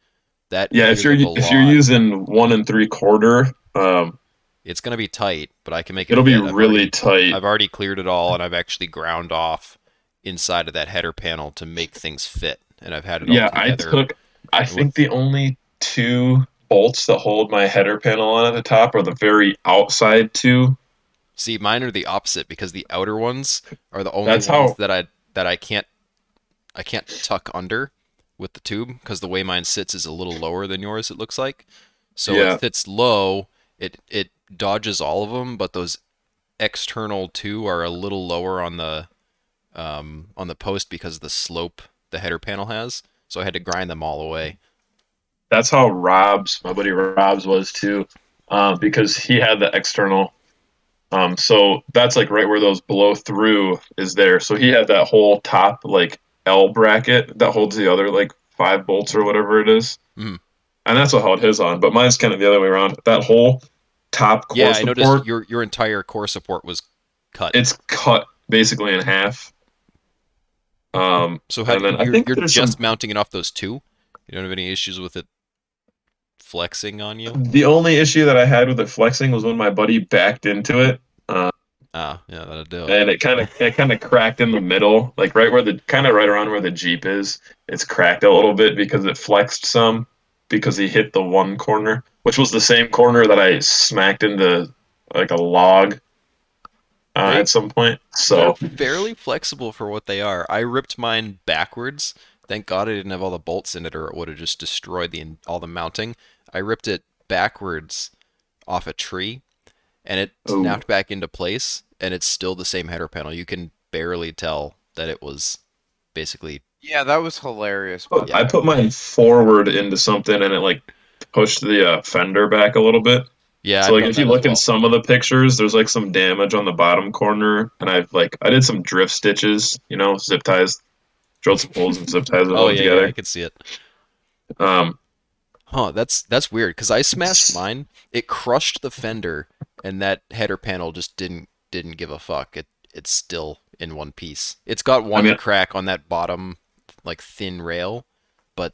That Yeah, if you're meters up a if you're using one and three quarter, um, it's gonna be tight, but I can make it. it'll be. I've really already- tight. I've already cleared it all, and I've actually ground off inside of that header panel to make things fit, and I've had it all yeah, I took. I think the only two bolts that hold my header panel on at the top are the very outside two. See, mine are the opposite because the outer ones are the only That's ones how- that I that I can't I can't tuck under with the tube because the way mine sits is a little lower than yours. It looks like, so Yeah. if it's low, it it dodges all of them, but those external two are a little lower on the um, on the post because of the slope the header panel has. So I had to grind them all away. That's how Rob's, my buddy Rob's, was too, um, because he had the external. Um, so that's like right where those blow through is there. So he had that whole top like L bracket that holds the other like five bolts or whatever it is. Mhm. and that's what held his on. But mine's kind of the other way around. That whole top core Yeah, I noticed your your entire core support was cut. it's cut basically in half. Um, So how And then you're, think you're just some- mounting it off those two? You don't have any issues with it flexing on you? the only issue that I had with it flexing was when my buddy backed into it. Ah, yeah, that'll do it. and it kind of it kind of cracked in the middle, like right where the kind of right around where the Jeep is. It's cracked a little bit because it flexed some because he hit the one corner, which was the same corner that I smacked into like a log uh, at some point. So They're fairly flexible for what they are. I ripped mine backwards. Thank God I didn't have all the bolts in it, or it would have just destroyed the all the mounting. I ripped it backwards off a tree, and it Ooh. snapped back into place, and it's still the same header panel. You can barely tell that it was basically Yeah, that was hilarious. by the I put mine forward into something, and it like pushed the uh, fender back a little bit. yeah. so like if you that as look in some of the pictures, there's like some damage on the bottom corner, and I've like I did some drift stitches, you know, zip ties, drilled some holes and zip ties it oh all yeah, together. yeah, I could see it. Um, Huh, that's that's weird because I smashed mine. It crushed the fender, and that header panel just didn't didn't give a fuck. It it's still in one piece. It's got one mean- crack on that bottom like thin rail, but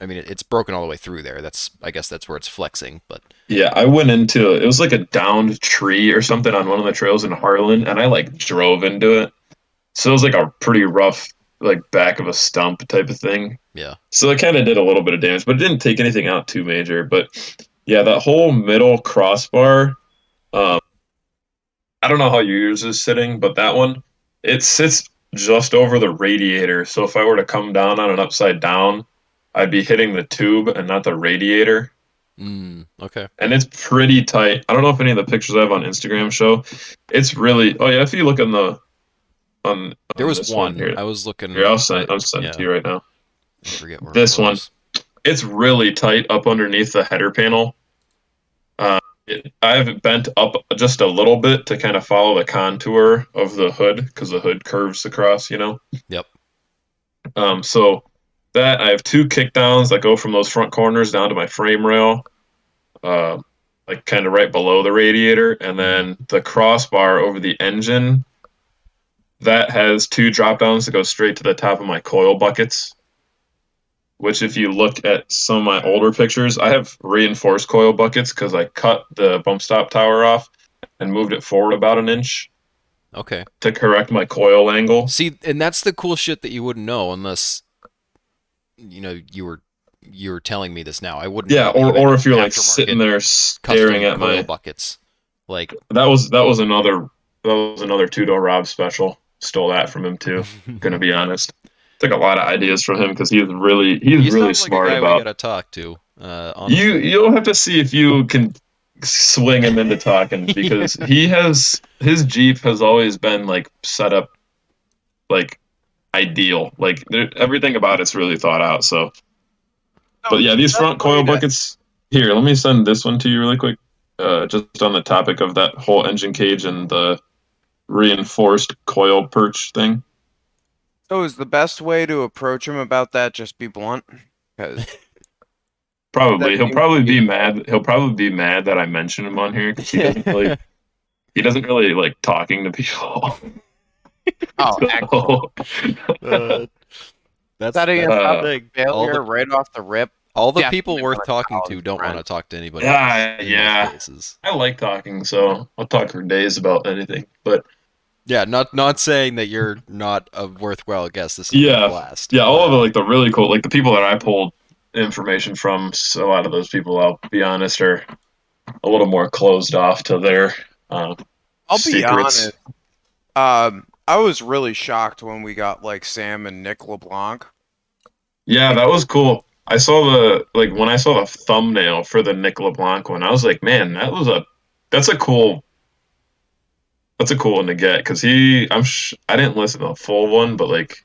I mean it, it's broken all the way through there. That's I guess that's where it's flexing. But yeah, I went into it was like a downed tree or something on one of the trails in Harlan, and I like drove into it. So it was like a pretty rough, like back of a stump type of thing. yeah, So it kind of did a little bit of damage, but it didn't take anything out too major. But yeah, that whole middle crossbar, um, I don't know how yours is sitting, but that one, it sits just over the radiator. So if I were to come down on an upside down, I'd be hitting the tube and not the radiator. mm, okay. And it's pretty tight. I don't know if any of the pictures I have on Instagram show. It's really. Oh yeah, if you look on the on, There was one. here. I was looking. Here, I'll send. I, I'll send yeah. to you right now. I forget where This it one. it's really tight up underneath the header panel. Uh, it, I've bent up just a little bit to kind of follow the contour of the hood because the hood curves across, you know. Yep. Um, so that I have two kickdowns that go from those front corners down to my frame rail, uh, like kind of right below the radiator, and then the crossbar over the engine. That has two drop downs that go straight to the top of my coil buckets. Which, if you look at some of my older pictures, I have reinforced coil buckets because I cut the bump stop tower off and moved it forward about an inch Okay. to correct my coil angle. See, and that's the cool shit that you wouldn't know unless you know you were you were telling me this now. I wouldn't. Yeah, or, or if you're like sitting there staring at my buckets, like that was that was another that was another two door Rob special. Stole that from him too. Gonna be honest, took a lot of ideas from him because he was really he's he really smart like a guy about. we gotta talk to. Uh. You you'll have to see if you can swing him into talking because he has his Jeep has always been like set up like ideal. Like everything about it's really thought out. So, but yeah, these front coil buckets. Here, let me send this one to you really quick. Uh, just on the topic of that whole engine cage and the reinforced coil perch thing. So is the best way to approach him about that just be blunt? Because Probably he'll probably be- be mad. He'll probably be mad that I mentioned him on here because he doesn't really. he doesn't really like talking to people. oh, excellent. Uh, that's That ain't that's the Uh, thing. failure All the, right off the rip. All the definitely people worth talking to don't friend. want to talk to anybody. Yeah, else in yeah. I like talking, so I'll talk for days about anything. But Yeah, not not saying that you're not a worthwhile guest. This is Yeah. a blast. yeah, all of the like the really cool, like the people that I pulled information from, So a lot of those people, I'll be honest, are a little more closed off to their. Um, I'll be Secrets. honest. Um, I was really shocked when we got like Sam and Nick LeBlanc. yeah, that was cool. I saw the like when I saw the thumbnail for the Nick LeBlanc one, I was like, man, that was a that's a cool that's a cool one to get because he I'm sh- I didn't listen to the full one, but like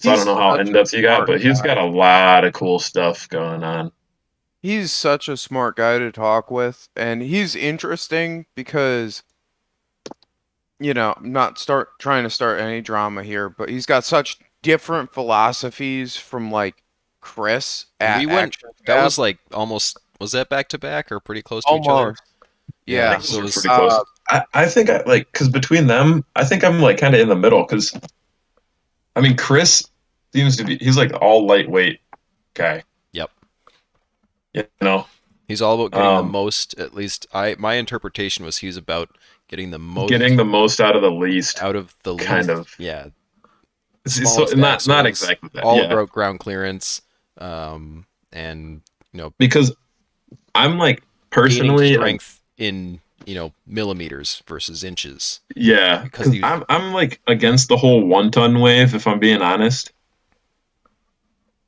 so I don't know how in depth he got, but he's guy. got a lot of cool stuff going on. He's such a smart guy to talk with, and he's interesting because, you know, not start trying to start any drama here, but he's got such different philosophies from like Chris. At We went- Action That Cab. was like almost was that back to back or pretty close to each other? almost. Yeah. So it was- pretty close. uh, I, I think I like because between them, I think I'm like kind of in the middle because, I mean, Chris seems to be he's like all lightweight guy. Yep. You know, He's all about getting Um, the most. At least I my interpretation was he's about getting the most getting the most out of the least. out of the least kind least- of. yeah So, smallest not not exactly that. all yeah. about ground clearance, um, and you know because I'm like personally, strength in you know millimeters versus inches. yeah, because you- I'm I'm like against the whole one ton wave. If I'm being honest,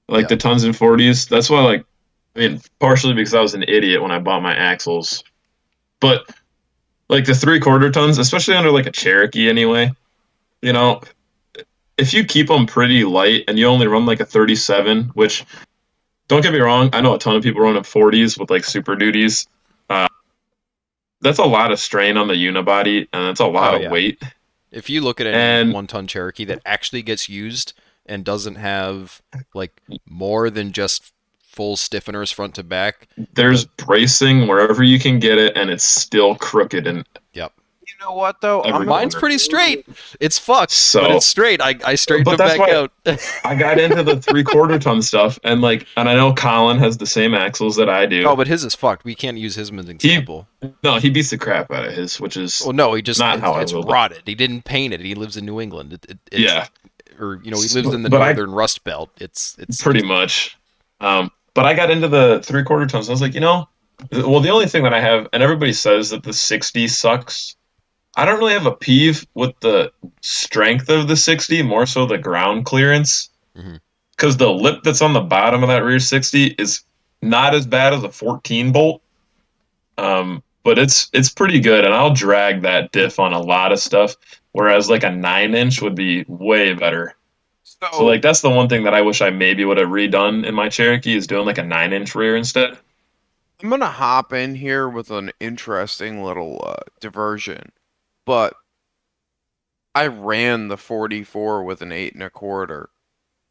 like Yeah. the tons and forties. That's why, like, I mean, partially because I was an idiot when I bought my axles, but like the three quarter tons, especially under like a Cherokee, anyway. You know, if you keep them pretty light and you only run like a 37, which don't get me wrong, I know a ton of people running 40s with like super duties. Uh, that's a lot of strain on the unibody and that's a lot Oh, of yeah. weight. If you look at any one ton Cherokee that actually gets used and doesn't have like more than just full stiffeners front to back, There's bracing wherever you can get it, and it's still crooked. And know what though? Every Mine's mine's pretty straight. It's fucked, So- but it's straight. I I straightened But it that's back why- out. I got into the three quarter ton stuff, and like, and I know Colin has the same axles that I do. oh, but his is fucked. We can't use his as an example. no, he beats the crap out of his, which is well, no, he just not it's, how I it's will, but- rotted. He didn't paint it. He lives in New England. It, it, it's, yeah, or you know, he lives in the But I- northern Rust Belt. It's it's pretty much. Um, but I got into the three quarter tons. I was like, you know, well, the only thing that I have, and everybody says that the 60 sucks. I don't really have a peeve with the strength of the 60, more so the ground clearance. Mhm. Because the lip that's on the bottom of that rear 60 is not as bad as a 14 bolt. Um, but it's it's pretty good, and I'll drag that diff on a lot of stuff. Whereas like a nine inch would be way better. so, So like that's the one thing that I wish I maybe would have redone in my Cherokee is doing like a nine inch rear instead. I'm gonna hop in here with an interesting little uh, diversion, but I ran the 44 with an eight and a quarter,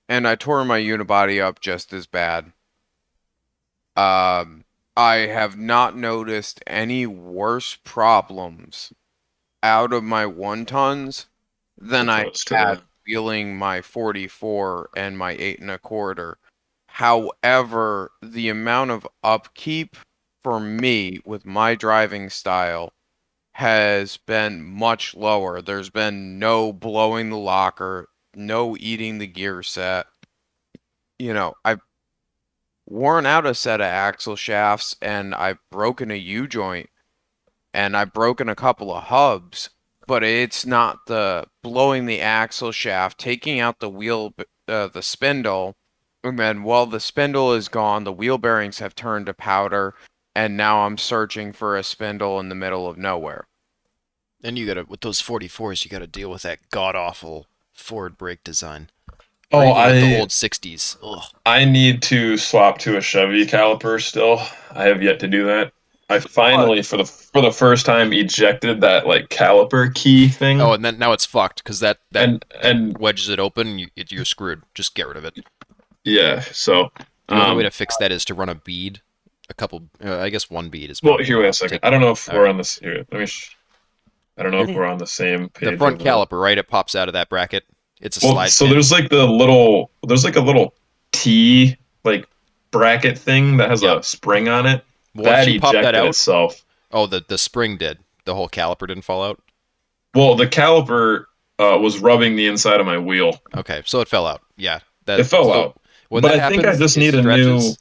and I tore my unibody up just as bad. Um, I have not noticed any worse problems out of my one tons than I had wheeling my 44 and my eight and a quarter. However, the amount of upkeep for me with my driving style has been much lower. There's been no blowing the locker, no eating the gear set. You know, I've worn out a set of axle shafts and I've broken a U joint and I've broken a couple of hubs, but it's not the blowing the axle shaft, taking out the wheel, uh, the spindle, and then while the spindle is gone, the wheel bearings have turned to powder, and now I'm searching for a spindle in the middle of nowhere. And you gotta with those 44s, you gotta deal with that god awful forward brake design. Oh, Or even with the I old 60s. Ugh. I need to swap to a Chevy caliper still. I have yet to do that. I finally, for the for the first time, ejected that like caliper key thing. Oh, and then now it's fucked because that that and and wedges it open. You, you're screwed. Just get rid of it. yeah, so The only um, way to fix that is to run a bead, a couple. Uh, I guess one bead is. well, probably here wait a second. I don't know if we're Alright. on this. Here, let me. Sh- I don't know if we're on the same page. the front of caliper, right? It pops out of that bracket. It's a Well, slide. so pin. there's like the little there's like a little T like bracket thing that has Yeah. a spring on it. Once that you ejected that out. itself. Oh, the the spring did. The whole caliper didn't fall out. Well, the caliper uh, was rubbing the inside of my wheel. Okay, so it fell out. Yeah, that It fell so out. When But that I think I just it need a new-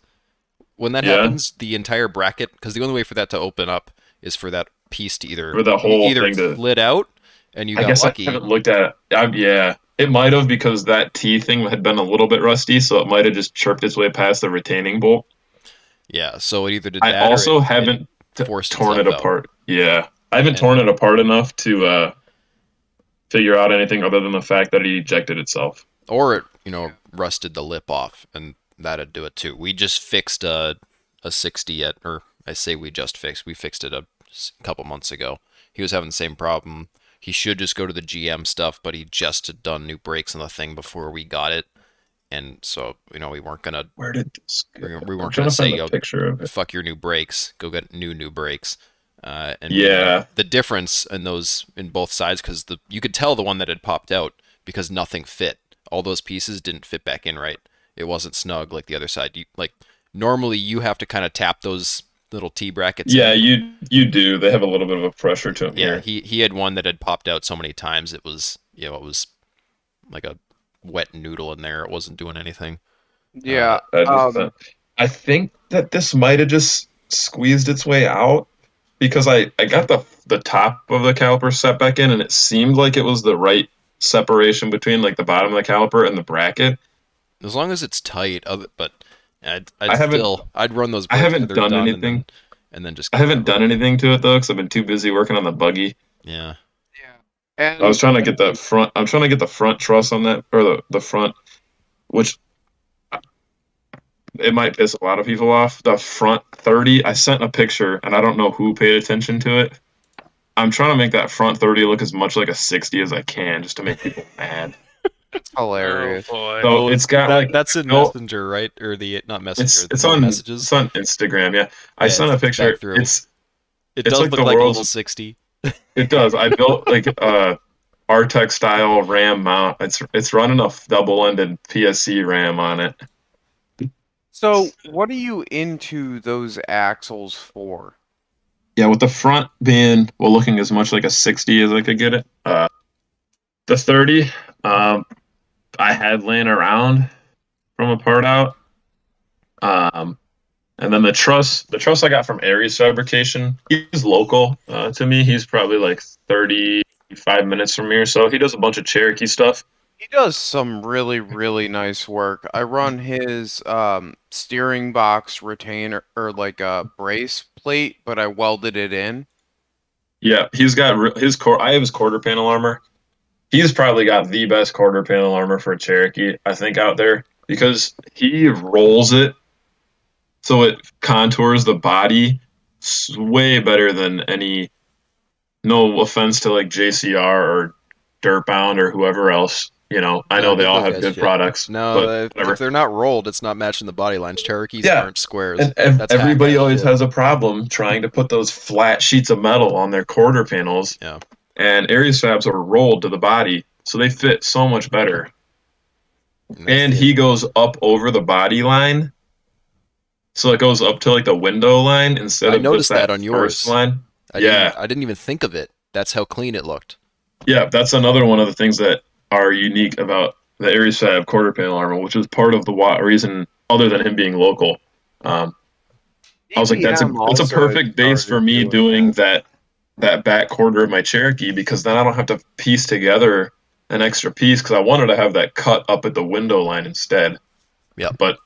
When that Yeah. happens, the entire bracket, because the only way for that to open up is for that piece to either or the whole either thing to- slid out, and you I got guess lucky. I haven't looked at it. I, yeah, it might have because that T thing had been a little bit rusty, so it might have just chirped its way past the retaining bolt. Yeah, so it either did I that. or also it- haven't t- forced torn it out. apart. Yeah, I haven't And- torn it apart enough to uh, figure out anything other than the fact that it ejected itself. or it you know rusted the lip off and that'd do it too we just fixed a a 60 at or i say we just fixed we fixed it a s- couple months ago. He was having the same problem. He should just go to the gm stuff but he just had done new brakes on the thing before we got it. And so you know we weren't gonna Where did this? we, we weren't gonna say yo picture of it. fuck your new brakes. Go get new new brakes. Uh, and Yeah. the difference in those in both sides because the you could tell the one that had popped out because nothing fit. All those pieces didn't fit back in right. It wasn't snug like the other side. You like normally you have to kind of tap those little t brackets Yeah, in. you you do. They have a little bit of a pressure to them yeah here. he he had one that had popped out so many times it was you know it was like a wet noodle in there it wasn't doing anything Yeah, I, just, um, I think that this might have just squeezed its way out because I, I got the the top of the caliper set back in and it seemed like it was the right separation between like the bottom of the caliper and the bracket. as long as it's tight other but I'd, I'd I haven't- still I'd run those I haven't till they're done and anything. then, and then just I haven't done anything to it though because I've been too busy working on the buggy. yeah yeah. And I was trying to get the front. I'm trying to get the front truss on that, or the the front, which it might piss a lot of people off. The front 30. I sent a picture, and I don't know who paid attention to it. I'm trying to make that front 30 look as much like a 60 as I can, just to make people mad. It's hilarious. Oh boy. So it's got that, like that's in no- Messenger, right? Or the not Messenger. it's it's on messages. it's on Instagram. Yeah, I Yeah, sent a picture. It's it it's does like look the like a world's- sixty. It does. I built like a Artec style RAM mount. It's it's running a double ended PSC RAM on it. So, what are you into those axles for? Yeah, with the front being well looking as much like a 60 as I could get it. Uh, the 30, um, I had laying around from a part out. Um, and then the truss, the truss I got from Aries Fabrication. He's local uh, to me. He's probably like 35 minutes from here, so. He does a bunch of Cherokee stuff. He does some really, really nice work. I run his um, steering box retainer or like a brace plate, but I welded it in. Yeah, he's got his core. I have his quarter panel armor. He's probably got the best quarter panel armor for a Cherokee, I think, out there because he rolls it so it contours the body way better than any. No offense to like JCR or Dirtbound or whoever else. You know, I know No, they all have good shit. products. No, but if, if they're not rolled, it's not matching the body lines. Cherokees Yeah, aren't squares. And everybody always shit. has a problem trying to put those flat sheets of metal on their quarter panels. Yeah. And Aries fabs are rolled to the body, so they fit so much better. that's And the- he goes up over the body line, so it goes up to like the window line instead I of noticed just that that on yours. line. I didn't, yeah. I didn't even think of it. That's how clean it looked. Yeah, that's another one of the things that are unique about the Aries Fab quarter panel armor, which is part of the wa- reason other than him being local. Um, I was like, that's a that's a perfect base for me doing that that back quarter of my Cherokee because then I don't have to piece together an extra piece because I wanted to have that cut up at the window line instead. Yeah. But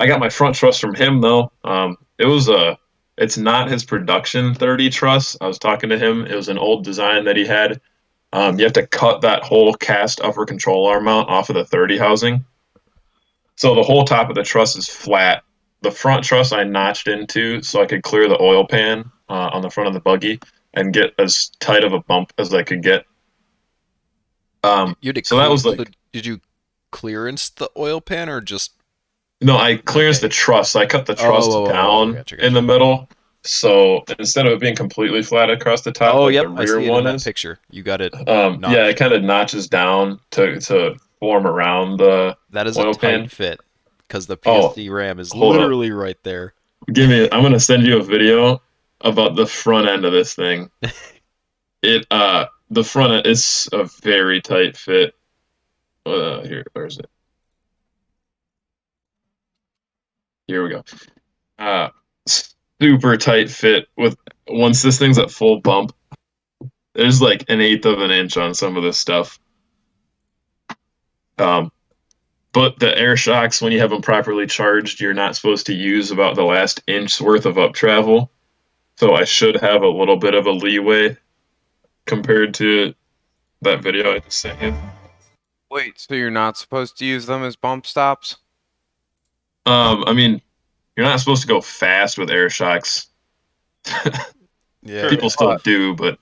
I got my front truss from him though. Um, it was a it's not his production 30 truss. I was talking to him. It was an old design that he had. Um, you have to cut that whole cast upper control arm mount off of the 30 housing. So the whole top of the truss is flat. The front truss I notched into so I could clear the oil pan uh, on the front of the buggy and get as tight of a bump as I could get. Um, You did So that was like- did you clearance the oil pan or just no, I clearance Okay. the truss. I cut the Oh, truss oh, oh, oh, down gotcha, in the middle. So instead of it being completely flat across the top, oh like yep the I see rear it in one is, picture you got it um, yeah, it kind of notches down to to form around the that is Oil a tight pan? fit because the Oh, RAM is hold up. literally right there Give me. I'm gonna send you a video about the front end of this thing. it uh the front end is a very tight fit. Uh, here, where's it? Here we go. Uh, super tight fit with once this thing's at full bump. There's like an eighth of an inch on some of this stuff. Um, but the air shocks, when you have them properly charged, you're not supposed to use about the last inch worth of up travel. So I should have a little bit of a leeway compared to that video I just sent you. Wait, so you're not supposed to use them as bump stops? Um, I mean, you're not supposed to go fast with air shocks. yeah People still do, but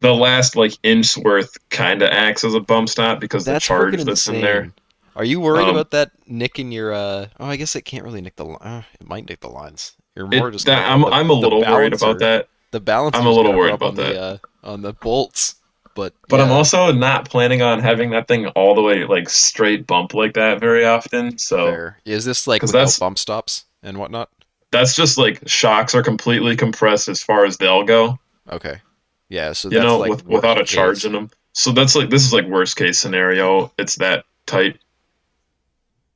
the last like inch worth kind of acts as a bump stop because that's the charge that's insane in there. are you worried Um, about that nicking your uh oh I guess it can't really nick the uh, it might nick the lines you're more It, just that, I'm the- I'm a the little worried about that. the balance I'm a little worried about on the, uh, on the bolts but But I'm also not planning on having that thing all the way like straight bump like that very often. So fair. is this like without that's- bump stops and whatnot that's just like shocks are completely compressed as far as they'll go. okay yeah so you that's know, like with, without a worst charge case. in them. So that's like this is like worst case scenario. It's that tight.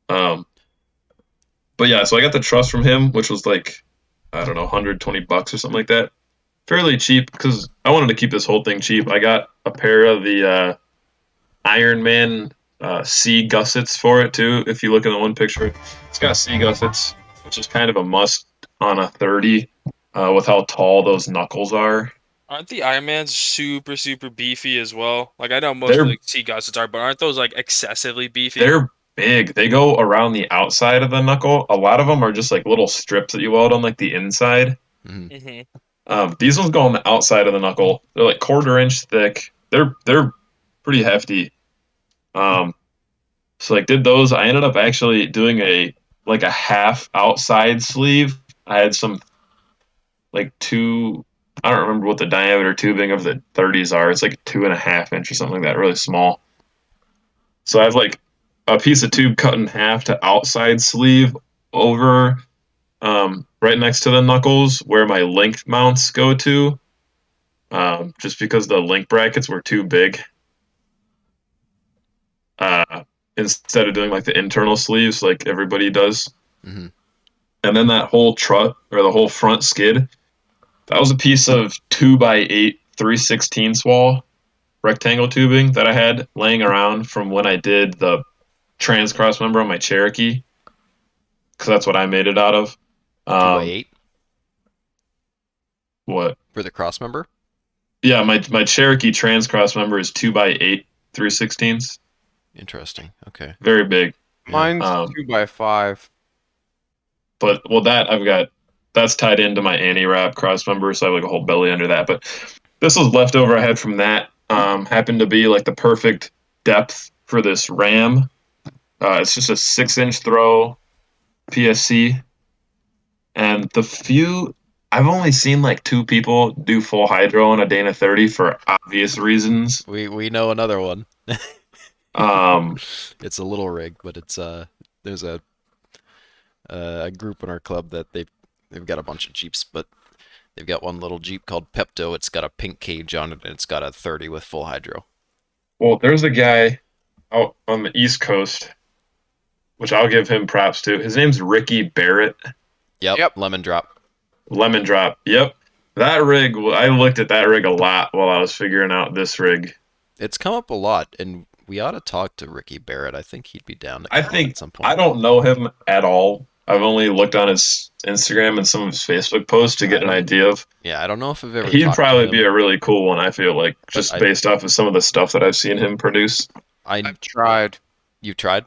Um, but yeah, so I got the truss from him, which was like I don't know, 120 bucks or something like that. Fairly cheap because I wanted to keep this whole thing cheap. I got a pair of the uh, Iron Man uh, C gussets for it too. If you look in the one picture, it's got C gussets, which is kind of a must on a 30 uh, with how tall those knuckles are. Aren't the Iron Mans super super beefy as well? Like I know most They're- of the C gussets are, but aren't those like excessively beefy? They're big. They go around the outside of the knuckle. A lot of them are just like little strips that you weld on like the inside. Mhm. hmm Um, these ones go on the outside of the knuckle. They're like quarter inch thick. They're they're pretty hefty. Um, so like did those. I ended up actually doing a like a half outside sleeve. I had some like two. I don't remember what the diameter tubing of the 30s are. It's like two and a half inch or something like that, really small. So I have like a piece of tube cut in half to outside sleeve over um, right next to the knuckles where my link mounts go to. Um, just because the link brackets were too big. Uh, instead of doing like the internal sleeves like everybody does. Mhm. And then that whole truck or the whole front skid, that was a piece of two by eight, three sixteenths wall rectangle tubing that I had laying around from when I did the trans cross member on my Cherokee, because that's what I made it out of. two by Um, eight what? for the cross member Yeah, my my Cherokee trans cross member is two by eight, three sixteenths. interesting okay Very big. Mine's Um, two by five. But well, that I've got that's tied into my anti wrap cross member, so I have like a whole belly under that. But this was leftover I had from that. Um, happened to be like the perfect depth for this ram. Uh, it's just a six inch throw PSC, and the few I've only seen like two people do full hydro on a Dana 30 for obvious reasons. we we know another one Um, It's a little rig, but it's uh there's a a group in our club that they've, they've got a bunch of Jeeps, but they've got one little Jeep called Pepto. It's got a pink cage on it and it's got a 30 with full hydro. well, there's a guy out on the East Coast, which I'll give him props to. His name's Ricky Barrett. Yep, Yep. lemon drop. Lemon Drop. Yep. That rig, I looked at that rig a lot while I was figuring out this rig. It's come up a lot and we ought to talk to Ricky Barrett. I think he'd be down to I come on think- at some point. I don't know him at all. I've only looked on his Instagram and some of his Facebook posts to get an uh, idea of. Yeah, I don't know if I've ever He'd talked to probably him. be a really cool one, I feel like, just I- based off of some of the stuff that I've seen him produce. I I've tried. You've tried?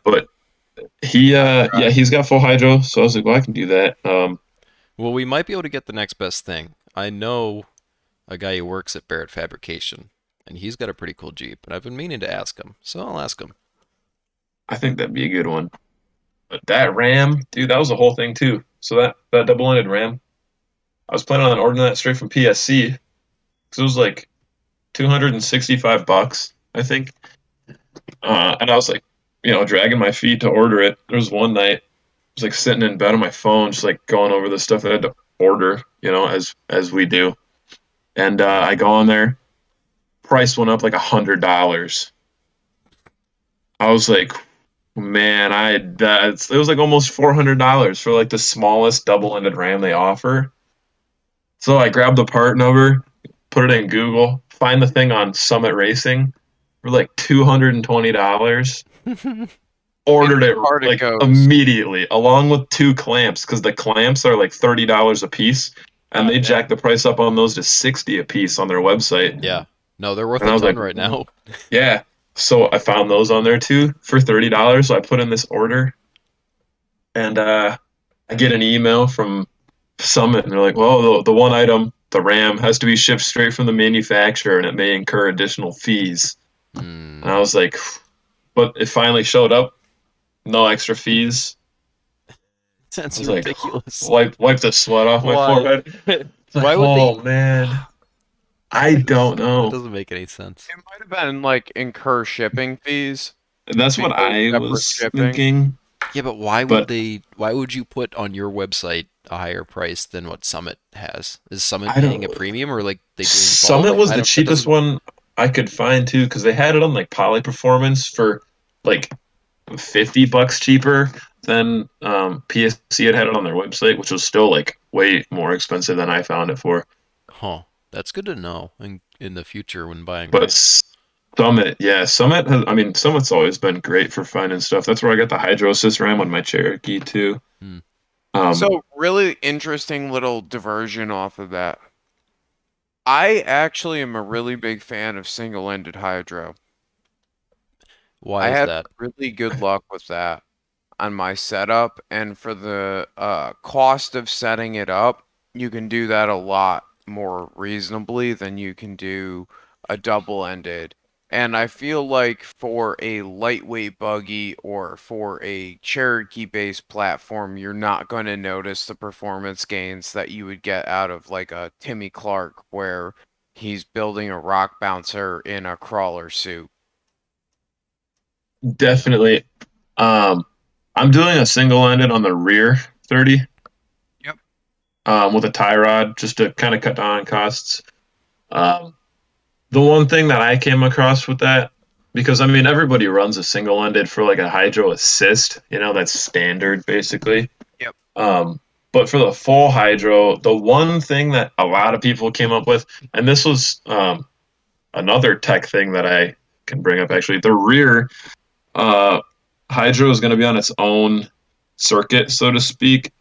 He uh yeah, he's got full hydro, so I was like, well I can do that. Um Well, we might be able to get the next best thing. I know a guy who works at Barrett Fabrication, and he's got a pretty cool Jeep, and I've been meaning to ask him, so I'll ask him. I think that'd be a good one. But that RAM, dude, that was the whole thing too. So that that double ended RAM, I was planning on ordering that straight from PSC because it was like two hundred and sixty five bucks, I think. Uh, and I was like, you know, dragging my feet to order it. There was one night, I was like sitting in bed on my phone, just like going over the stuff I had to order, you know, as as we do. And uh, I go on there, price went up like a hundred dollars. I was like, man, I that's it was like almost four hundred dollars for like the smallest double-ended RAM they offer. So I grabbed the part number, put it in Google, find the thing on Summit Racing for like two hundred and twenty dollars. Ordered it like goes. immediately, along with two clamps, because the clamps are like thirty dollars a piece, and Oh, they yeah. jacked the price up on those to sixty a piece on their website. Yeah. No, they're worth And I a was ton like, right now. Yeah. So I found those on there too for thirty dollars. So I put in this order, and uh, I get an email from Summit, and they're like, "Well, the, the one item, the RAM, has to be shipped straight from the manufacturer, and it may incur additional fees." Hmm. And I was like, "But it finally showed up, no extra fees." That's I was like. Wipe wipe the sweat off my Why? forehead. It's like, Why would they- oh man, I don't That know. doesn't make any sense. It might have been like incur shipping fees. That's what I was shipping. thinking. Yeah, but why would But- they? Why would you put on your website a higher price than what Summit has? Is Summit I paying a premium or like they doing Summit bulk? was I the cheapest one I could find too, because they had it on like Poly Performance for like fifty bucks cheaper than um, PSC had had it on their website, which was still like way more expensive than I found it for. Huh. That's good to know in in the future when buying. But rigs. Summit, yeah, Summit has. I mean, Summit's always been great for finding stuff. That's where I got the Hydro Assist RAM on my Cherokee too. Hmm. Um, so really interesting little diversion off of that. I actually am a really big fan of single-ended hydro. Why I is had that? really good luck with that on my setup, and for the uh, cost of setting it up, you can do that a lot more reasonably than you can do a double-ended. And I feel like for a lightweight buggy or for a Cherokee-based platform, you're not going to notice the performance gains that you would get out of like a Timmy Clark, where he's building a rock bouncer in a crawler suit. Definitely. Um, I'm doing a single ended on the rear 30. Yep. Um, with a tie rod just to kind of cut down on costs. Um, the one thing that I came across with that, because I mean, everybody runs a single ended for like a hydro assist, you know, that's standard basically. Yep. Um, but for the full hydro, the one thing that a lot of people came up with, and this was um, another tech thing that I can bring up actually, the rear uh, hydro is going to be on its own circuit, so to speak.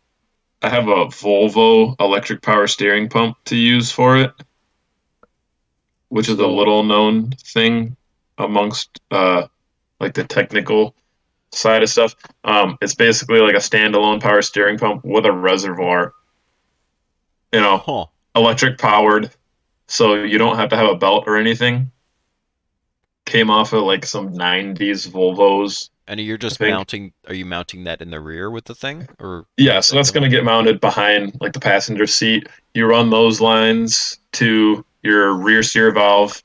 I have a Volvo electric power steering pump to use for it, which is a little known thing amongst uh, like the technical side of stuff. Um, it's basically like a standalone power steering pump with a reservoir. You know, Huh. electric powered, so you don't have to have a belt or anything. Came off of like some '90s Volvos. And you're just mounting? Are you mounting that in the rear with the thing, or Yeah, so that's gonna get mounted behind like the passenger seat. You run those lines to your rear steer valve,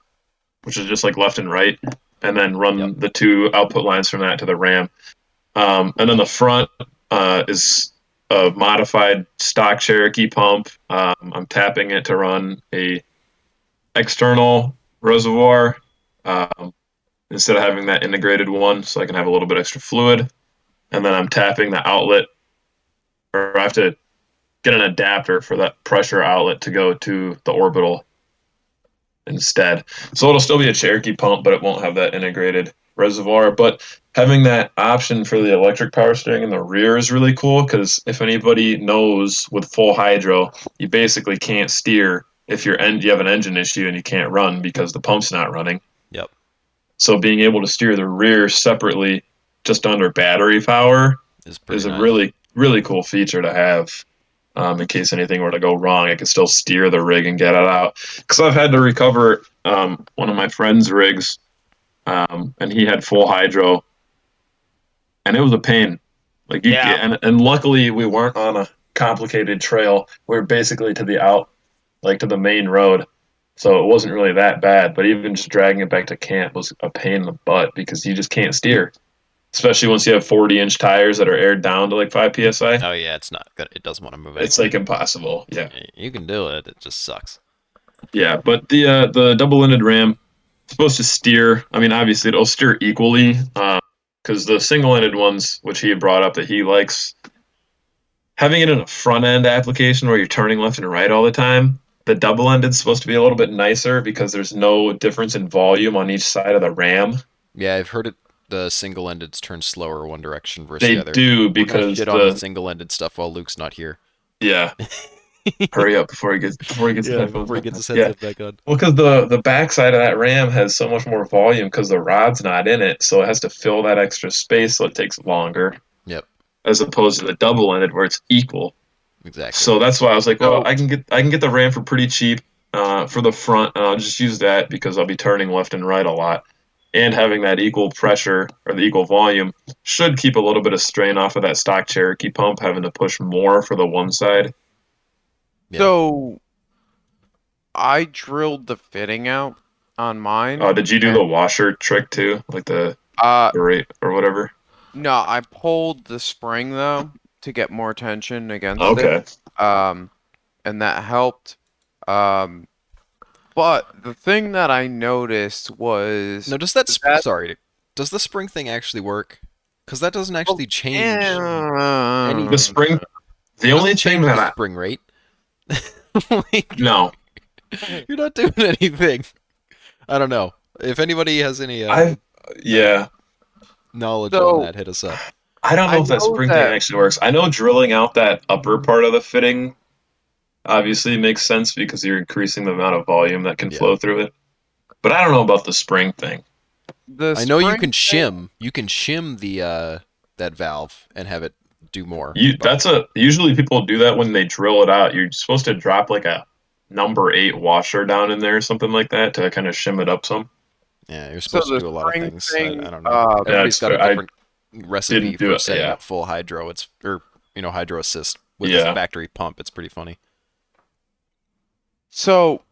which is just like left and right, and then run Yep. the two output lines from that to the RAM. Um, and then the front uh, is a modified stock Cherokee pump. Um, I'm tapping it to run a external reservoir um, instead of having that integrated one, so I can have a little bit extra fluid. And then I'm tapping the outlet, or I have to get an adapter for that pressure outlet to go to the orbital instead. So it'll still be a Cherokee pump, but it won't have that integrated reservoir. But having that option for the electric power steering in the rear is really cool because if anybody knows with full hydro, you basically can't steer if your end you have an engine issue and you can't run because the pump's not running. Yep. So being able to steer the rear separately just under battery power Is is a nice. really really cool feature to have. Um, in case anything were to go wrong, I could still steer the rig and get it out. Because I've had to recover um, one of my friend's rigs, um, and he had full hydro, and it was a pain. Like you, Yeah. and and luckily we weren't on a complicated trail. We were basically to the out, like to the main road, so it wasn't really that bad. But even just dragging it back to camp was a pain in the butt because you just can't steer especially once you have 40 inch tires that are aired down to like 5 psi Oh yeah, it's not good. It doesn't want to move. it's like impossible yeah you can do it. It just sucks. yeah but the uh, the double-ended ram is supposed to steer i mean obviously it'll steer equally because the single-ended ones which he had brought up that he likes having it in a front end application where you're turning left and right all the time the double-ended is supposed to be a little bit nicer because there's no difference in volume on each side of the ram Yeah, I've heard it. The single-endeds turn slower one direction versus they the other. do We're gonna because shit on the the, single-ended stuff while Luke's not here. yeah hurry up before he gets before he gets the Yeah, headphones before he gets his on. Yeah. back on. Well, because the the backside of that ram has so much more volume because the rod's not in it, so it has to fill that extra space, so it takes longer. Yep. As opposed to the double ended where it's equal. Exactly. So that's why I was like, well, So- I can get I can get the ram for pretty cheap uh, for the front, and I'll just use that because I'll be turning left and right a lot, and having that equal pressure or the equal volume should keep a little bit of strain off of that stock Cherokee pump, having to push more for the one side. Yeah. So I drilled the fitting out on mine. Uh, did you do the washer trick too, like the Uh, rate or whatever? no, I pulled the spring though to get more attention against Okay. it. Um, and that helped. Um, but the thing that I noticed was no, does that, sp- that- sorry? Does the spring thing actually work? Because that doesn't actually change. Yeah. any- The spring. The only change that the I spring rate. like, no, you're not doing anything. I don't know. If anybody has any uh, I yeah, knowledge So- on that, hit us up. I don't know I if that spring that- thing actually works. I know drilling out that upper part of the fitting obviously makes sense because you're increasing the amount of volume that can Yeah. flow through it. But I don't know about the spring thing. The I know you can thing- shim. You can shim the uh, that valve and have it do more. You that's a usually people do that when they drill it out. You're supposed to drop like a number eight washer down in there or something like that to kind of shim it up some. yeah. You're So supposed to do a lot of things. I- thing, I, don't know. uh, Everybody's got a That's- I different recipe didn't do for it, setting yeah. up full hydro. It's or you know hydro assist with Yeah. factory pump. It's pretty funny. So,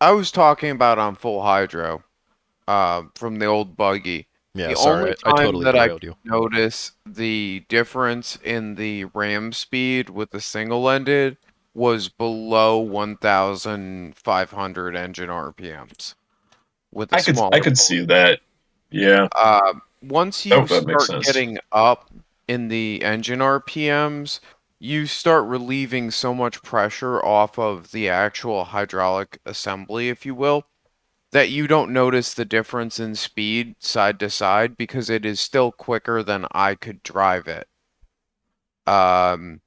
I was talking about on full hydro, uh, from the old buggy. Yeah, The sorry, only I, I totally that I- derailed you. Notice the difference in the ram speed with the single-ended was below 1,500 engine RPMs. With the I could I could see that. Yeah. Uh, once you Oh, start getting up in the engine RPMs, you start relieving so much pressure off of the actual hydraulic assembly, if you will, that you don't notice the difference in speed side to side because it is still quicker than I could drive it. Um,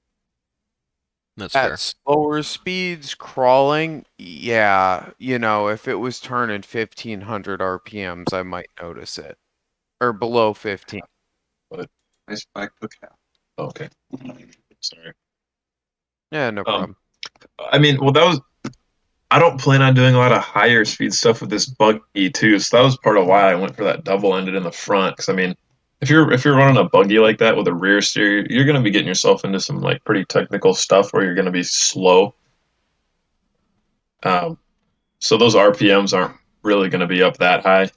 That's at fair. slower speeds, crawling, yeah, you know, if it was turning 1500 RPMs, I might notice it. Or below 15. But I spiked the cap. Okay. Sorry. Yeah, no Um, problem. I mean, well, that was. I don't plan on doing a lot of higher speed stuff with this buggy too, so that was part of why I went for that double ended in the front. Because I mean, if you're if you're running a buggy like that with a rear steer, you're going to be getting yourself into some like pretty technical stuff where you're going to be slow. Um, so those RPMs aren't really going to be up that high.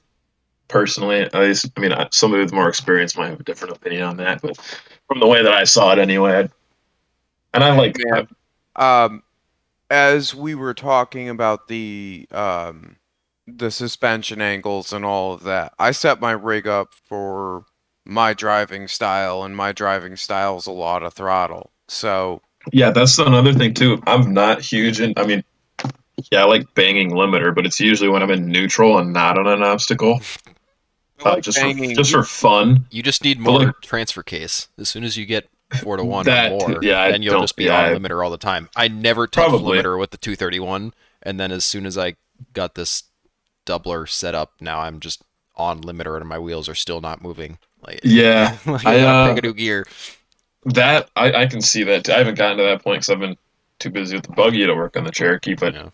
Personally. At least, I mean, I- somebody with more experience might have a different opinion on that, but from the way that I saw it anyway, I'd, and I like Man. Um, as we were talking about the um, the suspension angles and all of that, I set my rig up for my driving style, and my driving style is a lot of throttle. So Yeah, that's another thing too. I'm not huge in. I mean, yeah, I like banging limiter, but it's usually when I'm in neutral and not on an obstacle, I uh, like just for, banging- just for fun. You just need more like- transfer case. As soon as you get four to one That- or more, yeah, then you'll just be yeah, on limiter all the time. I never touched Probably. limiter with the 231, and then as soon as I got this doubler set up, now I'm just on limiter, and my wheels are still not moving. Like, Yeah, like I, uh, pick a new gear. that I, I can see that. I haven't gotten to that point because I've been too busy with the buggy to work on the Cherokee. But Yeah.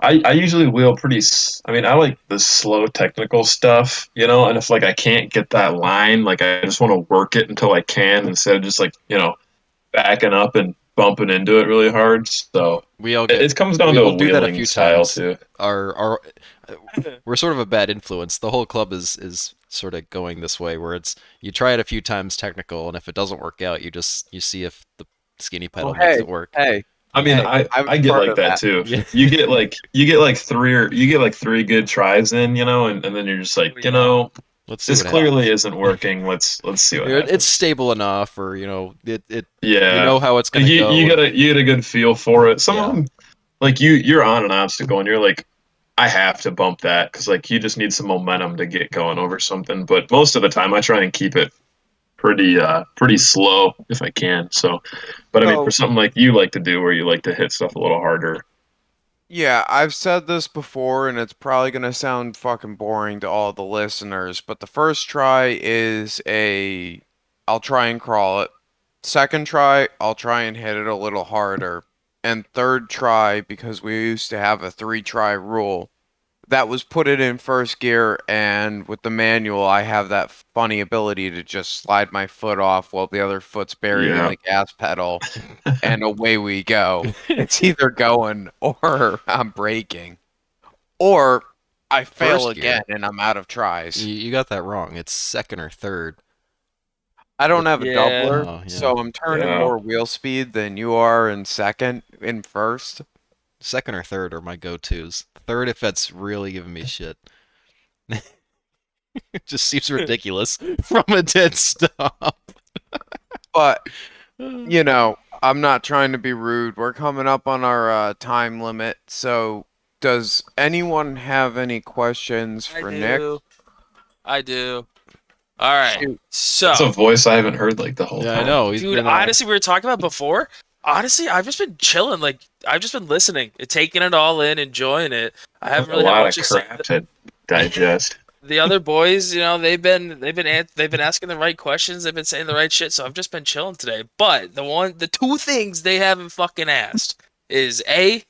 I, I usually wheel pretty. s- I mean, I like the slow technical stuff, you know. And if like I can't get that line, like I just want to work it until I can instead of just like you know backing up and bumping into it really hard. So We all it, get it comes down we to will a do that a wheeling few style times. too. our our we're sort of a bad influence. The whole club is is sort of going this way where it's you try it a few times technical, and if it doesn't work out, you just you see if the skinny pedal Well, makes hey, it work. hey, I mean, Hey, I, I'm I get like that, that. too. Yeah. You get like you get like three or you get like three good tries in, you know, and, and then you're just like, oh, you know, Let's this what clearly isn't working. Let's let's see what happens. happens. It's stable enough, or you know, it it yeah, you know how it's gonna you, go. you get a you get a good feel for it. Some Yeah. of them, like you you're on an obstacle and you're like, I have to bump that because like you just need some momentum to get going over something. But most of the time, I try and keep it pretty uh pretty slow if I can. So, but I mean, So- for something like you like to do, where you like to hit stuff a little harder. Yeah, I've said this before, and it's probably gonna sound fucking boring to all the listeners, but the first try is a I'll try and crawl it. Second try, I'll try and hit it a little harder. And third try, because we used to have a three try rule, that was put it in first gear, and with the manual, I have that funny ability to just slide my foot off while the other foot's buried Yeah. in the gas pedal, and away we go it's either going or I'm breaking, or I fail First gear. again and I'm out of tries. you, you got that wrong. It's second or third. I don't have a Yeah. doubler, Oh, yeah. so I'm turning Yeah. more wheel speed than you are in second. In first, Second or third are my go-tos. Third, if that's really giving me shit. it just seems ridiculous from a dead stop. but you know, I'm not trying to be rude. We're coming up on our uh, time limit, so does anyone have any questions for do. Nick? I do. All right. Shoot. So, it's a voice I haven't heard like the whole Yeah, time. I know. He's dude, uh, honestly, we were talking about before. Honestly, I've just been chilling. Like, I've just been listening, taking it all in, enjoying it. I haven't really a had lot much of crap to digest. The other boys, you know, they've been they've been they've been asking the right questions. They've been saying the right shit. So I've just been chilling today. But the one, the two things they haven't fucking asked is a,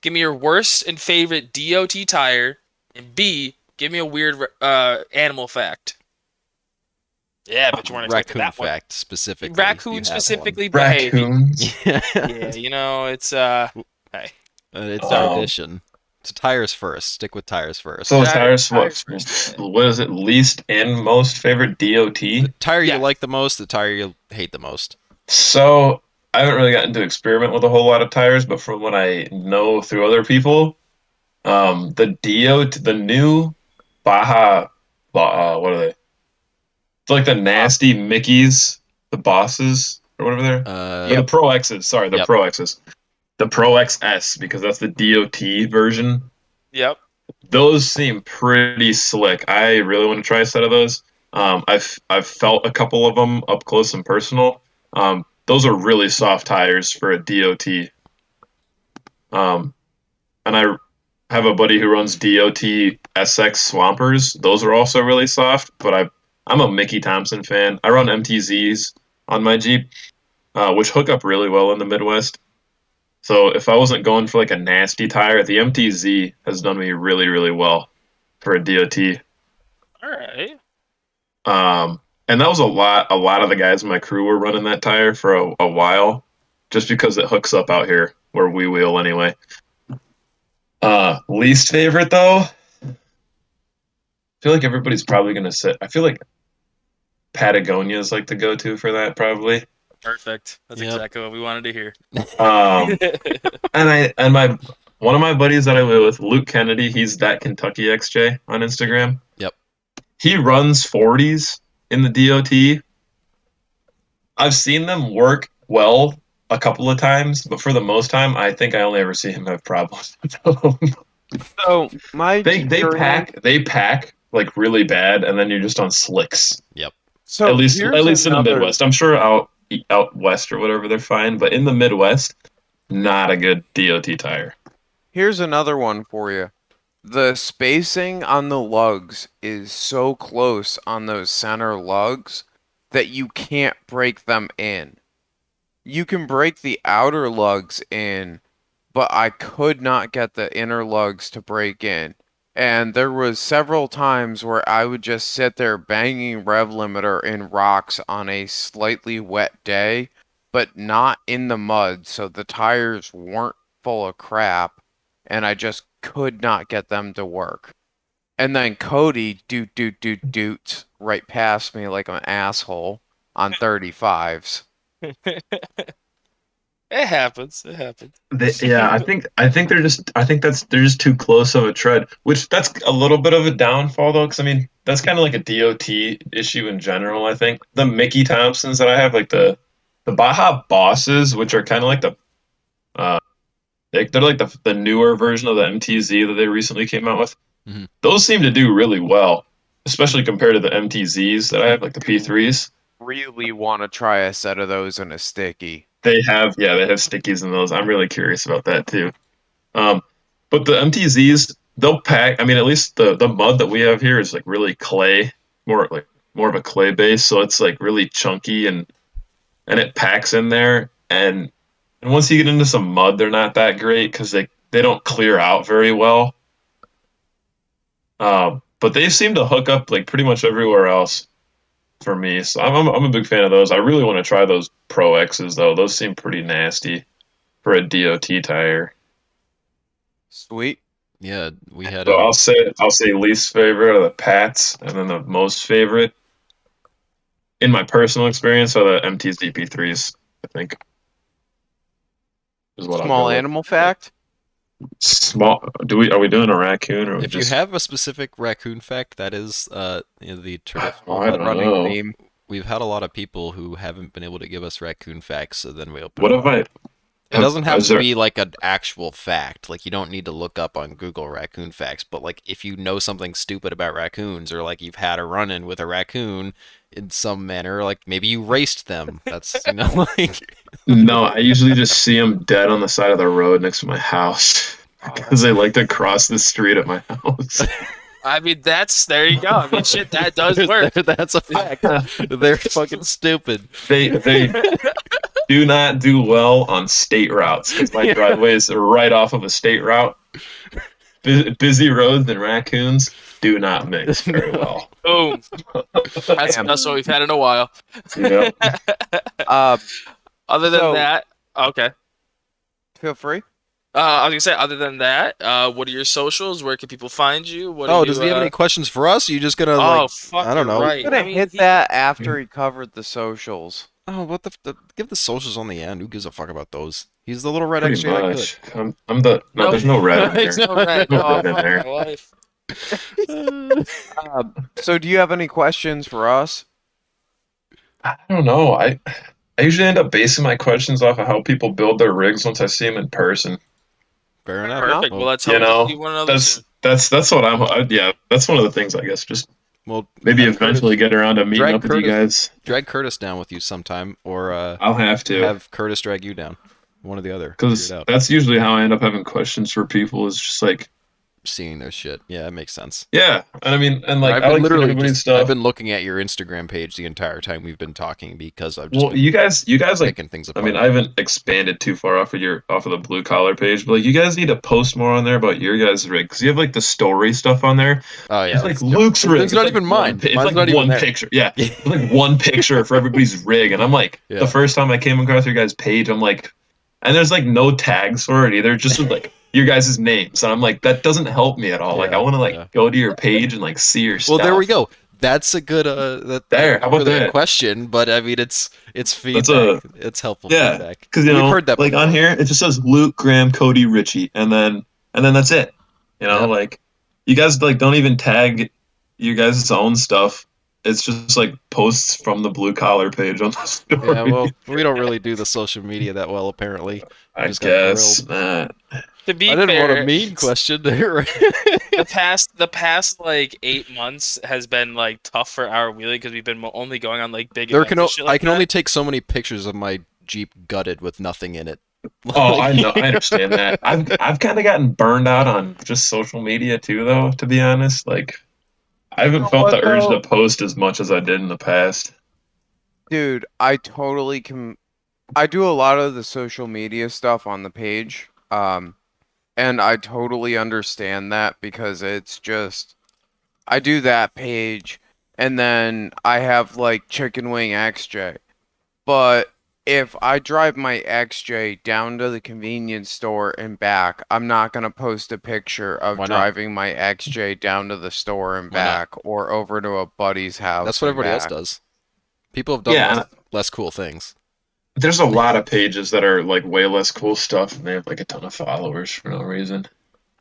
give me your worst and favorite DOT tire, and B, give me a weird uh animal fact. Yeah, but you weren't expecting raccoon that one. fact specifically. You Raccoon specifically, but hey, Raccoons. one. yeah, you know, it's uh, Uh, it's our Um, edition. So tires first. Stick with tires first. So Tires- tires, what? tires first. What is it? Least and most favorite DOT. the tire yeah. you like the most, the tire you hate the most. So I haven't really gotten to experiment with a whole lot of tires, but from what I know through other people, um, the DOT, the new Baja, Ba- uh, what are they? It's like the nasty Mickeys, the bosses or whatever they're. Uh, Or The Pro X's, sorry, the Yep. Pro X's. The Pro XS, because that's the DOT version. yep. Those seem pretty slick. I really want to try a set of those. Um, I've I've felt a couple of them up close and personal. Um, those are really soft tires for a DOT. Um, and I have a buddy who runs DOT SX Swampers. Those are also really soft. But I I'm a Mickey Thompson fan. I run MTZs on my Jeep, uh, which hook up really well in the Midwest. So if I wasn't going for like a nasty tire, the MTZ has done me really, really well for a DOT. All right. Um, and that was a lot. A lot of the guys in my crew were running that tire for a, a while, just because it hooks up out here where we wheel anyway. Uh, least favorite though, I feel like everybody's probably gonna sit. I feel like Patagonia is like the go-to for that probably. Perfect. That's Yep. exactly what we wanted to hear. Um, and I and my one of my buddies that I live with, Luke Kennedy, he's that Kentucky XJ on Instagram. Yep. He runs 40s in the DOT. I've seen them work well a couple of times, but for the most time, I think I only ever see him have problems with them. So my they they pack they pack like really bad, and then you're just on slicks. So at least at least in the Midwest. I'm sure out out west or whatever they're fine, but in the Midwest, not a good DOT tire. Here's another one for you. The spacing on the lugs is so close on those center lugs that you can't break them in. You can break the outer lugs in, but I could not get the inner lugs to break in. And there was several times where I would just sit there banging rev limiter in rocks on a slightly wet day, but not in the mud, so the tires weren't full of crap and I just could not get them to work. And then Cody doot doot doot doot right past me like an asshole on 35s. It happens. It happens. They, yeah, I think I think they're just I think that's they're just too close of a tread, which that's a little bit of a downfall though, because I mean that's kind of like a DOT issue in general. I think the Mickey Thompsons that I have, like the the Baja Bosses, which are kind of like the uh, they, they're like the the newer version of the MTZ that they recently came out with. Mhm. Those seem to do really well, especially compared to the MTZs that I have, like the P3s. Really want to try a set of those in a sticky. They have, yeah, they have stickies in those. I'm really curious about that too. Um, but the MTZs, they'll pack. I mean, at least the the mud that we have here is like really clay, more like more of a clay base, so it's like really chunky and and it packs in there. And and once you get into some mud, they're not that great because they they don't clear out very well. Um, but they seem to hook up like pretty much everywhere else for me. So I'm, I'm, I'm a big fan of those. I really want to try those Pro X's though. Those seem pretty nasty for a DOT tire. Sweet. Yeah, we had. So a- I'll say I'll say least favorite are the Pats, and then the most favorite, in my personal experience, are the MTZ P3s. I think. Is what Small go with. animal fact. Small. Do we? Are we doing a raccoon or? if you have a specific raccoon fact, that is uh, you know, the traditional. Oh, I but don't Running know. theme. We've had a lot of people who haven't been able to give us raccoon facts, so then we open. What if I? It doesn't have to there- be like an actual fact. Like you don't need to look up on Google raccoon facts, but like if you know something stupid about raccoons or like you've had a run-in with a raccoon in some manner, like maybe you raced them. That's you know like No, I usually just see them dead on the side of the road next to my house because they like to cross the street at my house. I mean, that's there you go. I mean, shit, that does work. That's a fact. They're fucking stupid. they they do not do well on state routes because my driveway is right off of a state route. Bu- busy roads and raccoons do not mix very well. Boom. That's, that's what we've had in a while. Yep. Uh, Other than So- that, okay. feel free. Uh, I was gonna say, other than that, uh, what are your socials? Where can people find you? What Oh, are does you, he have uh, any questions for us? Are you just gonna Oh, like fuck! I don't know. Right. I'm gonna I mean, hit he- that after he covered the socials. Oh, what the, f- the give the socials on the end. Who gives a fuck about those? He's the little red Pretty extra. Much. I'm, I'm the no. There's no red in There's there. no red. No Oh, red there. life. Uh, so, do you have any questions for us? I don't know. I I usually end up basing my questions off of how people build their rigs once I see them in person. Fair enough. Perfect. Well, let's You know, to see one another That's that's that's what I'm. I, yeah, that's one of the things I guess. Just well, maybe have eventually get around to meeting drag up with you Curtis- guys. drag Curtis down with you sometime, or uh, I'll have to. have Curtis drag you down. One or the other. because Figure it out. that's usually how I end up having questions for people. Is just like, Seeing their shit. Yeah, it makes sense. yeah, and I mean, and like, I've I been like literally just, stuff. I've been looking at your Instagram page the entire time we've been talking because I've just well, you guys, you guys like. things I mean, I haven't expanded too far off of your off of the blue collar page, but like, you guys need to post more on there about your guys' rig because you have like the story stuff on there. oh yeah, it's like Luke's rig. It's not like even mine. It's Mine's like not even one picture. Yeah, it's like one picture for everybody's rig, and I'm like, Yeah. the first time I came across your guys' page, I'm like, and there's like no tags for it either. Just with, like. Your guys' names, and I'm like, that doesn't help me at all. like, I want to like yeah. go to your page and like see your Well, stuff. Well, there we go. That's a good uh that, There, how about a that? question, but I mean it's it's feedback. A- it's helpful Yeah, feedback. Because you We've know, heard that like on here, it just says Luke, Graham, Cody, Richie, and then and then that's it. You know, Yeah. like you guys like don't even tag you guys' own stuff. It's just like posts from the blue collar page on the story. Yeah, well, we don't really do the social media that well, apparently. I just got guess. Uh, To be I didn't fair, want a mean question there. the past the past like eight months has been like tough for our wheelie because we've been only going on like big. there can o- shit I can that. only take so many pictures of my Jeep gutted with nothing in it. oh, I know. I understand that. I've I've kind of gotten burned out on just social media too, though. To be honest, like I haven't know felt the urge to post as much as I did in the past. Dude, I totally can. I do a lot of the social media stuff on the page, um, and I totally understand that because it's just I do that page, and then I have like Chicken Wing XJ, but if I drive my XJ down to the convenience store and back, I'm not gonna post a picture of Why not? driving my XJ down to the store and Why not? back, or over to a buddy's house. That's what and everybody else back. does. People have done Yeah, less, less cool things. There's a lot of pages that are like way less cool stuff, and they have like a ton of followers for no reason.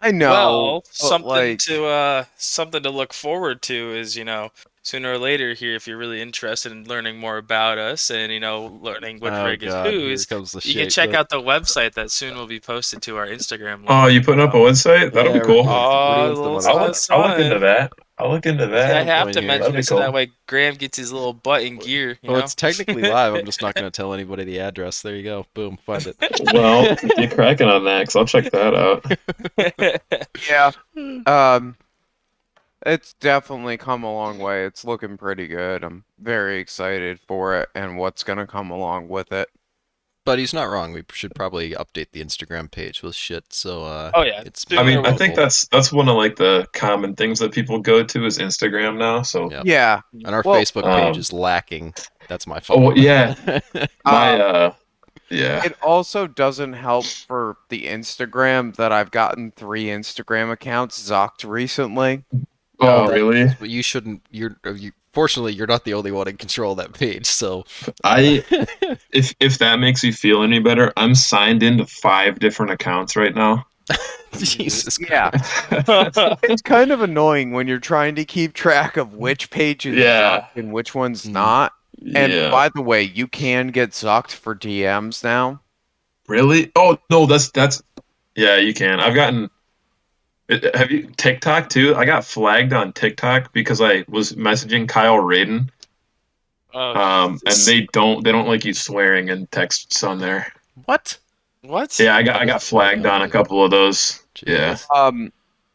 I know. well, but, something like, to uh something to look forward to is you know sooner or later here if you're really interested in learning more about us and you know learning what oh, rig God, is here whose. comes the You can check Look. out the website that soon will be posted to our Instagram. link. Oh, you putting up a website? That'll Yeah, be cool. we're- Oh, we're doing some little of I'll look. I'll look into that. I'll look into that. I have to mention That'd it so that way Graham gets his little butt in gear. You Well, know? it's technically live. I'm just not going to tell anybody the address. There you go. Boom. Find it. Well, you're cracking on that because I'll check that out. yeah. Um, it's definitely come a long way. It's looking pretty good. I'm very excited for it and what's gonna come along with it. But he's not wrong. We should probably update the Instagram page with shit. So uh, oh yeah, it's. Sooner I mean, I think that's that's one of like the common things that people go to is Instagram now. So, Yeah. Yeah. and our well, Facebook page um, is lacking. That's my fault. oh yeah, my Um, uh, yeah. It also doesn't help for the Instagram that I've gotten three Instagram accounts zocked recently. Oh that- really? but you shouldn't. You're. uh, You, fortunately, you're not the only one in control of that page. So I if if that makes you feel any better, I'm signed into five different accounts right now. Jesus. Yeah. it's kind of annoying when you're trying to keep track of which page is Yeah. and which one's Mm. not. And yeah. by the way, you can get zucked for DMs now. Really? Oh no, that's that's yeah, you can. I've gotten. It- Have you TikTok too? I got flagged on TikTok because I was messaging Kyle Raden, Oh, um, and they don't they don't like you swearing in texts on there. What? what? Yeah, I got I got flagged on a couple of those. Yeah. Um,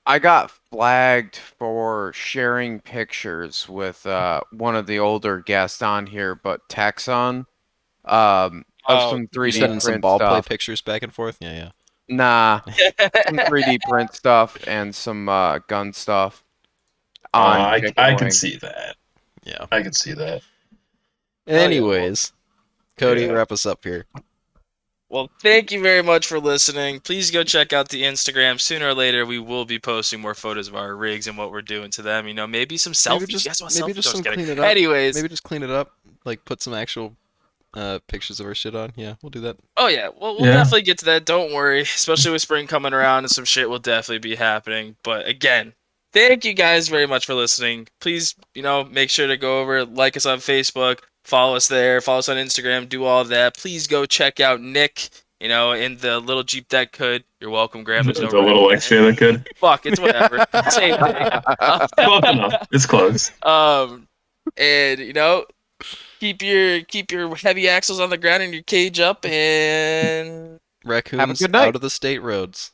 I got flagged for sharing pictures with uh one of the older guests on here, but Texon, um, of Oh, some You 3D sending some print ball play pictures back and forth? Yeah, yeah. Nah, some 3D print stuff and some uh gun stuff. On Uh, I Chicken I can Wing. see that. Yeah. I can see that. Anyways, Cody, Yeah. wrap us up here. Well, thank you very much for listening. Please go check out the Instagram. Sooner or later, we will be posting more photos of our rigs and what we're doing to them. You know, maybe some selfies. Maybe just, you guys want maybe selfies? just No, some just kidding. clean it up. Anyways, Maybe just clean it up. Like put some actual uh, pictures of our shit on. Yeah, we'll do that. oh yeah, well we'll Yeah. definitely get to that. Don't worry. Especially with spring coming around and some shit will definitely be happening. But again, thank you guys very much for listening. Please, you know, make sure to go over, like us on Facebook, follow us there, follow us on Instagram, do all of that. Please go check out Nick. You know, in the little Jeep that could. You're welcome, Grandma. There's The no little right- extra that could. Fuck, it's whatever. Same thing. Close enough. It's close. Um, and you know, keep your keep your heavy axles on the ground and your cage up, and Raccoons good night. out of the state roads.